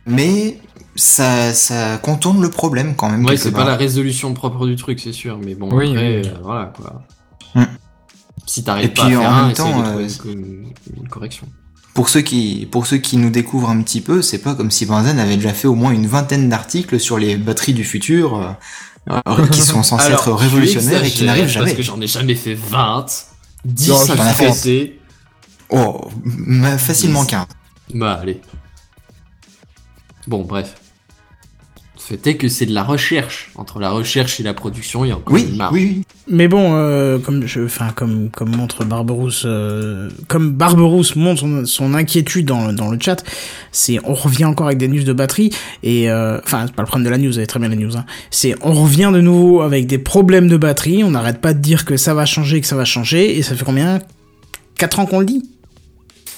mais ça, ça contourne le problème quand même.
Ouais, c'est pas la résolution propre du truc, c'est sûr, mais bon,
Oui,
après,
oui.
euh, voilà quoi.
Hmm.
Si
Et
t'arrives pas
puis,
à faire
en
un,
même temps,
de trouver
euh,
une, une correction.
Pour ceux qui, pour ceux qui nous découvrent un petit peu, c'est pas comme si Benzen avait déjà fait au moins une vingtaine d'articles sur les batteries du futur, euh, [LAUGHS] euh, qui sont censées
Alors,
être révolutionnaires et qui n'arrivent jamais.
Parce que j'en ai jamais fait 20, 10
Non,
à
fait-. Oh, facilement 15.
Bah allez. Bon, bref. Le fait est que c'est de la recherche. Entre la recherche et la production, il y a encore
Oui,
une marge.
oui, oui.
Mais bon, euh, comme je, enfin comme comme montre Barberousse, euh, comme Barberousse montre son, son inquiétude dans, dans le chat, c'est on revient encore avec des news de batterie et euh, enfin c'est pas le problème de la news, vous avez très bien la news. Hein. C'est on revient de nouveau avec des problèmes de batterie. On n'arrête pas de dire que ça va changer, que ça va changer et ça fait combien? Quatre ans qu'on le dit?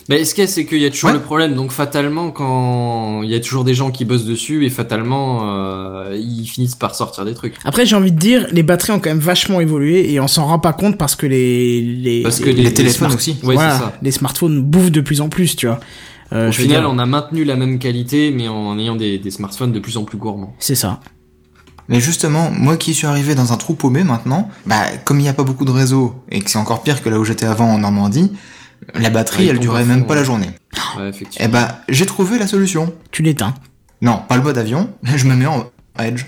Mais ce qu'il y a, c'est qu'il y a toujours
Ouais.
le problème. Donc fatalement, quand il y a toujours des gens qui bossent dessus, et fatalement, euh, ils finissent par sortir des trucs.
Après, j'ai envie de dire, les batteries ont quand même vachement évolué et on s'en rend pas compte parce que les les,
Parce que
les,
les,
les téléphones
smart-
aussi.
Ouais,
voilà,
c'est ça.
les smartphones bouffent de plus en plus, tu vois. Euh,
Au final,
dire,
on a maintenu la même qualité, mais en ayant des, des smartphones de plus en plus gourmands.
c'est ça.
Mais justement, moi qui suis arrivé dans un trou paumé maintenant, bah, comme il n'y a pas beaucoup de réseau, et que c'est encore pire que là où j'étais avant en Normandie, la batterie,
Ouais,
elle durait même
fond,
pas
ouais.
la journée.
Ouais, effectivement.
Eh bah, j'ai trouvé la solution.
Tu l'éteins.
Non, pas le mode avion, je me mets en Edge.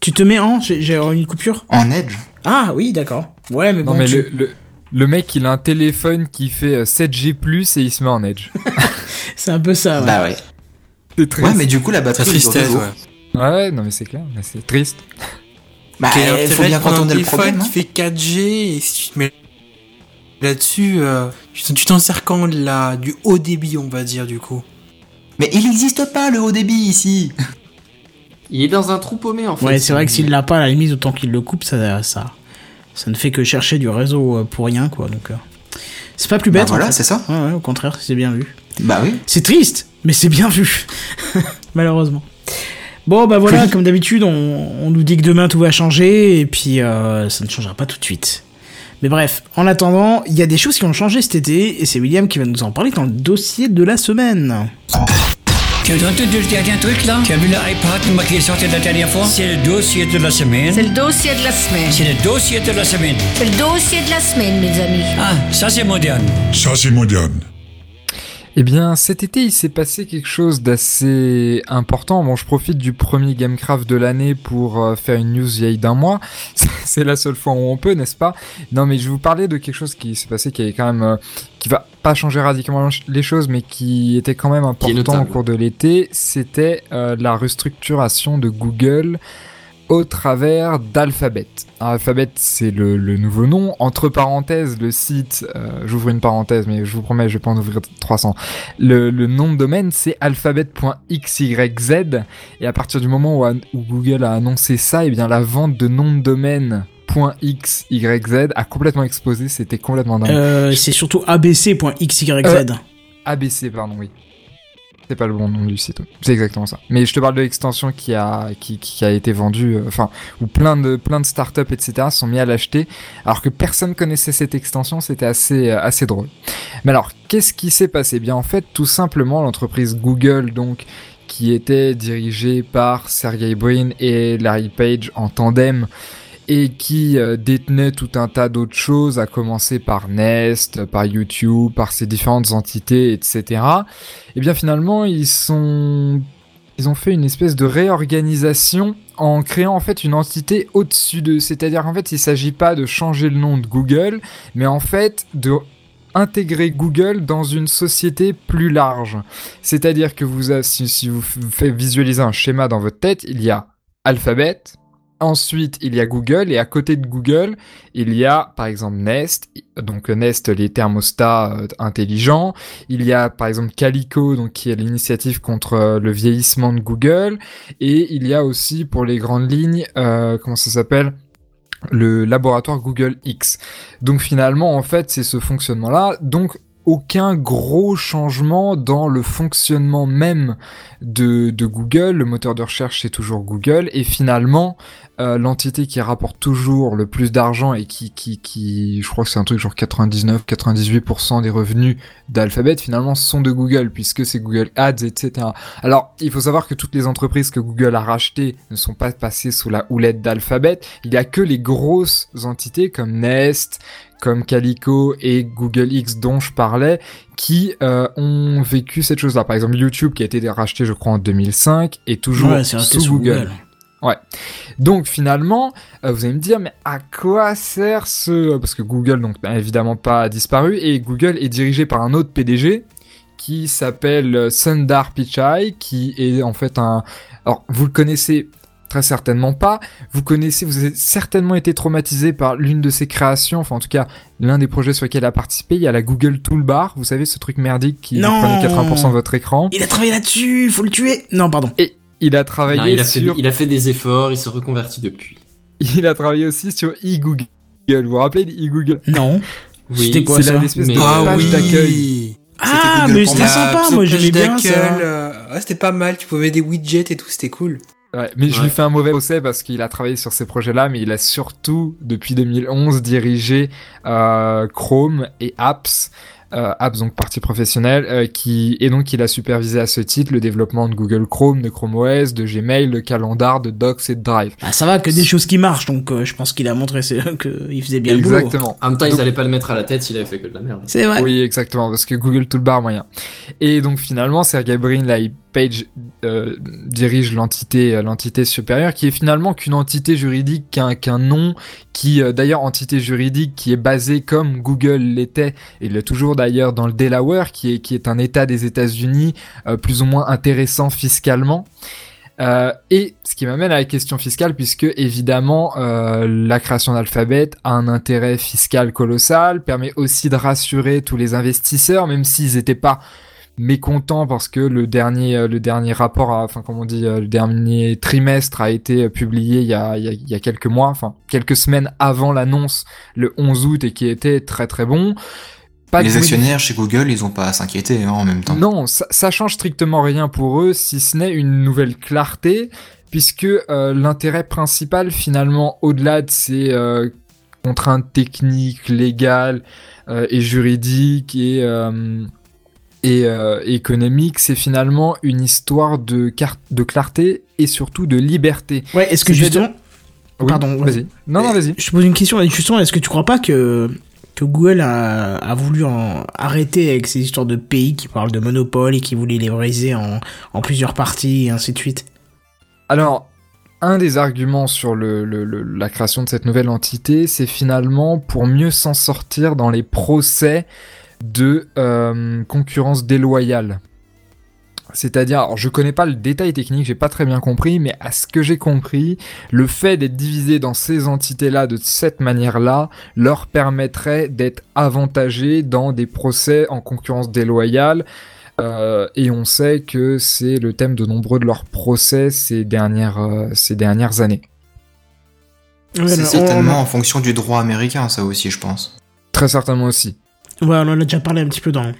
Tu te mets en J'ai j'ai une coupure
En Edge
Ah oui, d'accord. Ouais, mais
Non
bon,
mais
tu-
le, le, le mec il a un téléphone qui fait euh, 7G+, et il se met en edge. [LAUGHS]
c'est un peu ça. ouais.
Bah ouais.
C'est triste.
Ouais, mais du coup, la batterie
tristesse, ouais.
Ouais, non mais c'est clair, c'est triste.
bah, il faut bien contourner le
téléphone
problème.
qui fait 4G et si tu te mets là-dessus, euh, tu t'en sers quand de la, du haut débit, on va dire, du coup?
Mais il n'existe pas le haut débit ici
Il est dans un trou paumé, en fait.
Ouais, c'est vrai que s'il l'a pas, à la limite, autant qu'il le coupe, ça, ça, ça ne fait que chercher du réseau euh, pour rien, quoi. Donc, euh, c'est pas plus
Bah
bête. en
voilà,
fait.
c'est ça.
Ouais, ouais, au contraire, c'est bien vu.
Bah oui.
C'est triste, mais c'est bien vu. [LAUGHS] Malheureusement. Bon, bah voilà, comme d'habitude, on, on nous dit que demain tout va changer, et puis euh, ça ne changera pas tout de suite. Mais bref, en attendant, il y a des choses qui ont changé cet été, et c'est William qui va nous en parler dans le dossier de la semaine.
Tu as entendu le dernier truc là Tu as vu l'iPad moi, qui est sorti la dernière fois? C'est le dossier de la semaine.
C'est le dossier de la semaine.
C'est le dossier de la semaine.
C'est le dossier de la semaine, mes amis.
Ah, ça c'est moderne.
Ça, c'est moderne.
Eh bien, cet été, il s'est passé quelque chose d'assez important. Bon, je profite du premier Gamecraft de l'année pour euh, faire une news vieille d'un mois. [LAUGHS] C'est la seule fois où on peut, n'est-ce pas? Non, mais je vais vous parler de quelque chose qui s'est passé, qui est quand même, euh, qui va pas changer radicalement les choses, mais qui était quand même important au cours de l'été. C'était euh, la restructuration de Google au travers d'Alphabet. Alphabet, c'est le, le nouveau nom. Entre parenthèses, le site, euh, j'ouvre une parenthèse, mais je vous promets, je vais pas en ouvrir 300. Le, le nom de domaine, c'est alphabet.xyz. Et à partir du moment où, Google a annoncé ça, eh bien, la vente de nom de domaine .xyz a complètement explosé. C'était complètement dingue.
Euh, c'est surtout abc.xyz.
Euh, ABC, pardon, oui. C'est pas le bon nom du site. C'est exactement ça. Mais je te parle de l'extension qui a, qui, qui a été vendue, euh, enfin, où plein de, plein de startups, etc., sont mis à l'acheter, alors que personne connaissait cette extension, c'était assez, euh, assez drôle. Mais alors, qu'est-ce qui s'est passé? Eh Bien, en fait, tout simplement, l'entreprise Google, donc, qui était dirigée par Sergey Brin et Larry Page en tandem, et qui euh, détenait tout un tas d'autres choses, à commencer par Nest, par YouTube, par ces différentes entités, etc. Et bien finalement, ils ils ont fait une espèce de réorganisation en créant en fait une entité au-dessus d'eux. C'est-à-dire qu'en fait, il s'agit pas de changer le nom de Google, mais en fait de intégrer Google dans une société plus large. C'est-à-dire que vous, si, si vous faites visualiser un schéma dans votre tête, il y a Alphabet, Ensuite, il y a Google et à côté de Google, il y a par exemple Nest, donc Nest les thermostats euh, intelligents. Il y a par exemple Calico, donc qui est l'initiative contre euh, le vieillissement de Google. Et il y a aussi pour les grandes lignes, euh, comment ça s'appelle? Le laboratoire Google X. Donc finalement, en fait, c'est ce fonctionnement-là. Donc aucun gros changement dans le fonctionnement même de, Google. Le moteur de recherche c'est toujours Google et finalement euh, l'entité qui rapporte toujours le plus d'argent et qui, qui, qui, je crois que c'est un truc genre 99-98% des revenus d'Alphabet finalement sont de Google puisque c'est Google Ads, etc. Alors il faut savoir que toutes les entreprises que Google a rachetées ne sont pas passées sous la houlette d'Alphabet. Il y a que les grosses entités comme Nest, comme Calico et Google X dont je parlais, qui euh, ont vécu cette chose-là. Par exemple, YouTube qui a été racheté, je crois, en 2005, est toujours
Ouais,
sous. Google. Ouais. Donc finalement, euh, vous allez me dire, mais à quoi sert ce... Parce que Google, donc, n'a évidemment pas disparu, et Google est dirigé par un autre PDG qui s'appelle euh, Sundar Pichai, qui est en fait un... Alors, vous le connaissez très certainement pas. Vous connaissez, vous avez certainement été traumatisé par l'une de ses créations, enfin en tout cas l'un des projets sur lesquels il a participé. Il y a la Google Toolbar, vous savez ce truc merdique qui
Non.
prenait 80% de votre écran.
Il a travaillé là-dessus, faut le tuer. Non, pardon.
Et il a travaillé
Non, il, a fait,
sur,
il a fait des efforts, il se reconvertit depuis.
il a travaillé aussi sur e-Google. Vous vous rappelez e-Google?
Non.
Oui,
C'était quoi ça
Mais-
de
Ah oui.
d'accueil.
Ah, mais c'était
moi.
sympa, moi j'aimais bien ça.
euh, ouais, c'était pas mal, tu pouvais des widgets et tout, c'était cool.
Ouais, mais je lui fais un mauvais procès parce qu'il a travaillé sur ces projets-là, mais il a surtout, depuis 2011, dirigé euh, Chrome et Apps, euh, Apps donc partie professionnelle, euh, qui et donc il a supervisé à ce titre le développement de Google Chrome, de Chrome OS, de Gmail, de Calendar, de Docs et de Drive.
Bah, ça va, que des choses qui marchent, donc euh, je pense qu'il a montré [LAUGHS] qu'il faisait bien le boulot.
Exactement.
En même temps,
Donc-
ils allaient pas le mettre à la tête s'il avait fait que de la merde.
C'est vrai.
Oui, exactement, parce que Google Toolbar moyen. Et donc finalement, Sergey Brin, là, il Page euh, dirige l'entité, euh, l'entité supérieure, qui est finalement qu'une entité juridique, qu'un nom, qui euh, d'ailleurs entité juridique qui est basée comme Google l'était, et l'est toujours d'ailleurs dans le Delaware, qui est un État des États-Unis plus ou moins intéressant fiscalement. Et ce qui m'amène à la question fiscale, puisque évidemment la création d'Alphabet a un intérêt fiscal colossal, permet aussi de rassurer tous les investisseurs, même s'ils n'étaient pas mécontents parce que le dernier euh, le dernier rapport, a- enfin comme on dit, euh, le dernier trimestre a été euh, publié il y a, il y a, il y a quelques mois, enfin quelques semaines avant l'annonce, le 11 août, et qui était très très bon. Pas
les actionnaires chez Google, ils ont pas à s'inquiéter hein, en même temps.
non, ça, ça change strictement rien pour eux, si ce n'est une nouvelle clarté, puisque euh, l'intérêt principal, finalement, au-delà de ces euh, contraintes techniques, légales euh, et juridiques et et euh, économiques, c'est finalement une histoire de de clarté et surtout de liberté.
Ouais, est-ce que justement.
Oui,
Pardon, ouais.
vas-y. Non, non, vas-y.
Je te pose une question. Justement, est-ce que tu crois pas que, que Google a, a voulu en arrêter avec ces histoires de pays qui parlent de monopole et qui voulaient les briser en, en plusieurs parties et ainsi de suite?
Alors, un des arguments sur le, le- le- la création de cette nouvelle entité, c'est finalement pour mieux s'en sortir dans les procès de euh, concurrence déloyale. C'est-à-dire, alors je connais pas le détail technique, j'ai pas très bien compris, mais à ce que j'ai compris, le fait d'être divisé dans ces entités-là de cette manière-là leur permettrait d'être avantagés dans des procès en concurrence déloyale. Euh, et on sait que c'est le thème de nombreux de leurs procès ces dernières, euh, ces dernières années.
C'est
on-
certainement en fonction du droit américain, ça aussi, je pense.
Très certainement aussi.
Ouais, on en a déjà parlé un petit peu dans,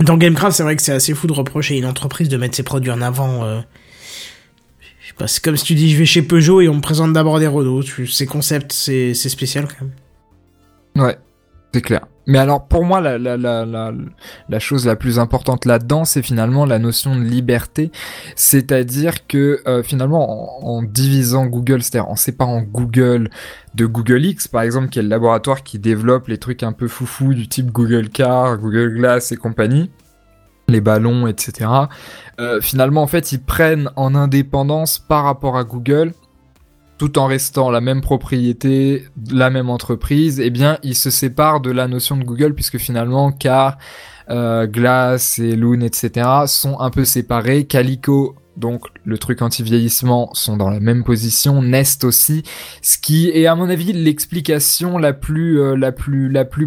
dans Gamecraft. C'est vrai que c'est assez fou de reprocher à une entreprise de mettre ses produits en avant. euh, c'est comme si tu dis je vais chez Peugeot et on me présente d'abord des Renault. C'est c'est spécial quand même.
Ouais, c'est clair. Mais alors pour moi, la, chose la plus importante là-dedans, c'est finalement la notion de liberté. C'est-à-dire que euh, finalement, en, en divisant Google, c'est-à-dire en séparant Google de Google X, par exemple, qui est le laboratoire qui développe les trucs un peu foufou du type Google Car, Google Glass et compagnie, les ballons, etc. Euh, finalement, en fait, ils prennent en indépendance par rapport à Google tout en restant la même propriété, la même entreprise, eh bien, ils se séparent de la notion de Google puisque finalement, Car, euh, Glass et Loon, etc., sont un peu séparés. Calico, donc le truc anti-vieillissement, sont dans la même position. Nest aussi, ce qui est à mon avis l'explication la plus, euh,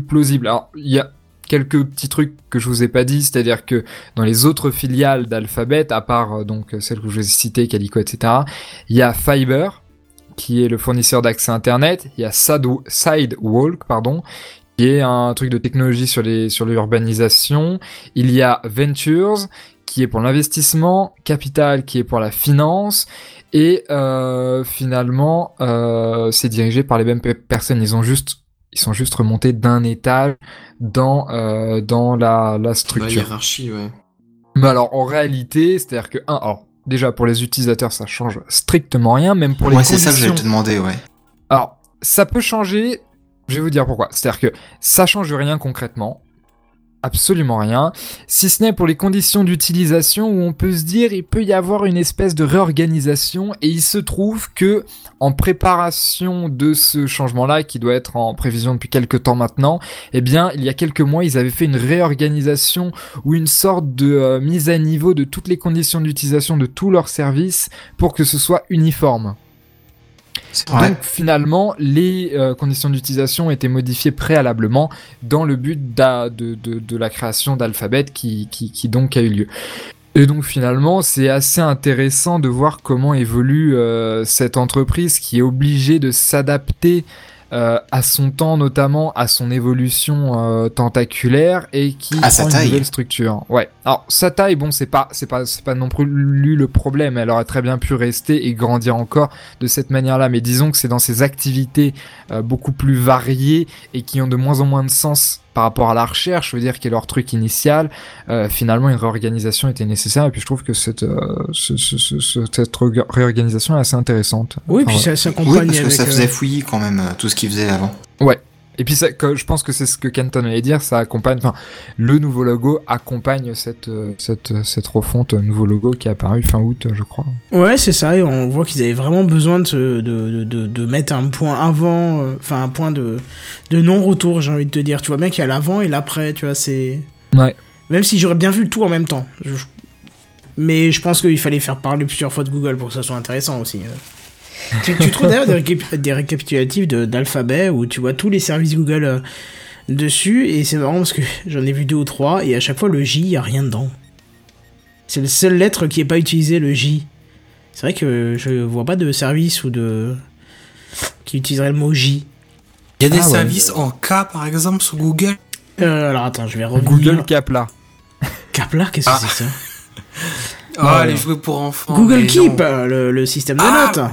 plausible. Alors, il y a quelques petits trucs que je vous ai pas dit, c'est-à-dire que dans les autres filiales d'Alphabet, à part euh, donc celle que je vous ai citée, Calico, etc., il y a Fiber, qui est le fournisseur d'accès internet, il y a Sidewalk, pardon, qui est un truc de technologie sur les sur l'urbanisation. Il y a Ventures, qui est pour l'investissement, Capital, qui est pour la finance, et euh, finalement, euh, c'est dirigé par les mêmes pe- personnes. Ils ont juste ils sont juste remontés d'un étage dans euh, dans la la
La
structure.
hiérarchie, ouais.
Mais alors en réalité, c'est-à-dire que un, alors déjà pour les utilisateurs, ça change strictement rien, même pour les
Ouais, c'est ça que j'allais te demander, ouais.
Alors, ça peut changer. Je vais vous dire pourquoi. C'est-à-dire que ça change rien concrètement. Absolument rien. Si ce n'est pour les conditions d'utilisation où on peut se dire il peut y avoir une espèce de réorganisation et il se trouve que en préparation de ce changement-là qui doit être en prévision depuis quelques temps maintenant, eh bien il y a quelques mois ils avaient fait une réorganisation ou une sorte de euh, mise à niveau de toutes les conditions d'utilisation de tous leurs services pour que ce soit uniforme. Donc finalement, les euh, conditions d'utilisation étaient modifiées préalablement dans le but de, de, de la création d'Alphabet qui, qui, qui donc a eu lieu. Et donc finalement, c'est assez intéressant de voir comment évolue euh, cette entreprise qui est obligée de s'adapter euh, à son temps, notamment à son évolution euh, tentaculaire et qui
À
prend une nouvelle structure. Ouais. Alors sa taille, bon, c'est pas, c'est pas, c'est pas non plus le problème. Elle aurait très bien pu rester et grandir encore de cette manière-là. Mais disons que c'est dans ses activités euh, beaucoup plus variées et qui ont de moins en moins de sens par rapport à la recherche, je veux dire, qui est leur truc initial, euh, finalement une réorganisation était nécessaire et puis je trouve que cette, euh, ce- ce- ce- ce- cette ré- réorganisation est assez intéressante.
Oui,
Enfin,
puis
voilà.
ça s'accompagne
Oui, parce que
avec.
ça
euh,
faisait fouillis quand même, euh, tout ce qu'il faisait avant.
Ouais. Et puis ça, que, je pense que c'est ce que Kenton allait dire, ça accompagne, enfin, le nouveau logo accompagne cette, euh, cette, cette refonte, euh, nouveau logo qui est apparu fin août, je crois.
Ouais, c'est ça, et on voit qu'ils avaient vraiment besoin de, se- de, de, de, mettre un point avant, euh, enfin un point de, de non-retour, j'ai envie de te dire. Tu vois bien qu'il y a l'avant et l'après, tu vois, c'est...
Ouais.
Même si j'aurais bien vu le tout en même temps. Je- Mais je pense qu'il fallait faire parler plusieurs fois de Google pour que ça soit intéressant aussi. euh. Tu, tu trouves d'ailleurs des, récap- des récapitulatifs de- d'alphabet où tu vois tous les services Google euh, dessus, et c'est marrant parce que j'en ai vu deux ou trois, et à chaque fois le J, y a rien dedans. C'est la seule lettre qui est pas utilisée, le J. C'est vrai que je vois pas de service ou de. qui utiliserait le mot J.
Il y a des
Ah ouais.
services en K, par exemple, sur Google?
Euh, alors attends, je vais revenir.
Google Capla.
Kaplar, qu'est-ce que
Ah.
c'est ça? [LAUGHS]
Ah,
Ouais,
les jouets pour enfants.
Google Keep, euh, le, le système de
Ah.
notes.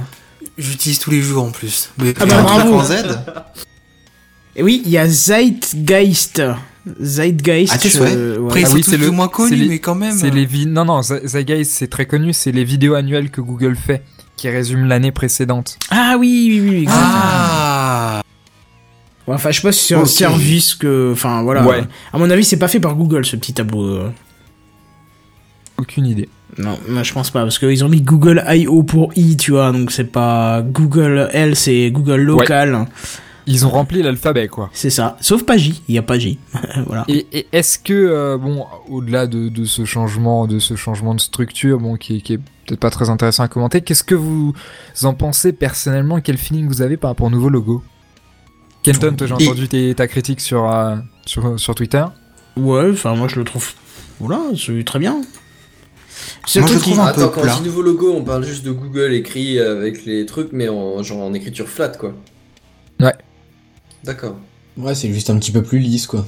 J'utilise tous les jours en plus. Mais
Ah bah,
Un
bravo.
Z [LAUGHS]
Et oui, il y a Zeitgeist. Zeitgeist.
Ah, tu
euh, ouais.
Après, ils
Ah oui, c'est le-
moins
les-
mais quand même.
C'est les non non Zeitgeist c'est très connu, c'est les vidéos annuelles que Google fait qui résument l'année précédente.
Ah oui, oui, oui. exactement.
Ah
Ouais, Enfin, je sais pas si c'est un service que. Enfin, voilà.
Ouais.
À mon avis, c'est pas fait par Google ce petit tableau. euh.
Aucune idée.
Non, moi je pense pas, parce qu'ils ont mis Google I.O. pour I, tu vois, donc c'est pas Google L, c'est Google local.
Ils ont rempli l'alphabet quoi.
C'est ça. Sauf pas J, il y a pas J. [LAUGHS] voilà.
Et, et est-ce que euh, bon au-delà de, de ce changement de ce changement de structure bon qui, qui est peut-être pas très intéressant à commenter, qu'est-ce que vous en pensez personnellement? Quel feeling vous avez par rapport au nouveau logo? Kenton, toi j'ai
Et-
entendu tes- ta critique sur, euh, sur sur Twitter.
Ouais, enfin, moi je le trouve. Voilà, c'est très bien. C'est le
Moi, je
truc
trouve peu
Attends, quand
plat.
on dit nouveau logo, on parle juste de Google écrit avec les trucs, mais en, genre en écriture flat, quoi.
Ouais.
D'accord.
Ouais, c'est juste un petit peu plus lisse, quoi.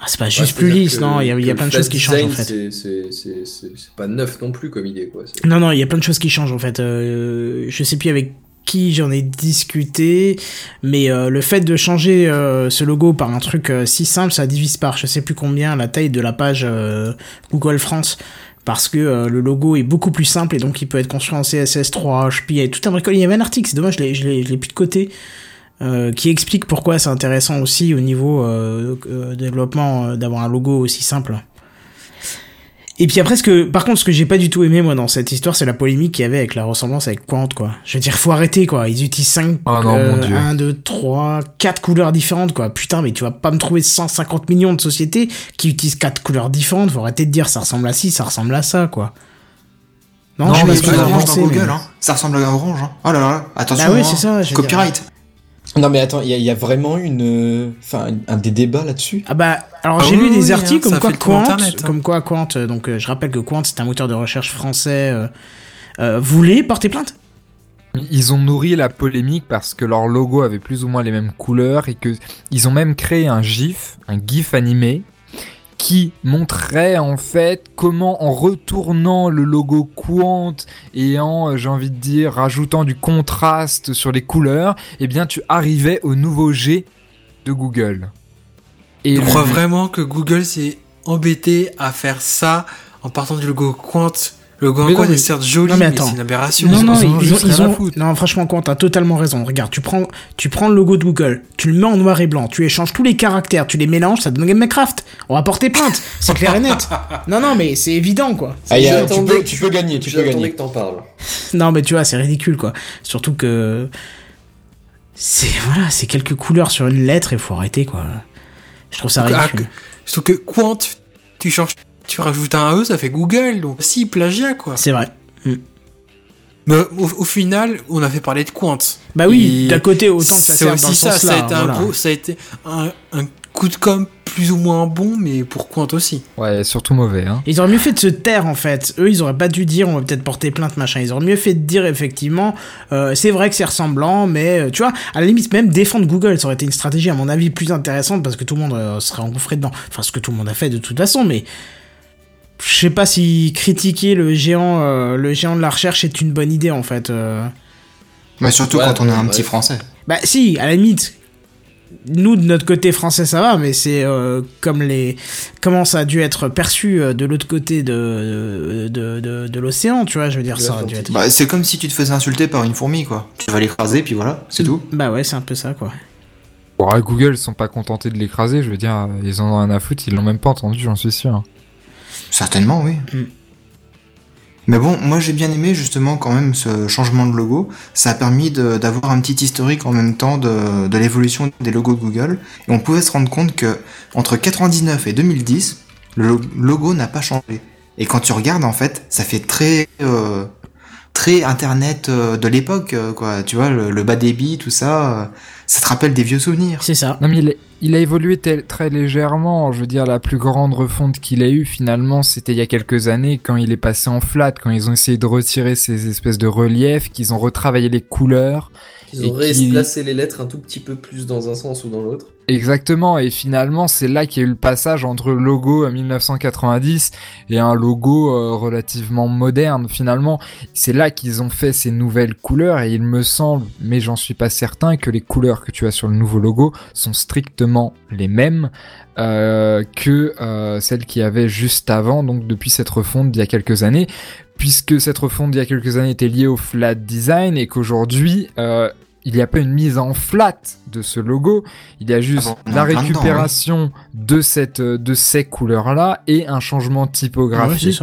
Ah, c'est pas
Ouais,
juste plus lisse, non, il y a, y plein de choses qui changent en fait.
c'est- pas neuf non plus comme idée, quoi.
Non, non, il y a plein de choses qui changent en fait. Euh, je sais plus avec qui j'en ai discuté, mais euh, le fait de changer euh, ce logo par un truc euh, si simple, ça divise par je sais plus combien la taille de la page Google France. Parce que le logo est beaucoup plus simple et donc il peut être construit en CSS3, HP, il y a tout un bricole. Il y avait un article, c'est dommage, je l'ai- plus de côté, qui explique pourquoi c'est intéressant aussi au niveau développement d'avoir un logo aussi simple. Et puis après, ce que, par contre, ce que j'ai pas du tout aimé, moi, dans cette histoire, c'est la polémique qu'il y avait avec la ressemblance avec Quant, quoi. Je veux dire, faut arrêter, quoi. Ils utilisent 5,
Oh non, mon Dieu.
1, 2, 3, 4 couleurs différentes, quoi. Putain, mais tu vas pas me trouver 150 millions de sociétés qui utilisent 4 couleurs différentes. Faut arrêter de dire ça ressemble à ci, ça ressemble à ça, quoi.
Non,
je sais
mais dans
pensez,
Google,
mais-
hein. Ça ressemble à une orange, hein. Oh là là, attention.
Ah oui,
hein.
c'est ça, je dire.
Copyright.
Non, mais attends, il y, a- il y a vraiment une, euh, enfin, un, des débats là-dessus?
Ah bah, alors
Ah
j'ai
oui,
lu des
oui,
articles
hein,
comme quoi Quant,
Internet, hein.
comme quoi Quant, donc euh, je rappelle que Quant c'est un moteur de recherche français, euh, euh, voulait porter plainte?
Ils ont nourri la polémique parce que leur logo avait plus ou moins les mêmes couleurs et que ils ont même créé un GIF, un GIF animé qui montrait en fait comment en retournant le logo Quant et en, euh, j'ai envie de dire, rajoutant du contraste sur les couleurs, eh bien tu arrivais au nouveau G de Google.
Et je crois vraiment que Google s'est embêté à faire ça en partant du logo Quant. Le
non, mais-
est certes joli,
non, mais
mais,
attends.
c'est une aberration.
Non, non,
ils
ils,
ont
ils ont- non, franchement, Quentin, t'as totalement raison. Regarde, tu prends, tu prends le logo de Google, tu le mets en noir et blanc, tu échanges tous les caractères, tu les mélanges, ça donne Gamecraft. On va porter plainte, c'est clair et net. [LAUGHS] Non, non, mais c'est évident, quoi.
Ah, y a- tu, peux,
que-
tu peux gagner, tu peux gagner.
que t'en parles. [LAUGHS]
Non, mais tu vois, c'est ridicule, quoi. Surtout que c'est voilà, c'est quelques couleurs sur une lettre et faut arrêter, quoi. Je trouve ça
Ah,
ridicule.
que- Surtout que Quant, tu changes, tu rajoutes un E, ça fait Google, donc si, plagiat, quoi.
C'est vrai.
Mais au, au final, on a fait parler de Quant.
Bah oui, d'un côté, autant que ça
c'est aussi
dans ce
ça, ça a
sens-là,
été un gros, ça a été un, un coup de com plus ou moins bon, mais pour Quant aussi.
Ouais, surtout mauvais. Hein.
Ils auraient mieux fait de se taire en fait. Eux, ils auraient pas dû dire on va peut-être porter plainte machin. Ils auraient mieux fait de dire effectivement euh, c'est vrai que c'est ressemblant, mais euh, tu vois, à la limite même défendre Google, ça aurait été une stratégie à mon avis plus intéressante parce que tout le monde euh, serait engouffré dedans. Enfin, ce que tout le monde a fait de toute façon, mais je sais pas si critiquer le géant, euh, le géant de la recherche est une bonne idée en fait. euh.
Bah, surtout
Ouais,
quand on est un
ouais.
petit français.
Bah si, à la limite. Nous de notre côté français ça va, mais c'est euh, comme les comment ça a dû être perçu euh, de l'autre côté de de, de, de l'océan, tu vois, je veux dire ça a dû être.
Bah, c'est comme si tu te faisais insulter par une fourmi, quoi. Tu vas l'écraser, puis voilà, c'est tout.
Bah ouais, c'est un peu ça quoi.
Bon, à Google, ils sont pas contentés de l'écraser, je veux dire, ils en ont rien à foutre, ils l'ont même pas entendu, j'en suis sûr.
Certainement, oui.
Mm.
Mais bon, moi j'ai bien aimé justement quand même ce changement de logo. Ça a permis d'avoir un petit historique en même temps de, de l'évolution des logos de Google. Et on pouvait se rendre compte que entre 99 et 2010, le lo- logo n'a pas changé. Et quand tu regardes en fait, ça fait très euh, très internet euh, de l'époque, euh, quoi. Tu vois, le, le bas débit, tout ça, ça te rappelle des vieux souvenirs.
C'est ça.
Non mais il, il a évolué tel- très légèrement, je veux dire, la plus grande refonte qu'il a eue finalement, c'était il y a quelques années, quand il est passé en flat, quand ils ont essayé de retirer ces espèces de reliefs, qu'ils ont retravaillé les couleurs.
Ils ont
qui-
placé les lettres un tout petit peu plus dans un sens ou dans l'autre.
Exactement, et finalement c'est là qu'il y a eu le passage entre le logo à 1990 et un logo euh, relativement moderne finalement. C'est là qu'ils ont fait ces nouvelles couleurs et il me semble, mais j'en suis pas certain, que les couleurs que tu as sur le nouveau logo sont strictement les mêmes euh, que euh, celles qu'il y avait juste avant, donc depuis cette refonte d'il y a quelques années, puisque cette refonte d'il y a quelques années était liée au flat design et qu'aujourd'hui euh, il n'y a pas une mise en flat de ce logo, il y a juste
Ah bon,
la récupération de cette de ces couleurs là et un changement typographique.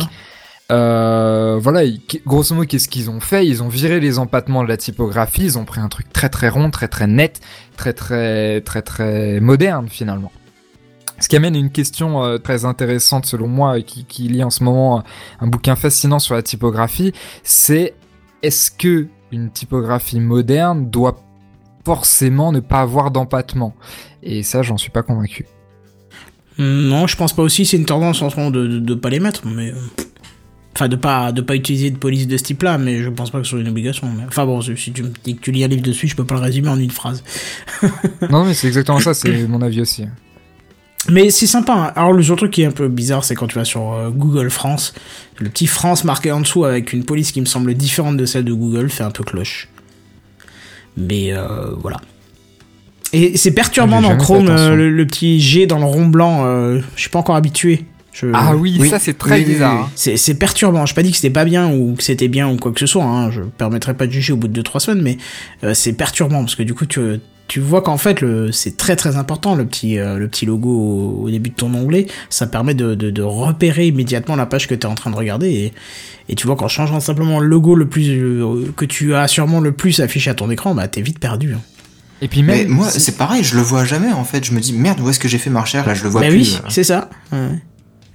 Euh, voilà, grosso modo, qu'est-ce qu'ils ont fait? Ils ont viré les empattements de la typographie, ils ont pris un truc très très rond, très très net, très très très très moderne finalement. Ce qui amène une question euh, très intéressante selon moi, qui, qui lit en ce moment un bouquin fascinant sur la typographie, c'est est-ce que une typographie moderne doit forcément ne pas avoir d'empattement? Et ça, j'en suis pas convaincu.
Non, je pense pas aussi. C'est une tendance en ce moment de, de pas les mettre, mais euh, enfin de pas de pas utiliser de police de ce type-là. Mais je pense pas que ce soit une obligation. Mais... Enfin bon, si tu me dis que tu lis un livre dessus, je peux pas le résumer en une phrase. [LAUGHS]
non, mais c'est exactement ça, c'est mon avis aussi.
Mais c'est sympa. hein. Alors le seul truc qui est un peu bizarre, c'est quand tu vas sur euh, Google France, le petit France marqué en dessous avec une police qui me semble différente de celle de Google fait un peu cloche. Mais euh, voilà. Et c'est perturbant dans Chrome euh, le, le petit G dans le rond blanc. je suis pas encore habitué. Je-
Ah oui, ça c'est très
Oui,
bizarre.
oui.
hein.
C'est, c'est perturbant. Je pas dit que c'était pas bien ou que c'était bien ou quoi que ce soit. Hein. Je permettrai pas de juger au bout de 2-3 semaines, mais euh, c'est perturbant parce que du coup, tu, tu vois qu'en fait, le, c'est très très important le petit, euh, le petit logo au, au début de ton onglet. Ça permet de, de, de repérer immédiatement la page que tu es en train de regarder. Et, et tu vois qu'en changeant simplement le logo le plus euh, que tu as sûrement le plus affiché à ton écran, bah t'es vite perdu. hein.
Et puis
Mais
même,
moi,
si-
c'est pareil, je le vois jamais en fait. Je me dis merde, où est-ce que j'ai fait ma recherche? Là, je le vois
bah
plus.
oui, c'est ça. Ouais.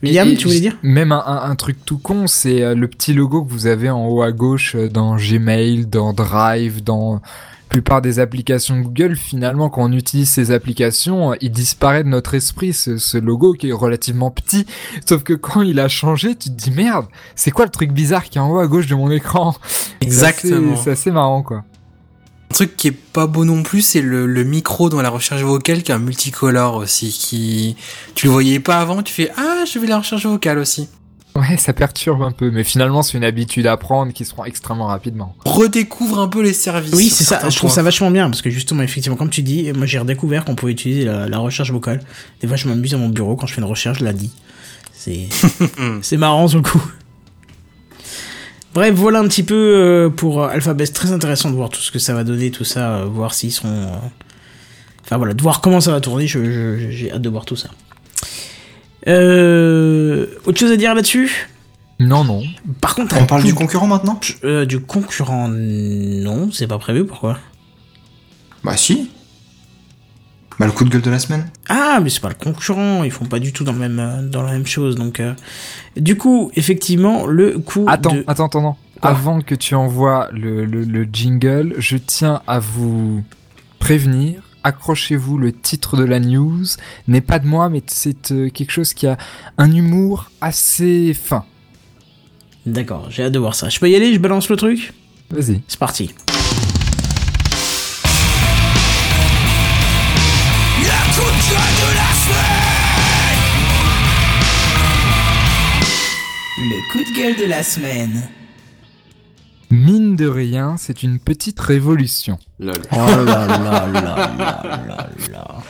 Et
tu voulais dire?
Même un, un- un truc tout con, c'est euh, le petit logo que vous avez en haut à gauche euh, dans Gmail, dans Drive, dans la plupart des applications Google. Finalement, quand on utilise ces applications, euh, il disparaît de notre esprit, ce, ce logo qui est relativement petit. Sauf que quand il a changé, tu te dis merde, c'est quoi le truc bizarre qui est en haut à gauche de mon écran?
Exactement.
C'est assez marrant, quoi.
Un truc qui est pas beau non plus, c'est le, le micro dans la recherche vocale qui est un multicolore aussi, qui tu le voyais pas avant, tu fais ah je vais la recherche vocale aussi.
Ouais, ça perturbe un peu, mais finalement c'est une habitude à prendre qui se prend extrêmement rapidement.
Redécouvre un peu les services.
Oui, c'est ça. Je trouve ça vachement bien parce que justement, effectivement, comme tu dis, moi j'ai redécouvert qu'on pouvait utiliser la, la recherche vocale. Des fois, je m'amuse à mon bureau quand je fais une recherche, je la dis. C'est [LAUGHS] c'est marrant sur le coup. Bref, voilà un petit peu euh, pour euh, Alphabet. Très intéressant de voir tout ce que ça va donner, tout ça, euh, voir s'ils sont. euh, Enfin voilà, de voir comment ça va tourner. J'ai hâte de voir tout ça. Euh, autre chose à dire là-dessus?
Non, non.
Par contre,
On parle du concurrent maintenant?
Euh, du concurrent, non, c'est pas prévu. Pourquoi?
Bah si. Bah le coup de gueule de la semaine.
Ah, mais c'est pas le concurrent, ils font pas du tout dans, le même, euh, dans la même chose. Donc, euh, du coup, effectivement, le coup
Attends,
de...
attends, attends.
Quoi
Avant que tu envoies le, le, le jingle, je tiens à vous prévenir. Accrochez-vous, le titre de la news n'est pas de moi, mais c'est euh, quelque chose qui a un humour assez fin.
D'accord, j'ai hâte de voir ça. Je peux y aller, je balance le truc?
Vas-y.
C'est parti.
Le coup de gueule de la semaine.
Mine de rien, c'est une petite révolution.
Lol.
Oh là là là là là là.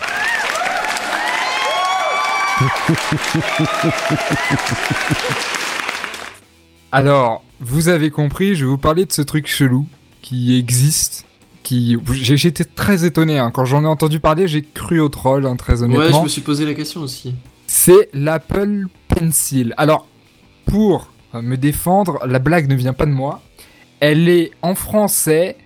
Alors, vous avez compris, je vais vous parler de ce truc chelou qui existe. Qui, j'étais très étonné hein. quand j'en ai entendu parler, j'ai cru au troll, hein, très honnêtement.
Ouais, je me suis posé la question aussi.
C'est l'Apple Pencil. Alors, pour euh, me défendre, la blague ne vient pas de moi. Elle est en français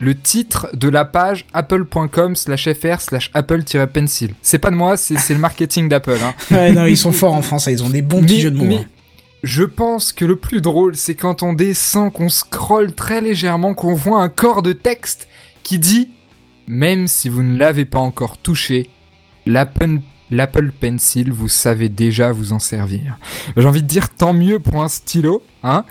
le titre de la page apple.com slash fr slash apple-pencil. C'est pas de moi, c'est c'est le marketing d'Apple. Hein. [LAUGHS]
Ouais, non, ils sont forts en français, ils ont des bons petits
Mais-
jeux de mots.
mais
hein.
Je pense que le plus drôle, c'est quand on descend, qu'on scrolle très légèrement, qu'on voit un corps de texte qui dit Même si vous ne l'avez pas encore touché, l'Apple l'Apple Pencil, vous savez déjà vous en servir. J'ai envie de dire tant mieux pour un stylo, hein.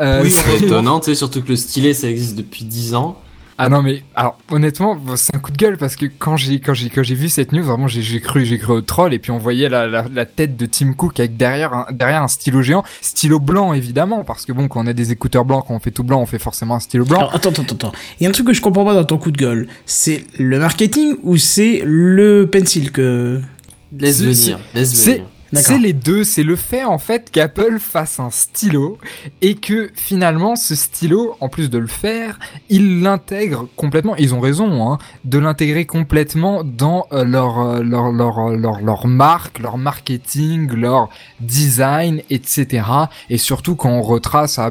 Euh,
oui,
c'est-
étonnant, surtout que le stylet ça existe depuis 10 ans.
Ah non mais alors honnêtement c'est un coup de gueule parce que quand j'ai quand j'ai quand j'ai vu cette news vraiment j'ai j'ai cru j'ai cru au troll et puis on voyait la, la, la tête de Tim Cook avec derrière un, derrière un stylo géant stylo blanc évidemment parce que bon quand on a des écouteurs blancs quand on fait tout blanc on fait forcément un stylo blanc
Alors, attends, attends, attends. Il y a un truc que je comprends pas dans ton coup de gueule. C'est le marketing ou c'est le pencil que.
Laisse venir, laisse
c'est
venir.
C'est les deux, c'est le fait en fait qu'Apple fasse un stylo et que finalement ce stylo, en plus de le faire, il l'intègre complètement. Ils ont raison, hein, de l'intégrer complètement dans euh, leur, euh, leur leur euh, leur leur marque, leur marketing, leur design, etc. Et surtout quand on retrace à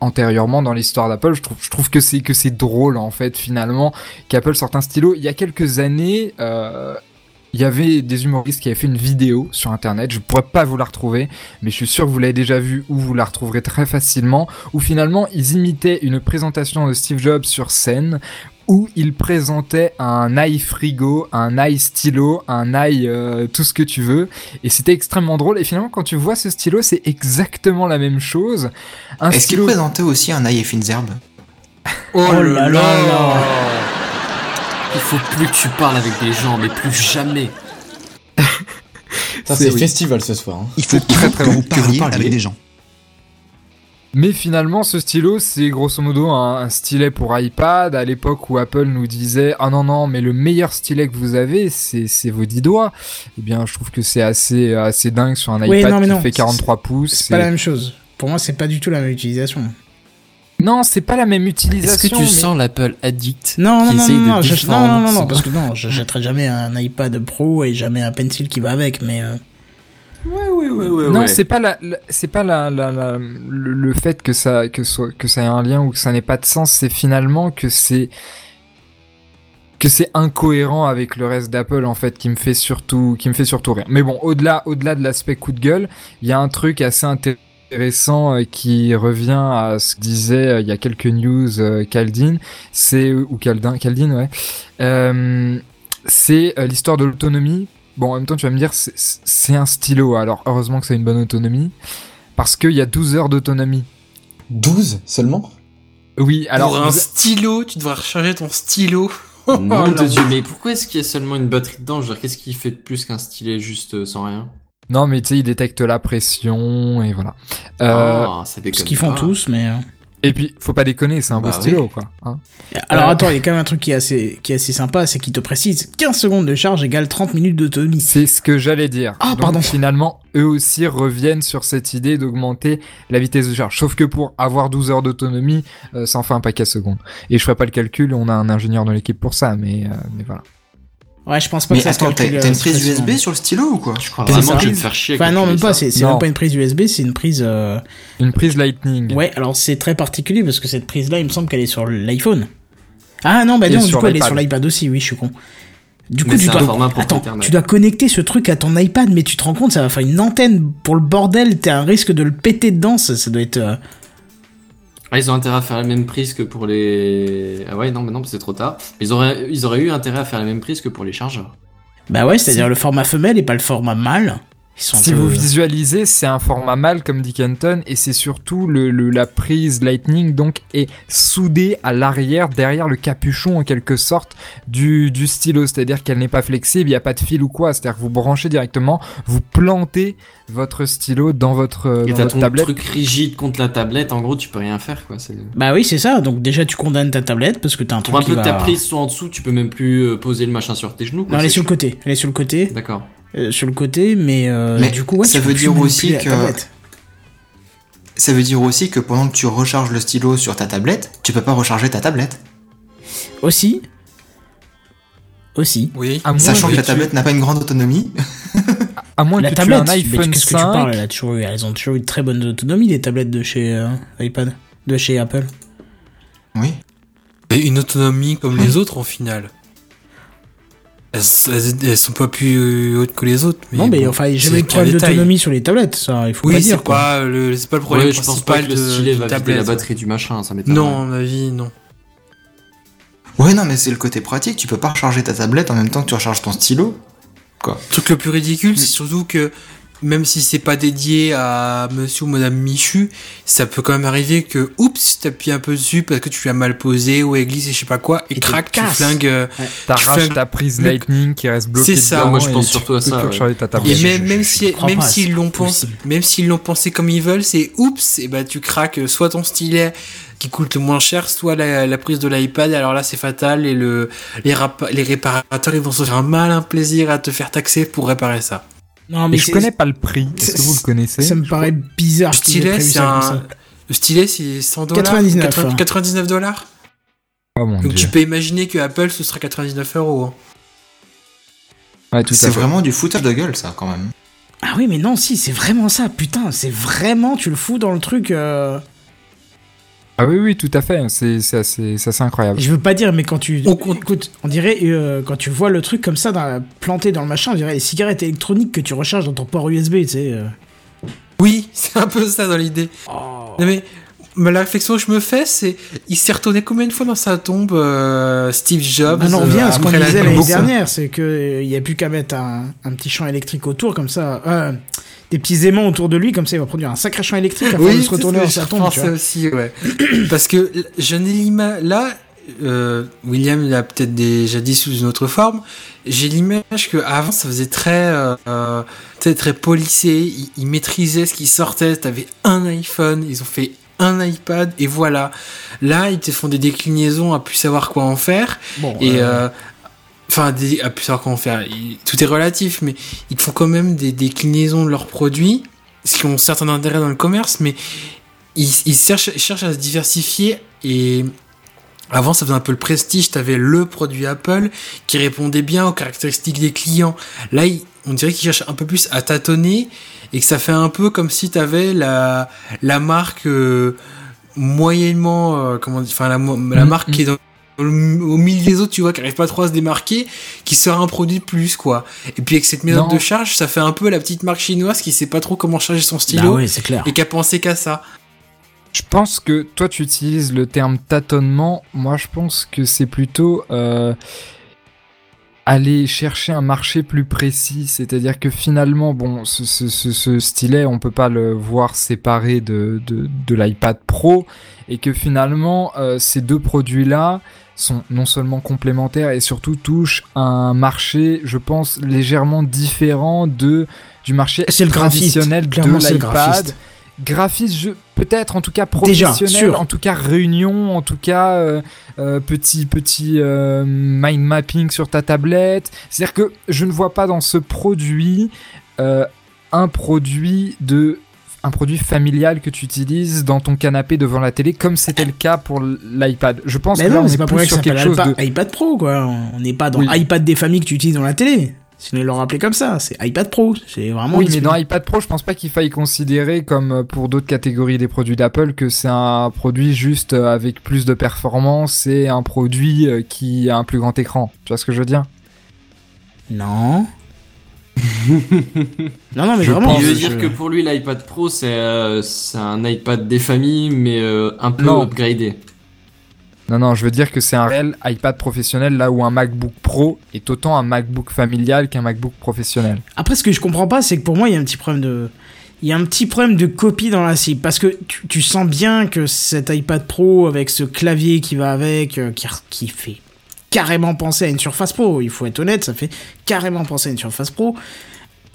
antérieurement dans l'histoire d'Apple, je trouve, je trouve que c'est que c'est drôle en fait finalement qu'Apple sorte un stylo. Il y a quelques années, euh, il y avait des humoristes qui avaient fait une vidéo sur internet, je pourrais pas vous la retrouver, mais je suis sûr que vous l'avez déjà vue ou vous la retrouverez très facilement, où finalement ils imitaient une présentation de Steve Jobs sur scène, où il présentait un iFrigo, un iStylo, un i euh, tout ce que tu veux, et c'était extrêmement drôle. Et finalement, quand tu vois ce stylo, c'est exactement la même chose. Un
Est-ce qu'il
stylo.
présentait aussi un et fines herbes
Oh là là là
Il faut plus que tu parles avec des gens, mais plus jamais.
Ça,
C'est- oui.
festival ce soir. hein.
Il faut
très, très
que vous
Que vous
parliez avec des gens.
Mais finalement, ce stylo, c'est grosso modo un, un stylet pour iPad. À l'époque où Apple nous disait ah non non, mais le meilleur stylet que vous avez, c'est vos 10 doigts. Eh bien, je trouve que c'est assez assez dingue sur un
Oui,
iPad
non,
qui
non,
fait 43 pouces.
C'est pas la même chose. Pour moi, c'est pas du tout la même utilisation.
Non, c'est pas la même
Est-ce
utilisation.
que tu
mais-
sens l'Apple addict
Non, non,
qui
non,
essaye
non,
de
non, je- non, non, non, parce que non, je jetterai jamais un iPad Pro et jamais un pencil qui va avec, mais. euh,
Ouais, ouais, ouais, ouais.
Non,
ouais.
c'est pas la, la- c'est pas la, la, la- le, le fait que ça que soit que ça ait un lien ou que ça n'ait pas de sens, c'est finalement que c'est que c'est incohérent avec le reste d'Apple en fait qui me fait surtout qui me fait surtout rire. Mais bon, au-delà au-delà de l'aspect coup de gueule, il y a un truc assez intéressant euh, qui revient à ce que disait euh, il y a quelques news euh, Caldine, c'est ou Caldin Caldine ouais. Euh, c'est euh, l'histoire de l'autonomie. Bon, en même temps, tu vas me dire, c'est- c'est un stylo. Alors, heureusement que ça a une bonne autonomie. Parce qu'il y a 12 heures d'autonomie.
12 seulement?
Oui, alors
Pour un
vous-
stylo, tu devras recharger ton stylo.
Nom [LAUGHS]
Oh,
de Dieu, mais pourquoi est-ce qu'il y a seulement une batterie dedans? Je veux dire, qu'est-ce qu'il fait de plus qu'un stylet juste euh, sans rien?
Non, mais tu sais, il détecte la pression et voilà. Euh,
Ah, ça
Ce qu'ils font
pas.
tous, mais. euh,
Et puis, faut pas déconner, c'est un beau
Bah
stylo, quoi. hein.
Alors
Euh,
attends, il y a quand même un truc qui est assez, qui est assez sympa, c'est qu'il te précise 15 secondes de charge égale 30 minutes d'autonomie.
C'est ce que j'allais dire.
Ah,
Donc,
pardon.
Finalement, eux aussi reviennent sur cette idée d'augmenter la vitesse de charge. Sauf que pour avoir 12 heures d'autonomie, euh, ça en fait un paquet de secondes. Et je ferai pas le calcul, on a un ingénieur dans l'équipe pour ça, mais, euh, mais voilà.
Ouais, je pense pas
Mais
que ça
attends, t'as
calcule,
t'as
euh,
une prise. USB sur le stylo ou quoi?
Je crois vraiment que tu veux me faire chier.
Enfin non, même pas, c'est même pas une prise USB, c'est une prise... euh,
Une prise Lightning.
Ouais, alors c'est très particulier parce que cette prise-là, il me semble qu'elle est sur l'iPhone. Ah non, bah non, du coup, elle est sur l'iPad aussi, oui, je suis con. Du coup,
Mais
tu dois... Attends, tu dois connecter ce truc à ton iPad, mais tu te rends compte, ça va faire une antenne pour le bordel, t'as un risque de le péter dedans, ça, ça doit être...
Ah, ils ont intérêt à faire la même prise que pour les. Ah ouais, non, mais non, c'est trop tard. Ils auraient, ils auraient eu intérêt à faire la même prise que pour les chargeurs.
Bah ouais, c'est-à-dire le format femelle et pas le format mâle. Ils sont un
Si vous visualisez, c'est un format mâle comme dit Kenton, et c'est surtout le, le- la prise Lightning donc est soudée à l'arrière, derrière le capuchon en quelque sorte du, du stylo, c'est-à-dire qu'elle n'est pas flexible, il n'y a pas de fil ou quoi, c'est-à-dire que vous branchez directement, vous plantez votre stylo dans votre,
Et
dans
t'as
votre
ton
tablette.
truc rigide contre la tablette, en gros, tu peux rien faire, quoi.
Bah oui, c'est ça. Donc déjà, tu condamnes ta tablette parce que t'as un
Pour
truc
un peu
qui
que ta prise soit en dessous, tu peux même plus euh, poser le machin sur tes genoux. quoi,
Non, elle est sur le côté. Elle est sur le côté.
D'accord.
Euh, sur le côté, mais, euh,
Mais
du coup, ouais,
ça veut dire aussi
la
que-
tablette.
Ça veut dire aussi que pendant que tu recharges le stylo sur ta tablette, tu peux pas recharger ta tablette.
Aussi. Aussi.
Oui.
À moins
Sachant que la
tu-
tablette n'a pas une grande autonomie.
à moins
La
que
tablette,
tu aies un iPhone
qu'est-ce que
5,
tu parles elle a toujours eu- Elles ont toujours eu de très bonne autonomie, les tablettes de chez euh, iPad, de chez Apple.
Oui.
Et une autonomie comme les autres, au final. Elles, elles- elles sont pas plus hautes que les autres. Mais
non, mais
bon,
enfin, j'ai jamais eu de problème d'autonomie sur les tablettes, ça, il faut
Oui,
pas dire. quoi.
pas, le, c'est pas le problème
Ouais, je pense pas que le
de,
stylet va vider
tablette.
la batterie du machin, ça m'étonne.
Non, à mon avis, non.
Ouais, non, mais c'est le côté pratique. Tu peux pas recharger ta tablette en même temps que tu recharges ton stylo. Quoi.
Le truc le plus ridicule, c'est surtout que même si c'est pas dédié à monsieur ou madame Michu, ça peut quand même arriver que, oups, t'appuies un peu dessus parce que tu l'as mal posé ou elle glisse et je sais pas quoi, et,
Et
crac, tu flingues. euh,
t'arraches ta prise Lightning qui reste bloquée
C'est ça.
dedans
Moi, je pense
tu
surtout à ça, ouais.
Et même,
je-
même
je
si, même
pas,
s'ils l'ont pensé, même s'ils l'ont pensé comme ils veulent, c'est oups, et bah tu craques soit ton stylet qui coûte le moins cher, soit la, la prise de l'iPad. Alors là, c'est fatal et le les, les réparateurs ils vont se faire un malin plaisir à te faire taxer pour réparer ça.
Non,
Mais
mais
je connais pas le prix. Est-ce que vous le connaissez
Ça me paraît bizarre.
Le stylet, c'est un le stylet c'est 100 dollars,
99, hein.
99 dollars.
Oh mon
Donc
dieu.
tu peux imaginer que Apple ce sera 99 euros. hein.
Ouais, tout à
C'est vraiment du foutage de gueule, ça, quand même.
Ah oui, mais non, si, c'est vraiment ça, putain, c'est vraiment, tu le fous dans le truc. euh,
Ah oui, oui, tout à fait. C'est c'est assez, incroyable.
Je veux pas dire, mais quand tu.
On
Écoute, on dirait, euh, quand tu vois le truc comme ça dans planté dans le machin, on dirait les cigarettes électroniques que tu recharges dans ton port USB, tu sais. euh.
Oui, [LAUGHS] c'est un peu ça dans l'idée. Non, mais, mais la réflexion que je me fais, c'est il s'est retourné combien de fois dans sa tombe, euh, Steve Jobs
Ah non, on revient à ce qu'on disait l'année dernière, c'est que il y a plus qu'à mettre un, un petit champ électrique autour, comme ça. Des petits aimants autour de lui, comme ça il va produire un sacré champ électrique avant de se retourner tombe.
aussi, ouais. [CLEARS THROAT] Parce que je n'ai l'image. Là, euh, William l'a peut-être déjà dit sous une autre forme. J'ai l'image que avant ça faisait très, euh, euh, sais, très polissé. Ils, ils maîtrisaient ce qui sortait. T'avais un iPhone, ils ont fait un iPad et voilà. Là, ils te font des déclinaisons à plus savoir quoi en faire.
Bon,
Et
euh,
euh, enfin, des- à plus savoir comment faire? Il- tout est relatif, mais ils font quand même des déclinaisons de leurs produits, ce qui ont certain intérêt dans le commerce, mais ils, ils cherchent, cherchent à se diversifier et avant, ça faisait un peu le prestige. T'avais le produit Apple qui répondait bien aux caractéristiques des clients. Là, on dirait qu'ils cherchent un peu plus à tâtonner et que ça fait un peu comme si t'avais la la marque euh, moyennement, euh, comment dire, enfin la, la
Mhm.
marque qui est dans au au milieu des autres, tu vois, qui arrive pas trop à se démarquer, qui sort un produit de plus, quoi. Et puis avec cette méthode
Non.
de charge, ça fait un peu la petite marque chinoise qui sait pas trop comment charger son
bah
stylo
c'est clair.
et qui a pensé qu'à ça.
Je pense que toi, tu utilises le terme tâtonnement. Moi, je pense que c'est plutôt. euh, aller chercher un marché plus précis, c'est-à-dire que finalement, bon, ce, ce, ce, ce, stylet, on peut pas le voir séparé de, de, de l'iPad Pro, et que finalement, euh, ces deux produits-là sont non seulement complémentaires et surtout touchent un marché, je pense, légèrement différent de du marché
le
traditionnel
clairement,
de l'iPad.
graphiste.
Peut-être en tout cas
Déjà,
professionnel,
sûr.
en tout cas réunion, en tout cas euh, euh, petit petit euh, mind mapping sur ta tablette. C'est-à-dire que je ne vois pas dans ce produit un produit de un produit familial que tu utilises dans ton canapé devant la télé, comme c'était le cas pour l'iPad. Je pense
Mais
que là,
non,
on est
pas pour rien que
sur quelque chose de
iPad Pro, quoi. On n'est pas dans
Oui.
iPad des familles que tu utilises dans la télé. Sinon, ils l'ont rappelé comme ça. C'est iPad Pro. C'est vraiment.
Oui, mais dans iPad Pro, je pense pas qu'il faille considérer, comme euh, pour d'autres catégories des produits d'Apple, que c'est un produit juste euh, avec plus de performance et un produit euh, qui a un plus grand écran. Tu vois ce que je veux dire?
Non. [LAUGHS] non, non, mais
Je
vraiment.
Il veut
je-
dire que pour lui, l'iPad Pro, c'est euh, c'est un iPad des familles, mais euh, un peu
Non.
upgradé.
Non, non, je veux dire que c'est un réel iPad professionnel, là où un MacBook Pro est autant un MacBook familial qu'un MacBook professionnel.
Après, ce que je comprends pas, c'est que pour moi, il y a un petit problème de. Il y a un petit problème de copie dans la cible. Parce que tu, tu sens bien que cet iPad Pro, avec ce clavier qui va avec, euh, qui, qui fait carrément penser à une Surface Pro, il faut être honnête, ça fait carrément penser à une Surface Pro.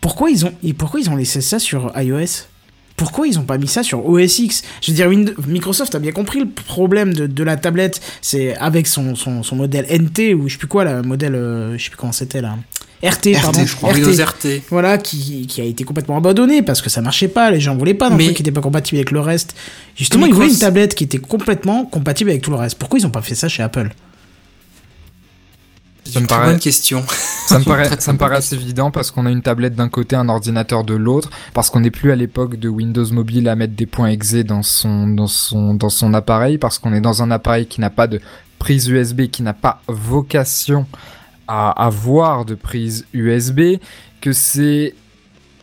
Pourquoi ils ont, et pourquoi ils ont laissé ça sur iOS? Pourquoi ils ont pas mis ça sur OS X? Je veux dire, Windows- Microsoft a bien compris le problème de, de la tablette. C'est avec son, son, son modèle NT, ou je sais plus quoi, là, modèle, euh, je sais plus comment c'était là. RT,
RT,
pardon.
je crois.
Windows RT.
Voilà, qui, qui a été complètement abandonné parce que ça marchait pas, les gens voulaient pas, donc
Mais-
qui était pas compatible avec le reste. Justement, ils voulaient une tablette qui était complètement compatible avec tout le reste. Pourquoi ils ont pas fait ça chez Apple?
Ça me paraît-
bonne question. [LAUGHS]
Ça me paraît, ça me paraît assez évident parce qu'on a une tablette d'un côté, un ordinateur de l'autre, parce qu'on n'est plus à l'époque de Windows Mobile à mettre des points exe dans son, dans son, dans son appareil, parce qu'on est dans un appareil qui n'a pas de prise USB, qui n'a pas vocation à avoir de prise USB, que c'est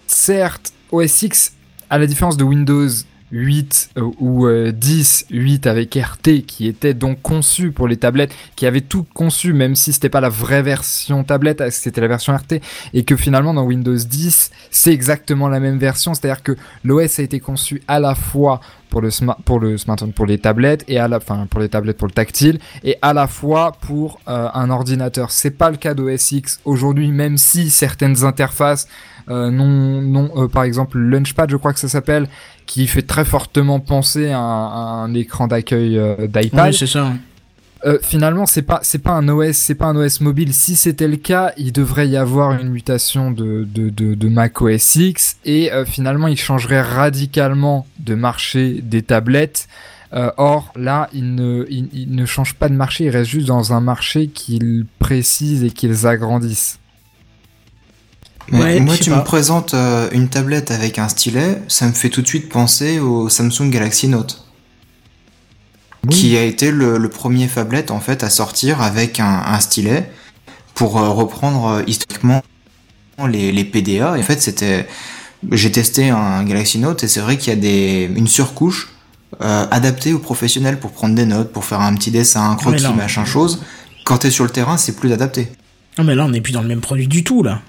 certes OS X, à la différence de Windows 8 euh, ou euh, 10, 8 avec RT, qui était donc conçu pour les tablettes, qui avait tout conçu, même si c'était pas la vraie version tablette, euh, c'était la version RT, et que finalement dans Windows 10, c'est exactement la même version, c'est-à-dire que l'OS a été conçu à la fois pour le smart, pour le smartphone, pour les tablettes et à la, enfin pour les tablettes pour le tactile et à la fois pour euh, un ordinateur. C'est pas le cas d'OS aujourd'hui, même si certaines interfaces, euh, non, non, euh, par exemple Launchpad, je crois que ça s'appelle, qui fait très fortement penser à un, à un écran d'accueil euh, d'iPad.
C'est ça.
Euh, finalement, c'est pas c'est pas un OS, c'est pas un OS mobile. Si c'était le cas, il devrait y avoir une mutation de de de, de Mac OS X et euh, finalement, il changerait radicalement de marché des tablettes. Euh, or, là, il ne il, il ne change pas de marché, il reste juste dans un marché qu'ils précisent et qu'ils agrandissent.
Ouais,
moi, tu
pas.
me présentes euh, une tablette avec un stylet, ça me fait tout de suite penser au Samsung Galaxy Note, qui a été le, le premier phablette en fait à sortir avec un, un stylet pour euh, reprendre euh, historiquement les, les PDA. Et en fait, c'était, j'ai testé un Galaxy Note et c'est vrai qu'il y a des une surcouche adaptée aux professionnels pour prendre des notes, pour faire un petit dessin, un croquis,
non.
machin chose. Quand t'es sur le terrain, c'est plus adapté.
Non, mais là, on n'est plus dans le même produit du tout, là.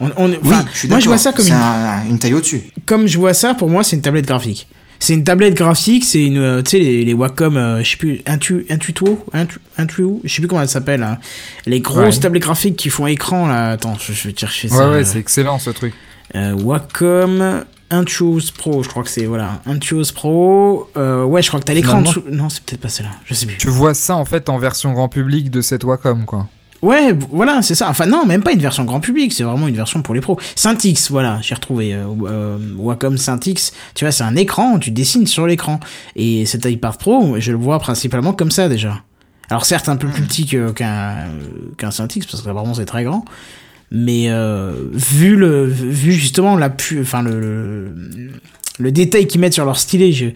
On, on-
Oui,
enfin,
je suis
moi, je vois ça comme une,
un- une taille au-dessus.
comme je vois ça, pour moi, c'est une tablette graphique. C'est une tablette graphique, c'est une, euh, tu sais, les, les Wacom, euh, je sais plus, Intu, Intuito, Intu, Intuo, je sais plus comment elle s'appelle, hein. Les grosses
Ouais.
tablettes graphiques qui font écran, là. Attends, je, je vais chercher
Ouais,
ça.
ouais,
euh,
c'est excellent ce truc.
Wacom Intuos Pro, je crois que c'est, voilà. Intuos Pro, euh, ouais, je crois que t'as l'écran en dessous. Non, c'est peut-être pas celle-là, je sais plus.
Tu vois ça en fait en version grand public de cette Wacom, quoi.
Ouais, voilà, c'est ça. Enfin, non, même pas une version grand public, c'est vraiment une version pour les pros. Syntix, voilà, j'ai retrouvé euh, euh, Wacom Syntix. Tu vois, c'est un écran, tu dessines sur l'écran. Et cet iPad Pro, je le vois principalement comme ça déjà. Alors certes, un peu plus petit que- qu'un qu'un Syntix, parce que vraiment c'est très grand. Mais euh, vu le vu justement la pu, enfin le, le le détail qu'ils mettent sur leur stylet, je,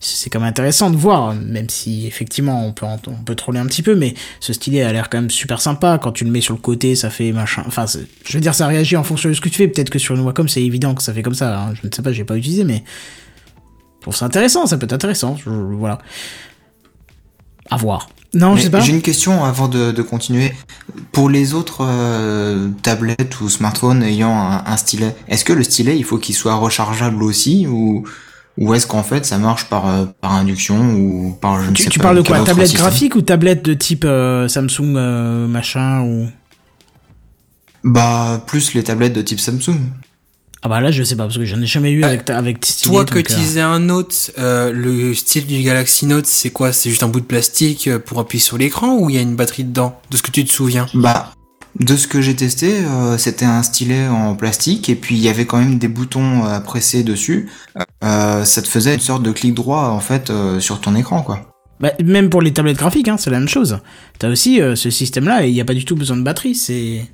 c'est quand même intéressant de voir, même si effectivement on peut, on peut troller un petit peu, mais ce stylet a l'air quand même super sympa. Quand tu le mets sur le côté, ça fait machin. Enfin, je veux dire, ça réagit en fonction de ce que tu fais. Peut-être que sur une Wacom, c'est évident que ça fait comme ça. hein. Je ne sais pas, j'ai pas utilisé, mais je trouve ça intéressant. Ça peut être intéressant. Je- voilà. À voir. Non, je sais pas.
J'ai une question avant de, de continuer. Pour les autres euh, tablettes ou smartphones ayant un, un stylet, est-ce que le stylet il faut qu'il soit rechargeable aussi ou ou est-ce qu'en fait ça marche par euh, par induction ou par je ne
Tu,
sais
tu
pas
parles de quoi Tablette graphique ou tablette de type euh, Samsung euh, machin ou
Bah plus les tablettes de type Samsung.
Ah bah là je sais pas parce que j'en ai jamais eu avec ta- avec
Toi que
donc, euh,
un Note, euh, le style du Galaxy Note, c'est quoi? C'est juste un bout de plastique euh, pour appuyer sur l'écran ou il y a une batterie dedans? De ce que tu te souviens
Bah de ce que j'ai testé, euh, c'était un stylet en plastique et puis il y avait quand même des boutons à presser dessus. Euh, ça te faisait une sorte de clic droit en fait euh, sur ton écran quoi.
Bah, même pour les tablettes graphiques, hein, c'est la même chose. T'as aussi euh, ce système-là et il n'y a pas du tout besoin de batterie. C'est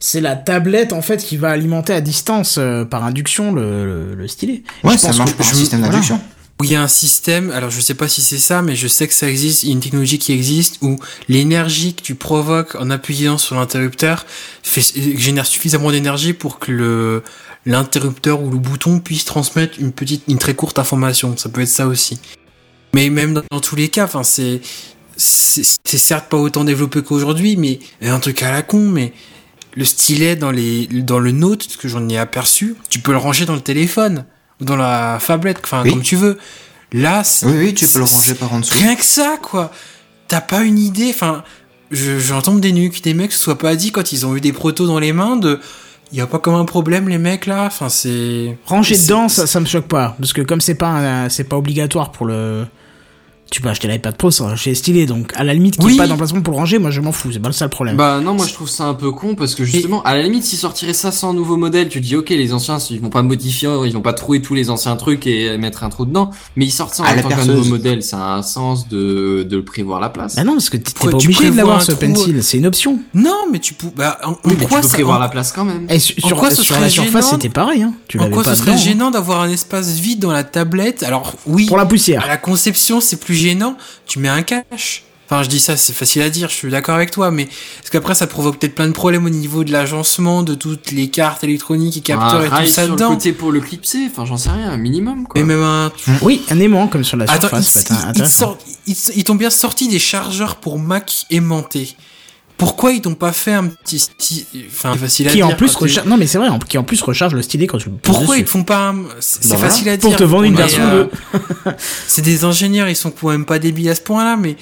c'est la tablette en fait qui va alimenter à distance euh, par induction le, le, le stylet.
Ouais, ça marche
que
par un système
voilà.
d'induction.
Où il y a un système, alors je sais pas si c'est ça, mais je sais que ça existe, il y a une technologie qui existe où l'énergie que tu provoques en appuyant sur l'interrupteur génère suffisamment d'énergie pour que le, l'interrupteur ou le bouton puisse transmettre une petite, une très courte information. Ça peut être ça aussi. Mais même dans, dans tous les cas, enfin, c'est, c'est, c'est certes pas autant développé qu'aujourd'hui, mais un truc à la con, mais le stylet dans les, dans le Note, ce que j'en ai aperçu, tu peux le ranger dans le téléphone ou dans la tablette, enfin
Oui.
comme tu veux. Là, c'est-
Oui oui, tu peux le ranger par en dessous.
Rien que ça, quoi. T'as pas une idée, enfin, je, j'entends des nuques, des mecs se soient pas dit quand ils ont eu des protos dans les mains de, y a pas comme un problème les mecs là, enfin c'est.
Ranger dedans, ça, ça me choque pas parce que comme c'est pas c'est pas obligatoire pour le tu peux acheter l'iPad Pro sans acheter le stylet donc à la limite qu'il n'y
Oui.
ait pas d'emplacement pour le ranger moi je m'en fous c'est pas le seul problème
Bah non, moi je trouve ça un peu con parce que justement, à la limite, s'ils sortiraient ça sans nouveau modèle, tu te dis ok, les anciens, ils vont pas modifier, ils vont pas trouver tous les anciens trucs et mettre un trou dedans, mais ils sortent ça en tant qu'un nouveau modèle, ça a un sens de, de le prévoir la place.
bah non parce que t'es pas
tu
obligé de l'avoir
un
ce
trou
pencil c'est une option
Non, mais tu peux. Bah, en, en
Oui, mais
quoi
tu peux
ça-
prévoir
en-
la place quand même.
et
En
sur,
quoi ce
sur
serait
la surface c'était pareil hein tu
En quoi ce serait gênant d'avoir un espace vide dans la tablette? Alors oui,
pour la poussière
à la conception c'est plus gênant. Tu mets un cache. Enfin, je dis ça, c'est facile à dire. Je suis d'accord avec toi, mais parce qu'après ça provoque peut-être plein de problèmes au niveau de l'agencement de toutes les cartes électroniques et capteurs
un
et tout ça
sur
dedans.
le côté pour le clipser, enfin j'en sais rien, un minimum quoi.
Et même un,
oui un aimant comme sur la
Attends,
surface
ils t'ont bien sorti des chargeurs pour Mac aimantés. Pourquoi ils t'ont pas fait un petit, sti- enfin facile à
qui
dire.
en plus recharge non mais c'est vrai qui en plus recharge le stylet quand tu
Pourquoi
dessus.
ils te font pas un... C'est
Bah voilà.
facile à dire.
pour te vendre une version
euh, [LAUGHS]
2
C'est des ingénieurs, ils sont quand même pas débiles à ce point-là, mais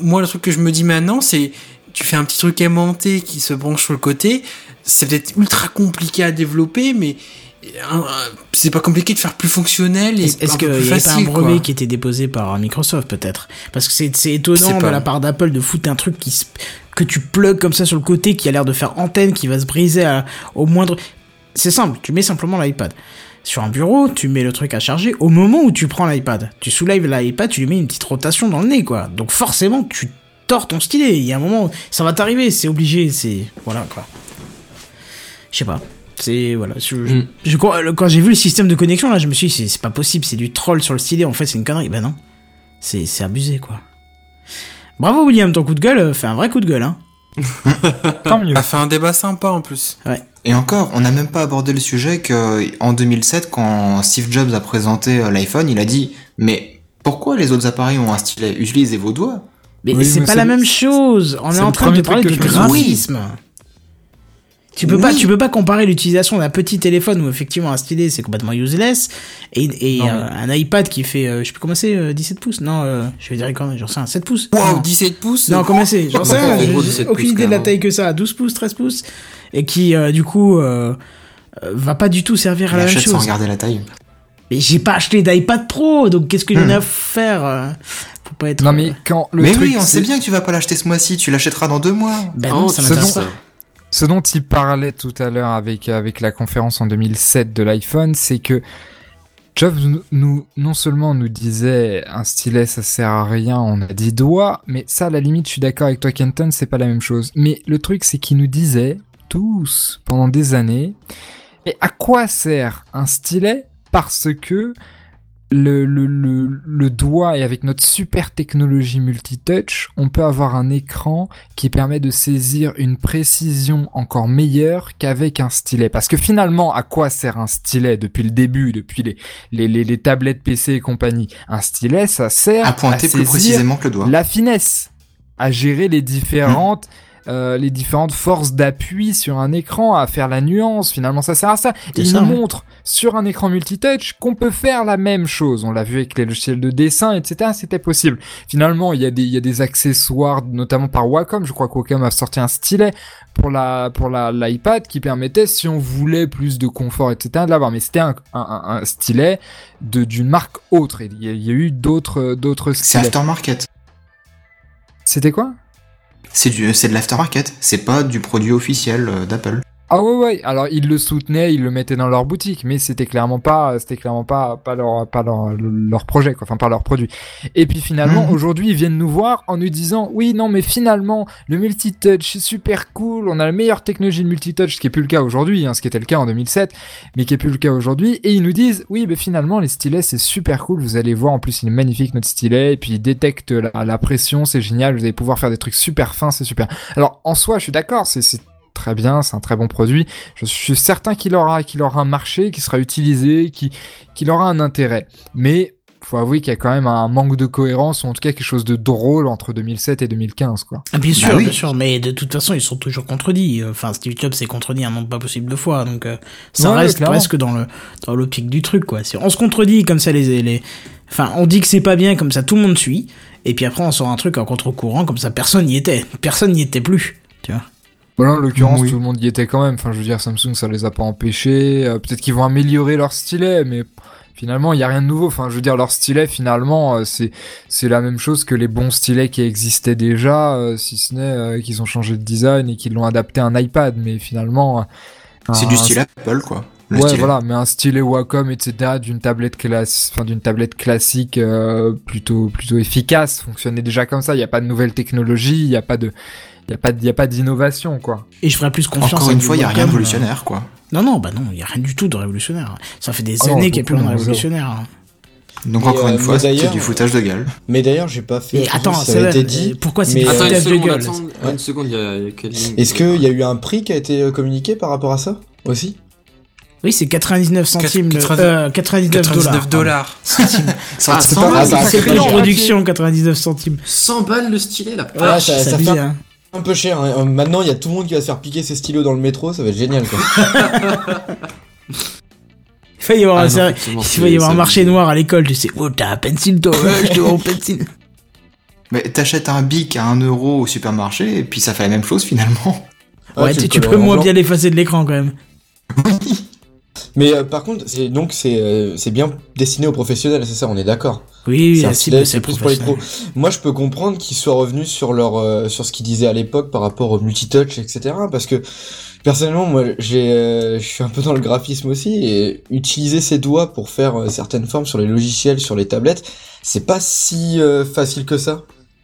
moi le truc que je me dis maintenant, c'est tu fais un petit truc aimanté qui se branche sur le côté, c'est peut-être ultra compliqué à développer, mais c'est pas compliqué de faire plus fonctionnel et
Est-ce qu'il n'y avait pas un brevet
quoi.
qui était déposé par Microsoft peut-être? Parce que c'est étonnant de la part d'Apple de foutre un truc qui que tu plugs comme ça sur le côté qui a l'air de faire antenne, qui va se briser à- au moindre... C'est simple, tu mets simplement l'iPad. Sur un bureau, tu mets le truc à charger au moment où tu prends l'iPad. Tu soulèves l'iPad, tu lui mets une petite rotation dans le nez, quoi. Donc forcément, tu tords ton stylet. Il y a un moment, où ça va t'arriver, c'est obligé, c'est... Voilà, quoi. Je sais pas. C'est voilà. Je,
Mm.
je crois- le- quand j'ai vu le système de connexion là, je me suis dit c'est- c'est pas possible, c'est du troll sur le stylet. En fait, c'est une connerie. Ben non, c'est c'est abusé quoi. Bravo William, ton coup de gueule euh, fait un vrai coup de gueule hein. [LAUGHS]
Tant mieux.
Ça fait un débat sympa en plus.
Et encore, on n'a même pas abordé le sujet que en 2007, quand Steve Jobs a présenté euh, l'iPhone, il a dit mais pourquoi les autres appareils ont un stylet? Utilisez vos doigts.
Mais
Oui,
c'est pas la même chose. On est, en train de parler du
je
Tu peux pas, tu peux pas comparer l'utilisation d'un petit téléphone où effectivement un stylet c'est complètement useless et, et
Non,
euh, un iPad qui fait, euh, je sais plus comment c'est, euh, 17 pouces. Non, euh, je vais dire quand même, j'en sais un 7 pouces. Non.
17 pouces
Non, comment c'est J'en sais
17
aucune idée de la taille que ça, 12 pouces, 13 pouces, et qui euh, du coup va pas du tout servir à la même
achète sans
chose.
regarder la taille.
Mais j'ai pas acheté d'iPad Pro, donc qu'est-ce que j'en ai
Hmm.
à faire Faut pas être.
Non mais quand le
mais
truc,
oui, on sait bien que tu vas pas l'acheter ce mois-ci, tu l'achèteras dans deux mois.
Ben
Oh,
non, ça m'intéresse pas.
Ce dont il parlait tout à l'heure avec, la conférence en 2007 de l'iPhone, c'est que Jobs nous, non seulement nous disait un stylet ça sert à rien, on a dit doigts, mais ça à la limite je suis d'accord avec toi Kenton, c'est pas la même chose. Mais le truc c'est qu'il nous disait tous pendant des années, et à quoi sert un stylet? Parce que le, le, le, le doigt et avec notre super technologie multitouch, on peut avoir un écran qui permet de saisir une précision encore meilleure qu'avec un stylet. Parce que finalement, à quoi sert un stylet depuis le début, depuis les, les, les, les tablettes PC et compagnie? Un stylet, ça sert
À pointer plus
saisir
précisément que le doigt.
la finesse. à gérer les différentes euh, les différentes forces d'appui sur un écran, à faire la nuance. Finalement, ça sert à ça.
C'est
Il nous montre sur un écran multitouch qu'on peut faire la même chose. On l'a vu avec les logiciels de dessin, etc. C'était possible. Finalement, il y a des il y a des accessoires, notamment par Wacom. Je crois que Wacom a sorti un stylet pour la pour la l'iPad qui permettait, si on voulait plus de confort, etc. de l'avoir. Mais c'était un, un, stylet de d'une marque autre. Et Il y a, il y a eu d'autres d'autres
C'est aftermarket.
C'était quoi?
C'est du, c'est de l'aftermarket. C'est pas du produit officiel euh, d'Apple.
Ah ouais ouais, alors ils le soutenaient, ils le mettaient dans leur boutique, mais c'était clairement pas c'était clairement pas pas leur pas leur leur projet quoi, enfin pas leur produit. Et puis finalement
Mhm.
aujourd'hui ils viennent nous voir en nous disant "Oui, non mais finalement le multitouch c'est super cool, on a la meilleure technologie de multitouch ce qui est plus le cas aujourd'hui hein, ce qui était le cas en 2007, mais qui est plus le cas aujourd'hui et ils nous disent "Oui, mais finalement les stylets c'est super cool, vous allez voir en plus il est magnifique notre stylet et puis il détecte la, la pression, c'est génial, vous allez pouvoir faire des trucs super fins, c'est super." Alors en soi, je suis d'accord, c'est c'est très bien, c'est un très bon produit. Je suis certain qu'il aura, qu'il aura un marché, qu'il sera utilisé, qu'il qu'il aura un intérêt. Mais faut avouer qu'il y a quand même un manque de cohérence, ou en tout cas quelque chose de drôle entre 2007 et 2015, quoi.
Ah, Bien sûr,
Bah oui.
bien sûr, mais de toute façon, ils sont toujours contredits. Enfin, Steve Jobs s'est contredit un nombre pas possible de fois, donc euh, ça
Ouais,
reste
clairement.
presque dans le dans l'optique du truc, quoi. Si on se contredit comme ça, les les, enfin, on dit que c'est pas bien, comme ça, tout le monde suit, et puis après, on sort un truc en contre-courant, comme ça, personne n'y était, personne n'y était plus, tu vois.
Voilà, en l'occurrence,
Oui.
tout le monde y était quand même. Enfin, je veux dire, Samsung, ça les a pas empêchés. Euh, Peut-être qu'ils vont améliorer leur stylet, mais finalement, il y a rien de nouveau. Enfin, je veux dire, leur stylet, finalement, euh, c'est c'est la même chose que les bons stylets qui existaient déjà, euh, si ce n'est euh, qu'ils ont changé de design et qu'ils l'ont adapté à un iPad. Mais finalement, euh,
C'est du style Apple, quoi. Le
ouais,
stylet.
voilà, mais un stylet Wacom, etc., d'une tablette classe, enfin d'une tablette classique euh, plutôt plutôt efficace, fonctionnait déjà comme ça. Il y a pas de nouvelle technologie, il y a pas de, il y a pas, de- il y a pas d'innovation, quoi.
Et je ferais plus confiance.
Encore une fois, il y a rien de
euh,
révolutionnaire, quoi.
Non, non, bah non, il y a rien du tout de révolutionnaire. Ça fait des
Ah non,
années qu'il n'y a plus de révolutionnaire.
Donc
Mais,
encore
euh,
une fois,
mais
c'est du foutage de gueule.
Mais d'ailleurs, j'ai pas fait.
Attends,
ça
c'est
a été dit.
euh, pourquoi c'est du
euh,
une
foutage de gueule
attends une seconde, il y a.
Est-ce qu'il y a eu un prix qui a été euh, communiqué par rapport à ça aussi?
Oui, c'est 99 centimes, le-
99
euh, 99 dollars.
99 dollars.
Centimes.
Ah,
C'est
100
pas- ah, bah,
production, 99 centimes.
100 balles le stylet là.
Ouais, ça, fait
hein.
Un peu cher. hein. Euh, Maintenant, il y a tout le monde qui va se faire piquer ses stylos dans le métro, ça va être génial quoi.
Il va y avoir,
Ah
un,
non,
il va y avoir un marché noir à l'école, tu sais. Oh, t'as un pencil, toi, je te un pencil. [LAUGHS]
Mais t'achètes un bic à 1 euro au supermarché et puis ça fait la même chose finalement.
Ouais,
tu
tu, peux moins
blanc.
bien l'effacer de l'écran quand même.
Mais euh, par contre, c'est donc c'est euh, c'est bien destiné aux professionnels, c'est ça, on est d'accord.
Oui,
C'est
cible,
c'est plus pour les pros. Moi, je peux comprendre qu'ils soient revenus sur leur euh, sur ce qu'ils disaient à l'époque par rapport au multitouch, etc. Parce que personnellement, moi, j'ai euh, je suis un peu dans le graphisme aussi et utiliser ses doigts pour faire euh, certaines formes sur les logiciels, sur les tablettes, c'est pas si euh, facile que ça.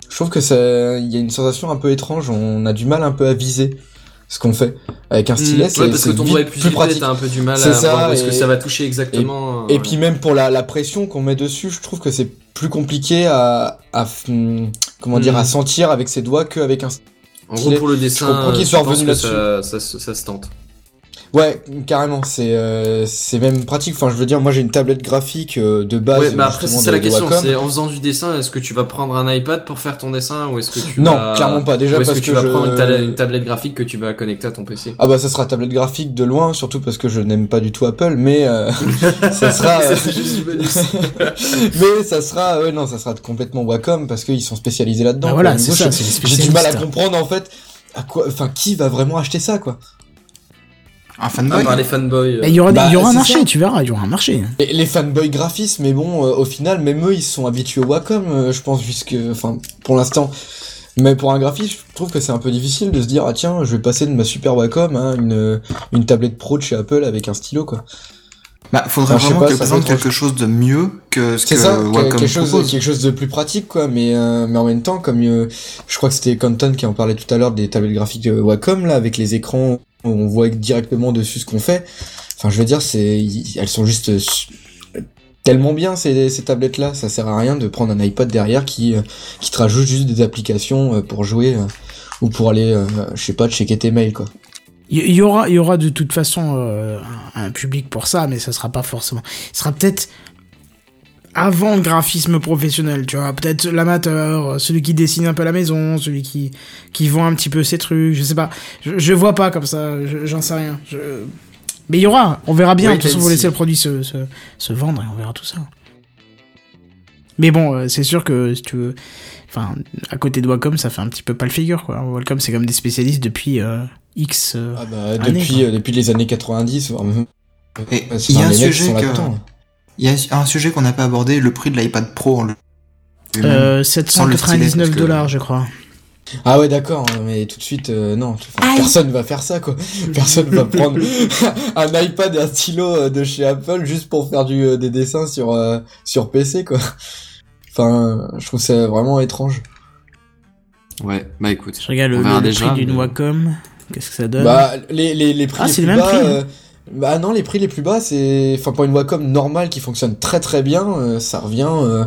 Je trouve que ça, il y a une sensation un peu étrange. On a du mal un peu à viser ce qu'on fait avec un stylet.
Mmh,
c'est
ouais, parce que ton doigt est plus,
pratique.
t'as un peu du mal
C'est
à
ça,
voir est-ce que
et-
ça va toucher exactement.
Et
ouais.
puis même pour la, la pression qu'on met dessus, je trouve que c'est plus compliqué à, à hum, comment dire à sentir avec ses doigts qu'avec un.
En gros, pour le dessin,
je comprends qu'il
je
soit revenu là-dessus.
ça, ça, se- ça se tente.
Ouais, carrément, c'est euh, c'est même pratique. Enfin, je veux dire, moi j'ai une tablette graphique euh, de base.
Ouais, bah après, c'est la question. C'est en faisant du dessin, est-ce que tu vas prendre un iPad pour faire ton dessin ou est-ce que tu
Non,
vas...
clairement pas. Déjà parce
que tu
que
vas
je-
prendre une, table- une tablette graphique que tu vas connecter à ton PC.
Ah bah ça sera tablette graphique de loin, surtout parce que je n'aime pas du tout Apple, mais euh, [LAUGHS] ça sera. [LAUGHS] Mais ça sera, ouais non, ça sera complètement Wacom parce qu'ils sont spécialisés là-dedans.
Bah voilà, c'est ça,
J'ai du mal à comprendre en fait. À quoi, enfin, qui va vraiment acheter ça, quoi
Un fanboy.
part les fanboys.
Bah, Il y aura,
Bah,
il y aura un marché,
ça.
tu verras, il y aura un marché.
Et les fanboys graphistes, mais bon, euh, au final, même eux, ils sont habitués au Wacom, euh, je pense, puisque, enfin, pour l'instant. Mais pour un graphiste, je trouve que c'est un peu difficile de se dire, ah tiens, je vais passer de ma super Wacom à une, une tablette pro de chez Apple avec un stylo, quoi.
Bah, faudrait
Enfin,
vraiment qu'elle présente quelque chose de mieux que ce
C'est
que
ça,
Wacom
quelque chose,
propose.
quelque chose de plus pratique, quoi. Mais, euh, mais en même temps, comme euh, je crois que c'était Compton qui en parlait tout à l'heure des tablettes graphiques de Wacom, là, avec les écrans où on voit directement dessus ce qu'on fait. Enfin, je veux dire, c'est, elles sont juste euh, tellement bien ces, ces tablettes-là. Ça sert à rien de prendre un iPad derrière qui, euh, qui te rajoute juste des applications euh, pour jouer ou pour aller, euh, je sais pas, checker tes mails, quoi.
Il y, aura, il y aura de toute façon euh, un un public pour ça, mais ça sera pas forcément. Ce sera peut-être avant le graphisme professionnel, tu vois. Peut-être l'amateur, celui qui dessine un peu à la maison, celui qui, qui vend un petit peu ses trucs, je sais pas. Je, je vois pas comme ça, je- j'en sais rien. Je... Mais il y aura, on verra bien. De toute façon,
dit.
laisser le produit se, se, se vendre et on verra tout ça. Mais bon, euh, c'est sûr que si tu veux. Enfin, à côté de Wacom, ça fait un petit peu pas le figure, quoi. Wacom, c'est comme des spécialistes depuis euh, X. euh,
Ah bah,
années,
depuis, euh, depuis les années 90, voire même-
Et
euh,
il y a un sujet. Il y a un sujet qu'on n'a pas abordé, le prix de l'iPad Pro en lui-
Euh,
Sans le stylet,
799
parce que-
dollars, je crois.
Ah ouais d'accord, hein, mais tout de suite euh, non, Enfin, personne va faire ça quoi. [LAUGHS] Personne va prendre [LAUGHS] un iPad et un stylo de chez Apple juste pour faire du euh, des dessins sur euh, sur PC quoi. Enfin, je trouve ça vraiment étrange.
Ouais, bah écoute.
Je regarde le, le
déjà,
prix d'une
mais-
Wacom. Qu'est-ce que ça donne
Bah les les les prix
Ah,
les
c'est
plus
le même
bas
prix,
euh, bah non, les prix les plus bas c'est enfin pour une Wacom normale qui fonctionne très très bien, euh, ça revient euh,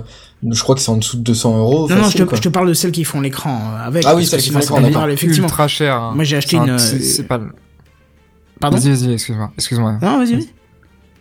je crois que c'est en dessous de 200 euros.
Non, non, je te,
quoi.
je te parle de celles qui font l'écran avec.
Ah oui, celles qui font
c'est
l'écran, d'accord.
effectivement.
Ultra cher. hein.
Moi, j'ai acheté
C'est un-
une,
C'est c'est pas. le-
Pardon
Vas-y, vas-y, excuse-moi. Excuse-moi.
Non, vas-y, vas-y.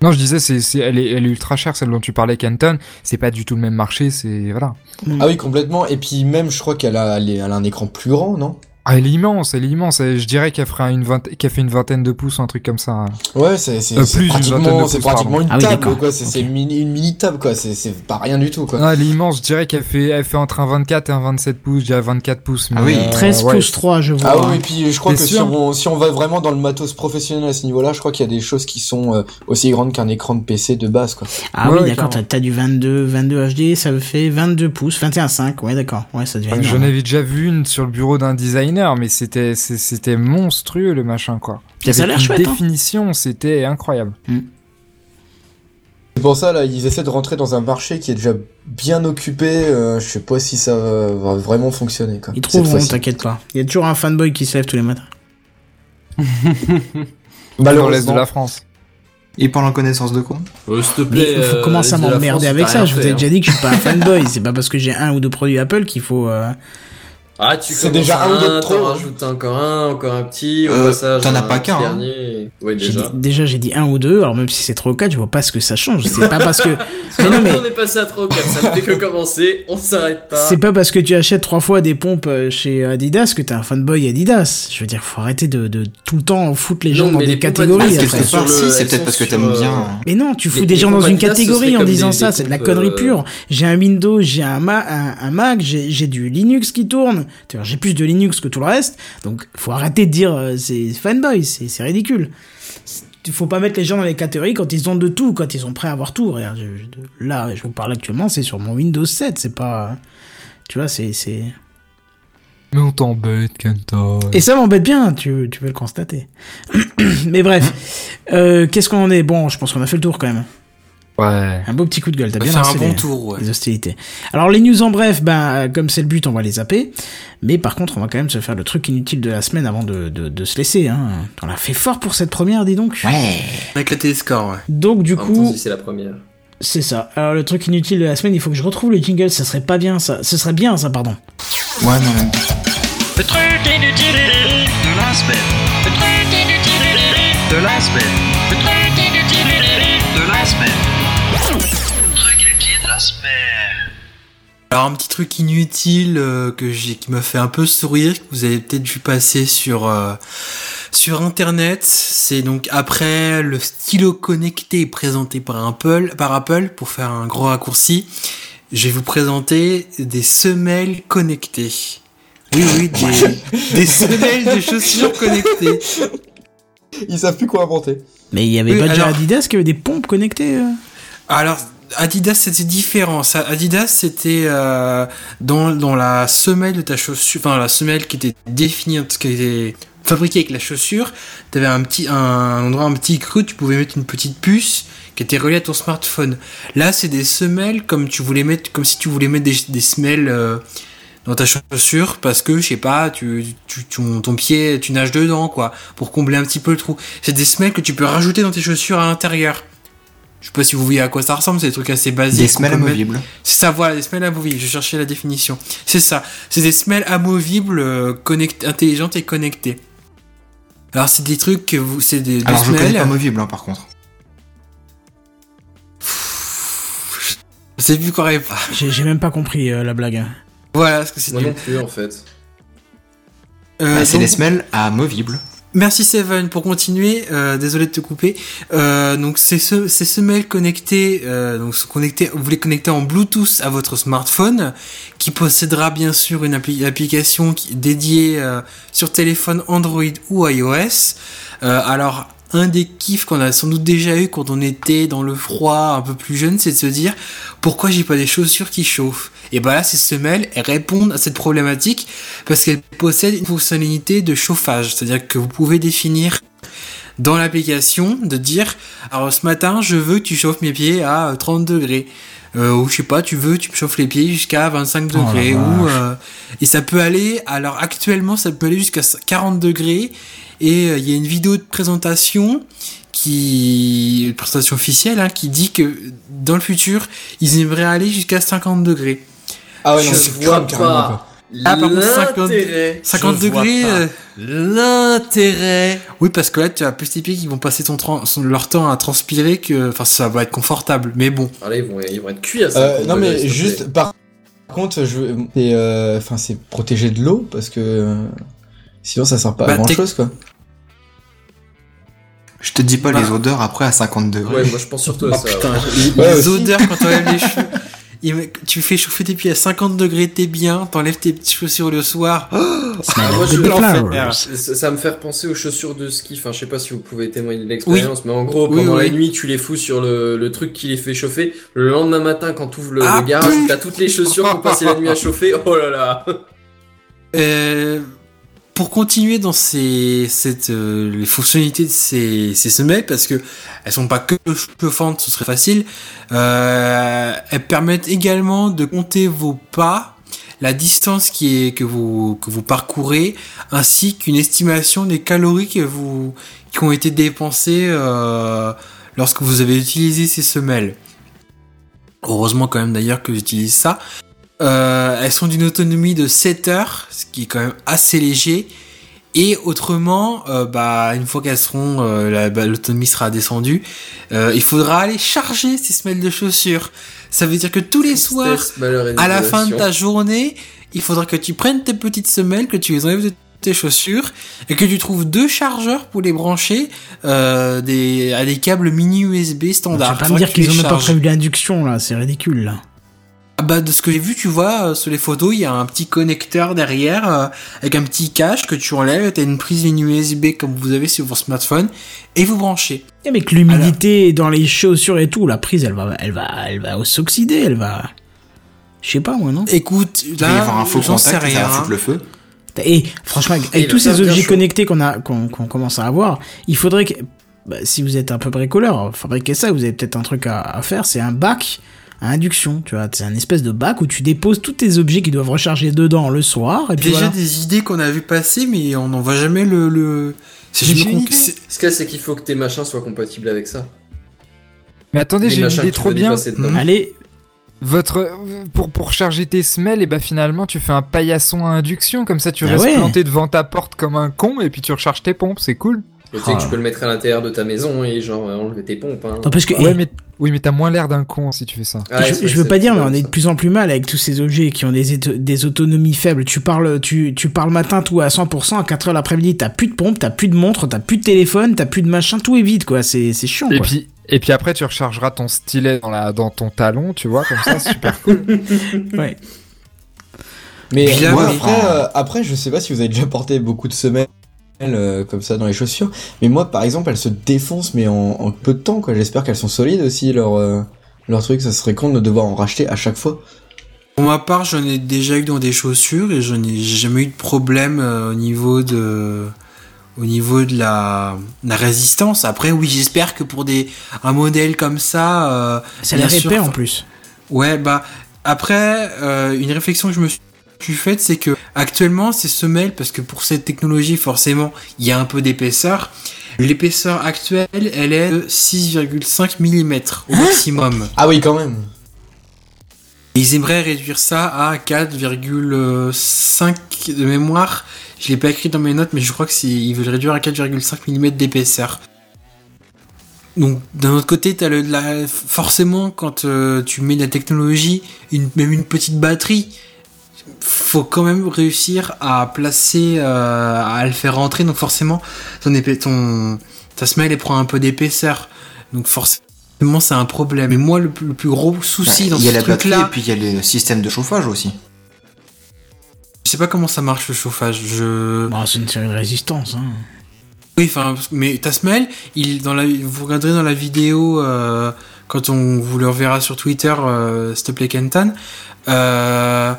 Non, je disais, c'est, c'est, elle, est, elle est ultra chère, celle dont tu parlais, Canton. C'est pas du tout le même marché, c'est. Voilà.
Ah oui, complètement et puis même je crois qu'elle a elle, est- elle a un écran plus grand, non?
Ah, elle est immense, elle est immense. Je dirais qu'elle ferait une, vingt... qu'elle fait une vingtaine de pouces, un truc comme ça.
Ouais, c'est c'est
Euh,
c'est
plus
pratiquement, c'est pratiquement
pardon.
une
Ah oui,
table
d'accord.
quoi. C'est c'est une mini, une mini table quoi. C'est c'est pas rien du tout quoi.
Ah, elle est immense, je dirais qu'elle fait, elle fait entre un 24 et un 27 pouces, je dirais 24 pouces.
Ah
mais,
oui,
euh,
13
ouais.
pouces 3, je vois.
Ah oui, et puis je crois que si on, si on va vraiment dans le matos professionnel à ce niveau-là, je crois qu'il y a des choses qui sont euh, aussi grandes qu'un écran de PC de base quoi.
Ah
Ouais,
oui, d'accord, t'as, du 22, 22 HD, ça fait 22 pouces, 21,5, ouais, d'accord. Ouais, ça devient énorme.
J'en avais déjà vu une sur le bureau d'un designer, mais c'était, c'était monstrueux le machin quoi.
Ça a l'air
une
chouette, hein.
définition, c'était incroyable.
C'est pour ça là, ils essaient de rentrer dans un marché qui est déjà bien occupé. euh, je sais pas si ça va, va vraiment fonctionner quoi.
Ils trouveront, t'inquiète pas. Il y a toujours un fanboy qui se lève tous les matins. [LAUGHS]
Dans l'est de la France.
Et parlant connaissance de con
Oh, s'il te
Mais
plaît.
il faut
euh,
commencer à m'emmerder avec ça. Je vous ai déjà
hein.
dit que je suis pas un [LAUGHS] fanboy. C'est pas parce que j'ai un ou deux produits Apple qu'il faut. euh,
Ah, tu
C'est déjà un ou deux de
t'en
trop, hein.
rajoutes encore un, encore un petit, au
Euh,
passage.
t'en as
un
pas qu'un, hein.
Ouais, déjà.
dit- déjà, j'ai dit un ou deux. Alors même si c'est 3 ou 4, je vois pas ce que ça change. C'est pas parce que. [LAUGHS] Mais non, mais.
On est passé à 3 ou 4, ça ne fait que commencer, on s'arrête pas.
C'est pas parce que tu achètes trois fois des pompes euh, chez Adidas que t'es un fanboy Adidas. Je veux dire, faut arrêter de, de tout le temps foutre les gens
Non,
dans
mais
des
les
catégories. Après.
c'est
Si, peut-être parce que t'aimes
euh,
bien. hein.
Mais non, tu fous
Les-
des gens dans une catégorie en disant ça, c'est de la connerie pure. J'ai un Windows, j'ai un, Ma- un, un Mac, j'ai du Linux qui tourne. J'ai plus de Linux que tout le reste. Donc, faut arrêter de dire euh, c'est fanboy, c'est ridicule. Il faut pas mettre les gens dans les catégories quand ils ont de tout, quand ils sont prêts à avoir tout. Regarde, je- je- là, je vous parle actuellement, c'est sur mon Windows 7, c'est pas. Tu vois, c'est. c'est-
Mais on t'embête, Canton.
Et ça m'embête bien, tu, tu peux le constater. [CLEARS THROAT] Mais bref, euh, qu'est-ce qu'on en est? Bon, je pense qu'on a fait le tour quand même.
Ouais.
Un beau petit coup de gueule, t'as
va
bien
faire un
lancé
bon
les-
tour, ouais.
les hostilités. Alors les news en bref, ben comme c'est le but, on va les zapper. Mais par contre, on va quand même se faire le truc inutile de la semaine avant de, de, de se laisser. Hein. On a fait fort pour cette première, dis donc.
Ouais.
On a éclaté les scores, ouais.
Donc du
En
coup,
c'est la première.
c'est ça. Alors le truc inutile de la semaine, il faut que je retrouve le jingle. Ça serait pas bien, ça. Ce serait bien, ça, pardon.
Ouais, non, même.
Le truc inutile de la semaine. Le truc inutile de la semaine.
Alors un petit truc inutile euh, que j'ai qui m'a fait un peu sourire, que vous avez peut-être vu passer sur euh, sur internet, c'est donc après le stylo connecté présenté par Apple par Apple pour faire un gros raccourci, je vais vous présenter des semelles connectées. Oui oui, des, [LAUGHS] des semelles de chaussures connectées.
Ils savent plus quoi inventer.
Mais il y avait
Oui,
pas déjà
alors-
Adidas qui avait des pompes connectées. euh?
Alors, Adidas, c'était différent. Adidas, c'était euh, dans, dans la semelle de ta chaussure, enfin la semelle qui était définie, qui était fabriquée avec la chaussure. T'avais un petit, un endroit, un petit creux, tu pouvais mettre une petite puce qui était reliée à ton smartphone. Là, c'est des semelles comme tu voulais mettre, comme si tu voulais mettre des, des semelles euh, dans ta chaussure parce que je sais pas, tu, tu, ton, ton pied, tu nages dedans quoi, pour combler un petit peu le trou. C'est des semelles que tu peux rajouter dans tes chaussures à l'intérieur. Je sais pas si vous voyez à quoi ça ressemble, c'est des trucs assez basiques.
Des semelles
mettre-
amovibles.
C'est ça, voilà, des semelles amovibles. Je cherchais la définition. C'est ça. C'est des semelles amovibles, euh, connect- intelligentes et connectées. Alors c'est des trucs que vous, c'est des, des
Alors, je connais
semelles.
pas amovible, hein, par contre.
Je sais plus quoi répondre.
J'ai même pas compris euh, la blague.
Voilà, parce que c'est
Moi non plus, en fait.
Euh,
Bah, c'est
donc-
des semelles amovibles.
Merci Seven pour continuer. Euh, désolé de te couper. Euh, donc c'est ce, ces semelles connectées, euh, donc se connecter, vous les connectez en Bluetooth à votre smartphone, qui possédera bien sûr une appli- application dédiée euh, sur téléphone Android ou iOS. Euh, alors un des kiffs qu'on a sans doute déjà eu quand on était dans le froid un peu plus jeune, c'est de se dire pourquoi j'ai pas des chaussures qui chauffent? Et bah là, ces semelles, elles répondent à cette problématique parce qu'elles possèdent une fonctionnalité de chauffage, c'est-à-dire que vous pouvez définir dans l'application de dire alors ce matin je veux que tu chauffes mes pieds à euh, 30 degrés euh, ou je sais pas tu veux que tu me chauffes les pieds jusqu'à 25
Oh la
degrés ou
vache.
euh, et ça peut aller alors actuellement ça peut aller jusqu'à 40 degrés et euh, il y a une vidéo de présentation qui une présentation officielle hein, qui dit que dans le futur ils aimeraient aller jusqu'à 50 degrés
Ah ouais, non,
Je
c'est
vois
crame carrément.
Ah, par contre, 50,
L'intérêt.
50
Je vois
degrés euh,
L'intérêt.
Oui, parce que là, tu as plus tes pieds qui vont passer ton tran- son- leur temps à transpirer que, enfin, ça va être confortable. Mais bon.
Ah là, ils vont, ils vont être cuits à ça.
Euh, non mais juste par contre, je c'est euh, enfin c'est protégé de l'eau parce que euh, sinon ça sert pas
Bah,
à grand
t'es-
chose quoi.
Je te dis pas
Bah.
les odeurs après à 50 degrés.
Ouais, moi je pense surtout à
Oh,
ça.
putain,
ouais.
les- ouais,
odeurs quand tu enlèves les cheveux. Il- Tu fais chauffer tes pieds à 50 degrés, t'es bien, t'enlèves tes petites chaussures le soir.
Ah, moi, je-
flowers.
Ça, ça me fait repenser aux chaussures de ski. Enfin, je sais pas si vous pouvez témoigner de l'expérience, mais en gros, pendant
oui.
la nuit, tu les fous sur le, le truc qui les fait chauffer. Le lendemain matin, quand tu ouvres le,
Ah,
le garage, t'as toutes les chaussures pour passer la nuit à chauffer. Oh là là.
Euh, pour continuer dans ces, cette, euh, les fonctionnalités de ces, ces semelles, parce que elles sont pas que chauffantes, ce serait facile, euh, elles permettent également de compter vos pas, la distance qui est, que vous, que vous parcourez, ainsi qu'une estimation des calories vous, qui ont été dépensées, euh, lorsque vous avez utilisé ces semelles. Heureusement quand même d'ailleurs que j'utilise ça. Euh, elles sont d'une autonomie de 7 heures, ce qui est quand même assez léger. Et autrement, euh, bah, une fois qu'elles seront, euh, la- bah, l'autonomie sera descendue, euh, il faudra aller charger ces semelles de chaussures. Ça veut dire que tous les soirs, à la fin de ta journée, il faudra que tu prennes tes petites semelles, que tu les enlèves de tes chaussures et que tu trouves deux chargeurs pour les brancher euh, des, à des câbles mini USB
Tu
standard.
vas pas me dire
tu
qu'ils ont même pas prévu l'induction là, c'est ridicule là.
Ah bah de ce que j'ai vu, tu vois, euh, sur les photos, il y a un petit connecteur derrière euh, avec un petit cache que tu enlèves, t'as une prise mini USB comme vous avez sur votre smartphone et vous branchez.
Et avec l'humidité dans les chaussures et tout, la prise elle va, elle va, elle va s'oxyder, elle va. Je sais pas moi non?
Écoute,
Il va y
là,
avoir un faux contact et ça
rien.
va foutre le feu.
Et franchement, avec, tous ces objets
chaud.
connectés qu'on a, qu'on commence à avoir, il faudrait que, bah, si vous êtes un peu bricoleur, fabriquer ça. Vous avez peut-être un truc à, à faire, c'est un bac à induction. Tu vois, c'est un espèce de bac où tu déposes tous tes objets qui doivent recharger dedans le soir. Et puis
Déjà
voilà.
des idées qu'on a vu passer, mais on n'en voit jamais le. le...
Ce qu'il y a, c'est qu'il faut que tes machins soient compatibles avec ça.
Mais attendez, j'ai une idée trop bien.
Mhm.
Allez,
Votre pour pour charger tes semelles, et bah finalement tu fais un paillasson à induction, comme ça tu
Ah
restes
ouais.
planté devant ta porte comme un con et puis tu recharges tes pompes, c'est cool.
Tu sais que
Ah.
tu peux le mettre à l'intérieur de ta maison et genre euh, enlever tes pompes. Hein.
non, parce que
Ouais, mais oui, mais t'as moins l'air d'un con si tu fais ça.
Ah
je, veux pas dire, mais on est de plus en plus mal avec tous ces objets qui ont des, des autonomies faibles. Tu parles, tu, tu parles matin tout à 100%, à 4 heures l'après-midi, t'as plus de pompe, t'as plus de montre, t'as plus de téléphone, t'as plus de machin, tout est vide, quoi. C'est, c'est chiant,
Et
quoi.
puis et puis après tu rechargeras ton stylet dans la dans ton talon, tu vois, comme ça, c'est super cool. [LAUGHS]
Ouais.
Mais après, euh, après, je sais pas si vous avez déjà porté beaucoup de semelles euh, comme ça dans les chaussures, mais moi, par exemple, elles se défoncent, mais en, en peu de temps, quoi. J'espère qu'elles sont solides aussi, leur, euh, leur truc. Ça serait con de devoir en racheter à chaque fois.
Pour ma part, j'en ai déjà eu dans des chaussures et je n'ai j'ai jamais eu de problème euh, au niveau de au niveau de la, la résistance. Après, oui, j'espère que pour des un modèle comme ça, euh,
la
sûr,
épais en plus.
Ouais, bah après, euh, une réflexion que je me suis faite, c'est que actuellement ces semelles, parce que pour cette technologie, forcément, il y a un peu d'épaisseur. L'épaisseur actuelle, elle est de 6,5 mm au maximum.
Ah oui, quand même.
Et Ils aimeraient réduire ça à 4,5 de mémoire. Je l'ai pas écrit dans mes notes, mais je crois que c'est ils veulent réduire à 4,5 mm d'épaisseur. donc d'un autre côté, t'as le, la, forcément quand euh, tu mets de la technologie, une, même une petite batterie, faut quand même réussir à placer, euh, à le faire rentrer. Donc forcément, ton épée, ton ta semelle elle prend un peu d'épaisseur. Donc forcément, c'est un problème. Mais moi, le, plus- le plus gros souci dans
il y a
ce
la batterie
truc-là,
et puis il y a les systèmes de chauffage aussi.
je sais pas comment ça marche le chauffage. Je
Bon, c'est une série de résistance. Hein.
Oui, enfin, mais il dans la, vous regarderez dans la vidéo euh, quand on vous le reverra sur Twitter, euh, s'il te plaît Kentan. Euh,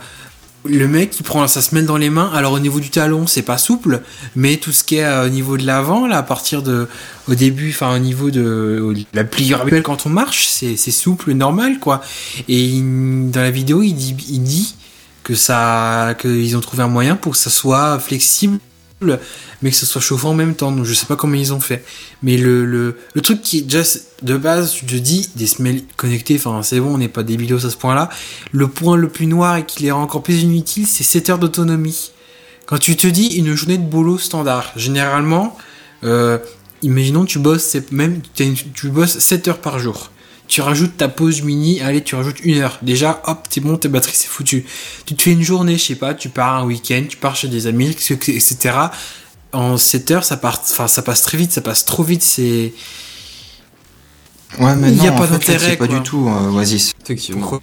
le mec, il prend sa semelle dans les mains. Alors au niveau du talon, c'est pas souple, mais tout ce qui est euh, au niveau de l'avant, là, à partir de, au début, enfin au niveau de la pliure habituelle quand on marche, c'est souple, normal, quoi. Et dans la vidéo, il dit, il dit que ça, qu'ils ont trouvé un moyen pour que ça soit flexible mais que ce soit chauffant en même temps. Donc je sais pas comment ils ont fait. Mais le, truc qui est déjà de base, je te dis, des semelles connectées, enfin c'est bon, on n'est pas débilos à ce point-là. Le point le plus noir et qui les rend encore plus inutiles, c'est 7 heures d'autonomie. Quand tu te dis une journée de boulot standard, généralement, euh, imaginons tu bosses, même tu bosses 7 heures par jour. Tu rajoutes ta pause mini, allez, tu rajoutes une heure. Déjà, hop, t'es bon, tes batteries, c'est foutu. Tu te fais une journée, je sais pas, tu pars un week-end, tu pars chez des amis, etc. En 7 heures, ça, part, enfin, ça passe très vite, ça passe trop vite, c'est...
Ouais, mais
Il
non,
y a pas d'intérêt,
pas
quoi.
du tout, euh, Oasis.
Effectivement.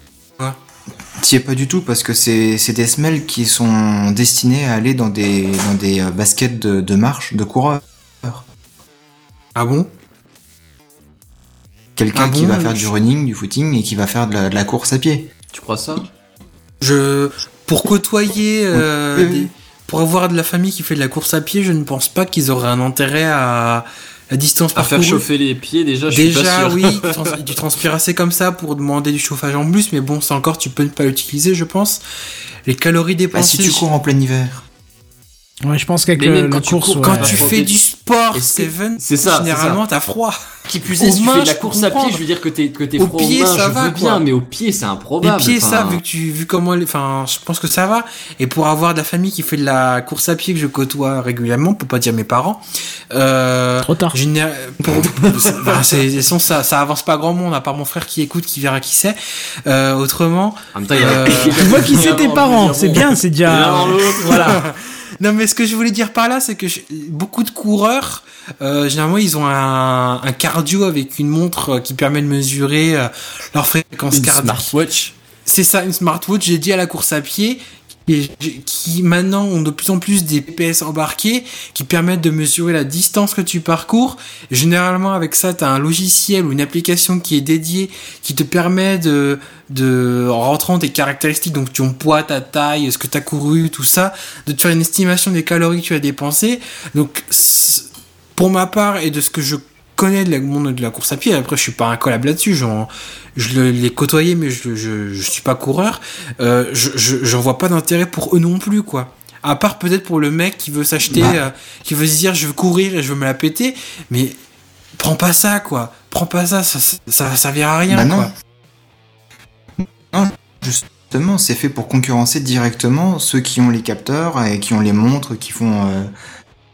T'y es pas du tout parce que c'est c'est des semelles qui sont destinées à aller dans des dans des euh, baskets de, de marche de coureurs.
Ah bon?
Quelqu'un
Ah
qui
bon
va faire
Je-
du running, du footing et qui va faire de la, de la course à pied.
Tu crois ça?
Je... Pour côtoyer... euh,
Oui, oui.
des- Pour avoir de la famille qui fait de la course à pied, je ne pense pas qu'ils auraient un intérêt à... La distance
À faire chauffer les pieds, déjà, je suis pas
Déjà,
sûr.
oui, tu, [LAUGHS] trans- tu transpires assez comme ça pour demander du chauffage en plus, mais bon, ça encore, tu peux ne pas l'utiliser, je pense. Les calories
Bah,
dépensées.
si tu cours en plein hiver.
Ouais, je pense qu'avec le- la
quand tu
course,
cours,
ouais.
Quand
Ouais.
tu fais du sport, Steven,
c'est ça,
généralement, t'as froid.
Qui plus est, si tu fais de la course à pied, je veux dire que t'es que t'es froid
pied,
aux mains,
ça
je
va,
veux
quoi.
bien, mais au pied, c'est
Les
improbable.
pieds,
enfin.
ça, vu que tu, vu comment, les- enfin, je pense que ça va. Et pour avoir de la famille qui fait de la course à pied que je côtoie régulièrement, pour pas dire mes parents, euh,
Trop tard.
pour, enfin, c'est, ça, ça avance pas grand monde, à part mon frère qui écoute, qui verra qui c'est. Euh, autrement,
En même temps, il y a
Euh, [LAUGHS]
Tu vois qui c'est tes parents, c'est bien, c'est
L'un
déjà.
voilà. [LAUGHS] non, mais ce que je voulais dire par là, c'est que je- beaucoup de coureurs, euh, généralement, ils ont un, un cardio avec une montre euh, qui permet de mesurer euh, leur fréquence
Une
cardiaque.
smartwatch.
C'est ça, une smartwatch dédiée à la course à pied. Qui maintenant ont de plus en plus des PS embarqués qui permettent de mesurer la distance que tu parcours. Généralement avec ça, tu as un logiciel ou une application qui est dédiée qui te permet de, en rentrant tes caractéristiques, donc ton poids, ta taille, ce que tu as couru, tout ça, de te faire une estimation des calories que tu as dépensées. Donc pour ma part et de ce que je connais de la monde de la course à pied, après je suis pas incollable là-dessus, j'en- je l'ai côtoyé mais je, je, je suis pas coureur, euh, je, je, j'en vois pas d'intérêt pour eux non plus quoi. À part peut-être pour le mec qui veut s'acheter,
Bah.
euh, qui veut se dire je veux courir et je veux me la péter, mais prends pas ça quoi, prends pas ça, ça, ça, ça va servir à rien
Bah non.
quoi.
Non, justement, c'est fait pour concurrencer directement ceux qui ont les capteurs et qui ont les montres qui font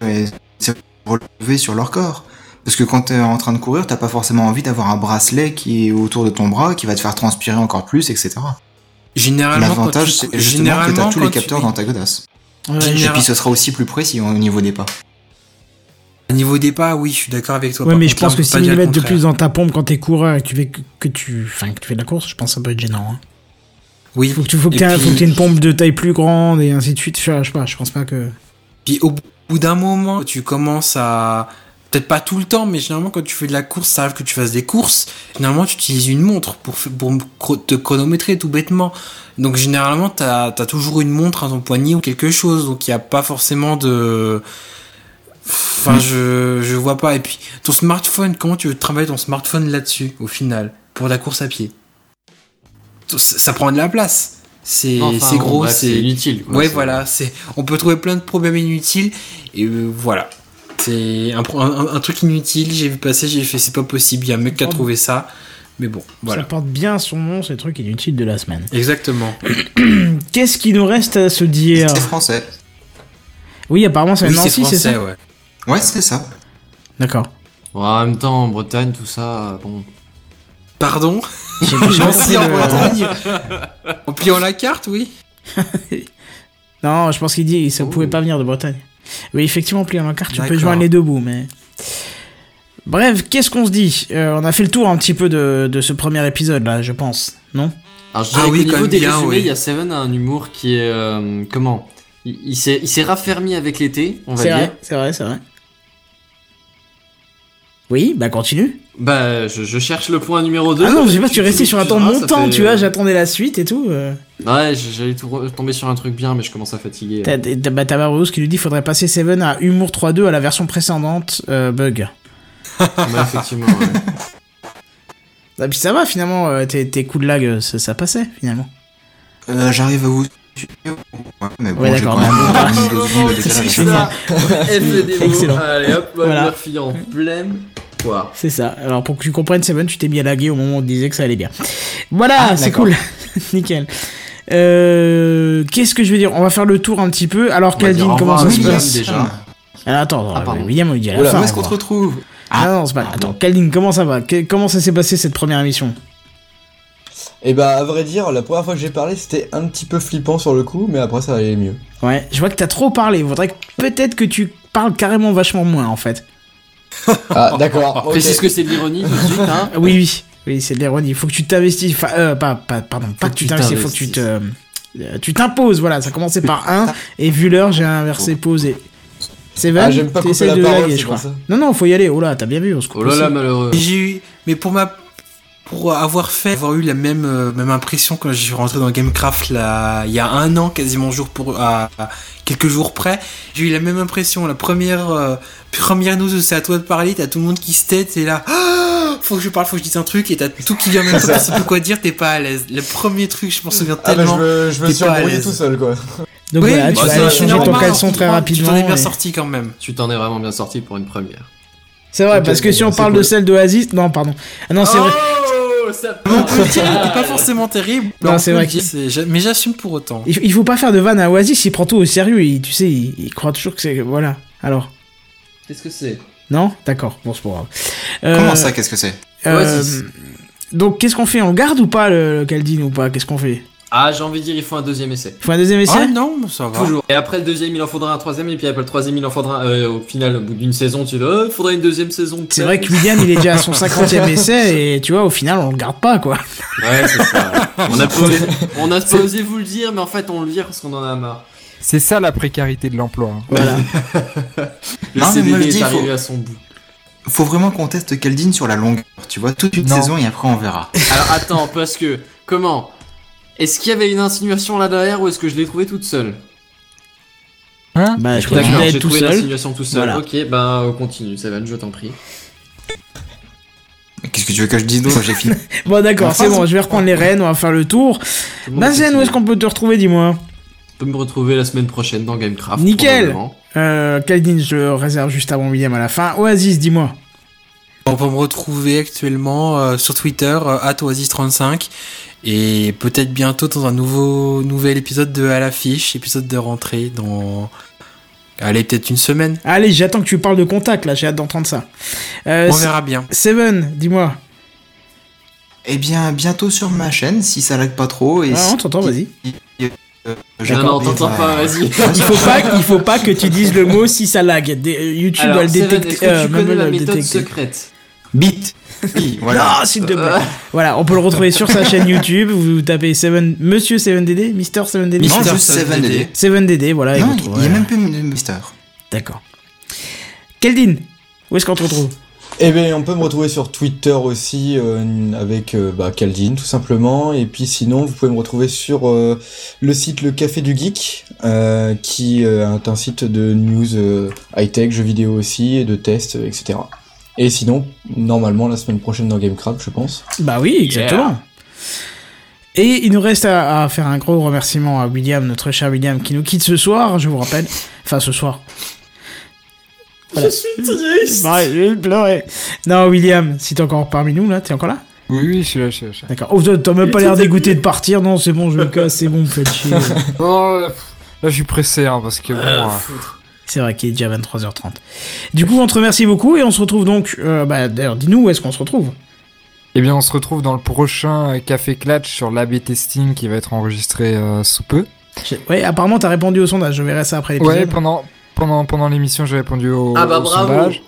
euh, se relever sur leur corps. Parce que quand t'es en train de courir, t'as pas forcément envie d'avoir un bracelet qui est autour de ton bras, qui va te faire transpirer encore plus, etc.
Généralement,
L'avantage, c'est justement que t'as tous les
tu-
capteurs dans ta godasse.
Ouais,
Et puis ce sera aussi plus précis au niveau des pas.
Au niveau des pas, oui, je suis d'accord avec toi.
Ouais,
Par
mais je
contre, là,
pense
on
que
peut
si
pas
ils
dire
le
le
mettent de plus dans ta pompe quand t'es coureur et que tu fais que, tu, enfin, que tu fais de la course, je pense que ça peut être gênant. Hein.
Oui,
Faut que tu faut que
Et
t'aies
puis-
faut que t'aies une pompe de taille plus grande et ainsi de suite. Je sais pas, je pense pas que.
Puis au bout d'un moment, tu commences à peut-être pas tout le temps, mais généralement quand tu fais de la course, ça arrive que tu fasses des courses. Généralement, tu utilises une montre pour te chronométrer tout bêtement. Donc généralement, t'as as toujours une montre à ton poignet ou quelque chose, donc il y a pas forcément de Enfin, je, je vois pas. Et puis, ton smartphone, comment tu veux travailler ton smartphone là-dessus, au final, pour la course à pied? Ça, prend de la place. C'est
Enfin,
gros,
bref,
c'est
inutile, quoi,
Ouais,
c'est-
voilà. C'est on peut trouver plein de problèmes inutiles et euh, voilà. C'est un, pro- un, un truc inutile. J'ai vu passer, j'ai fait c'est pas possible. Il y a un mec qui a
Oh.
trouvé ça. Mais bon, voilà.
Ça porte bien son nom, c'est le truc inutile de la semaine.
Exactement. [CLEARS THROAT]
Qu'est-ce qu'il nous reste à se dire
C'est français.
Oui, apparemment c'est
Oui,
Nancy, c'est ça
ouais.
Ouais, c'est ça.
D'accord.
Ouais, en même temps, en Bretagne, tout ça, bon.
Pardon en Bretagne. [LAUGHS] En pliant la carte, oui. [LAUGHS]
Non, je pense qu'il dit ça pouvait pas venir de Bretagne. Oui, effectivement, pliant la carte, tu peux joindre les deux bouts, mais. Bref, qu'est-ce qu'on se dit? Euh, On a fait le tour un petit peu de, de ce premier épisode là, je pense, non?
Alors je
Ah oui,
niveau
même
des
bien,
résumés,
oui.
il y a Seven a un humour qui est euh, comment? Il, il s'est il s'est raffermi avec l'été, on va
C'est
dire.
vrai, c'est vrai, c'est vrai. Oui, bah continue.
Bah, je, je cherche le point numéro 2.
Ah non, je sais pas, tu restais sur un temps montant,
fait,
tu vois,
euh,
j'attendais la suite et tout. euh.
Ouais, j'allais tout tomber sur un truc bien, mais je commence à fatiguer.
T'as t'as- bah, t'as Barbaros qui lui dit faudrait passer Seven à Humour 3.2 à la version précédente, euh, bug.
Ouais, effectivement. ouais. [LAUGHS]
Ah, puis ça va finalement, euh, tes, tes coups de lag, euh, ça, ça passait finalement.
Euh, J'arrive à vous. Ouais, mais bon,
Ouais,
j'ai
d'accord. [LAUGHS] Excellent.
Allez hop,
Voilà.
refile en pleine poire.
C'est ça. Alors pour que tu comprennes Seven, tu t'es mis à laguer au moment où on te disait que ça allait bien. Voilà,
Ah,
c'est cool. [LAUGHS] Nickel. Euh, Qu'est-ce que je vais dire? On va faire le tour un petit peu. Alors Caldine, comment ça se passe
déjà.
Alors attends,
Ah.
William on lui dit à la
Oula,
fin.
Où est-ce qu'on te retrouve?
Ah non, c'est pas. Attends, Caldine, comment ça va? Comment ça s'est passé cette première émission?
Et bah, à vrai dire, la première fois que j'ai parlé, c'était un petit peu flippant sur le coup, mais après, ça allait mieux.
Ouais, je vois que t'as trop parlé. Faudrait que peut-être que tu parles carrément vachement moins en fait. [LAUGHS]
Ah, d'accord. [LAUGHS] ok.
Précise que c'est de l'ironie tout de suite, hein. [LAUGHS]
Oui, oui, oui, c'est de l'ironie. Il faut que tu t'investisses. Enfin, euh, pas, pas, pardon, pas que
que
tu t'investisses, il faut que tu te. euh, Tu t'imposes, voilà, ça commençait par 1, et vu l'heure, j'ai inversé posé. Seven,
Ah, j'aime pas couper
t'essayes
la
de
parole,
laguer,
c'est
je crois.
ça.
Non, non, faut y aller, oh là, t'as bien vu, on se coupe
Oh là là, malheureux.
J'ai eu, mais pour ma, pour avoir fait, avoir eu la même, euh, même impression quand je suis rentré dans Gamecraft là, il y a un an, quasiment jour pour, à, à quelques jours près, j'ai eu la même impression. La première, euh, première news, c'est à toi de parler, t'as tout le monde qui se tête, et là, [GASPS] Ah, faut que je parle, faut que je dise un truc, et t'as tout qui vient en même temps, tu sais plus quoi dire, t'es pas à l'aise. Le premier truc, je m'en souviens
Ah, bah, je
tellement.
me, je me
t'es
suis embrouillé tout seul, quoi.
Donc
Oui,
voilà, tu
bah,
vas aller changer ton caleçon très
Tu
rapidement.
t'en es bien
et-
sorti quand même.
Tu t'en es vraiment bien sorti pour une première.
C'est vrai, parce que si on parle de celle d'Oasis, non, pardon. Ah non, c'est vrai.
Ça
il était pas forcément terrible.
Non, c'est vrai
j'a- mais j'assume pour autant.
Il, il faut pas faire de vanne à Oasis, il prend tout au sérieux, il, tu sais, il, il croit toujours que c'est. Voilà. Alors.
Qu'est-ce que c'est?
Non? D'accord, bon, c'est pas grave. Euh,
Comment ça, qu'est-ce que c'est?
euh,
Oasis.
Donc, qu'est-ce qu'on fait? On garde ou pas, le, le Caldine, ou pas? Qu'est-ce qu'on fait?
Ah, j'ai envie de dire, il faut un deuxième essai.
Il faut un deuxième essai
Ah non, mais ça va.
Toujours. Et après le deuxième, il en faudra un troisième, et puis après le troisième, il en faudra. euh, au final, au bout d'une saison, tu dis, oh, il faudrait une deuxième saison.
C'est vrai que William, il est déjà à son [LAUGHS] 50e essai, et tu vois, au final, on le garde pas, quoi.
Ouais, c'est ça. on a pas osé, [LAUGHS] on a pas osé vous le dire, mais en fait, on le vire parce qu'on en a marre.
C'est ça la précarité de l'emploi. hein.
Voilà. [LAUGHS]
Le
Non, mais
CDD
moi, je
est
dis,
arrivé
faut-
à son bout.
Faut vraiment qu'on teste Caldine sur la longueur, tu vois, toute une
Non.
saison et après on verra.
Alors attends, parce que comment Est-ce qu'il y avait une insinuation là derrière ou est-ce que je l'ai trouvé toute seule
Hein
Bah, je crois
D'accord,
est
j'ai
tout
trouvé
seul.
l'insinuation tout seul.
Voilà.
Ok, ben euh, continue, Seven, je t'en prie.
Qu'est-ce que tu veux que je dise d'autre? J'ai fini. [LAUGHS]
Bon, d'accord, c'est bon, je vais reprendre les rênes, on va faire le tour.
Tout le monde
Bazen, où
continue.
est-ce qu'on peut te retrouver, dis-moi?
Tu peux me retrouver la semaine prochaine dans Gamecraft.
Nickel.
probablement.
Euh, je le réserve juste avant William à la fin. Oasis, dis-moi.
On peut me retrouver actuellement euh, sur Twitter, euh, @oasis35 et peut-être bientôt dans un nouveau nouvel épisode de à l'affiche, épisode de rentrée dans allez peut-être une semaine.
Allez, j'attends que tu parles de contact, là, j'ai hâte d'entendre ça. Euh,
On verra bien.
Seven, dis-moi.
Eh bien, bientôt sur ma chaîne, si ça lag pas trop. Et
Ah,
si-
on t'entend, vas-y.
Euh,
Non, non, t'entends pas, vas-y. [LAUGHS]
Il faut pas, il faut pas que tu dises le mot si ça lag. YouTube
Alors,
doit le détecter.
est-ce que
euh,
tu connais la
le
méthode
détecter.
secrète?
Bit. Oui, [LAUGHS] voilà.
Non, s'il te plaît. [LAUGHS] Voilà, on peut le retrouver sur sa chaîne YouTube. Vous tapez Seven, Monsieur 7DD, Mister 7DD.
Non,
Mister
juste 7DD.
7DD, voilà.
Non, il
trouverez.
y a même plus Mister.
D'accord. Keldin, où est-ce qu'on te retrouve?
Eh bien, on peut me retrouver sur Twitter aussi euh, avec euh, bah, Caldine tout simplement. Et puis sinon, vous pouvez me retrouver sur euh, le site Le Café du Geek, euh, qui euh, est un site de news euh, high-tech, jeux vidéo aussi, et de tests, euh, etc. Et sinon, normalement, la semaine prochaine dans Gamecraft, je pense.
Bah oui, exactement. Et il nous reste à, à faire un gros remerciement à William, notre cher William, qui nous quitte ce soir, je vous rappelle. Enfin, ce soir. Voilà.
Je suis triste.
Ouais, je vais pleurer. Non, William, si t'es encore parmi nous, là, t'es encore là
Oui, oui, je suis là, je suis là.
D'accord. Oh, t'as même pas l'air dégoûté de partir. Non, c'est bon, je me casse, c'est bon, me faites chier. [LAUGHS]
Là, je suis pressé, hein, parce que bon, euh,
C'est vrai qu'il est déjà 23h30. Du coup, on te remercie beaucoup et on se retrouve donc. euh, bah, D'ailleurs, dis-nous où est-ce qu'on se retrouve
Eh bien, on se retrouve dans le prochain Café Clutch sur l'AB Testing qui va être enregistré euh, sous peu.
Ouais, apparemment, t'as répondu au sondage. Je verrai ça après l'épisode.
Ouais, pendant, pendant, pendant l'émission, j'ai répondu au,
Ah bah
au
bravo.
sondage.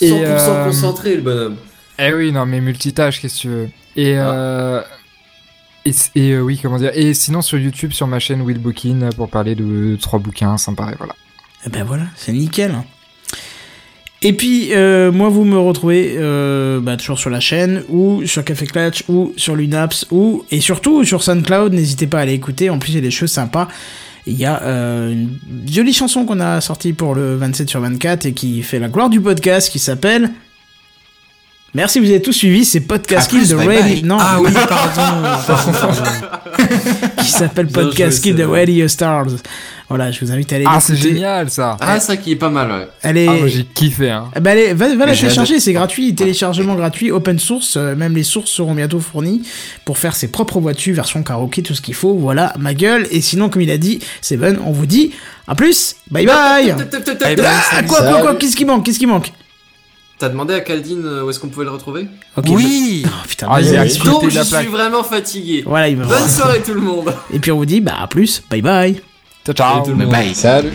100%
Et, euh,
concentré le bonhomme.
Eh oui, non, mais multitâche, qu'est-ce que tu veux. Et,
Ah.
euh, et, euh, oui, comment dire. Et sinon, sur YouTube, sur ma chaîne Will Bookin, pour parler de trois bouquins sympas, et voilà.
Eh ben voilà, c'est nickel. Et puis, euh, moi, vous me retrouvez euh, bah, toujours sur la chaîne, ou sur Café Clutch, ou sur Lunaps, ou, et surtout sur SoundCloud. N'hésitez pas à aller écouter. En plus, il y a des choses sympas. Il y a euh, une jolie chanson qu'on a sortie pour le 27 sur 24 et qui fait la gloire du podcast qui s'appelle. Merci, vous avez tous suivi, c'est Podcast Kill the Radio. Non,
Ah oui, pardon. pardon, [LAUGHS] pardon.
qui s'appelle Podcast
joué,
Kill the. Radio Stars. Voilà, je vous invite à aller
Ah, c'est génial, ça!
Ah, ça qui est pas mal, ouais.
Elle est...
Ah, j'ai kiffé, hein.
Eh ben, allez, va, va la télécharger, c'est gratuit, téléchargement gratuit, open source, euh, même les sources seront bientôt fournies pour faire ses propres voitures, version karaoké, tout ce qu'il faut, voilà, ma gueule, et sinon, comme il a dit, Seven, on vous dit, à plus, bye bye.
Bye bye,
Ah,
salut.
quoi, quoi, quoi, qu'est-ce qui manque, qu'est-ce qui manque?
T'as demandé à Caldine euh, où est-ce qu'on pouvait le retrouver?
Ok,
Oui.
bah- [LAUGHS] oh, putain,
Ah, il expliqué.
Donc
de
je suis vraiment fatigué.
Voilà, il
Bonne soirée tout le monde.
Et puis on vous dit, bah, à plus, bye bye
Ciao, ciao!
Salut tout le monde.
Bye.
Salut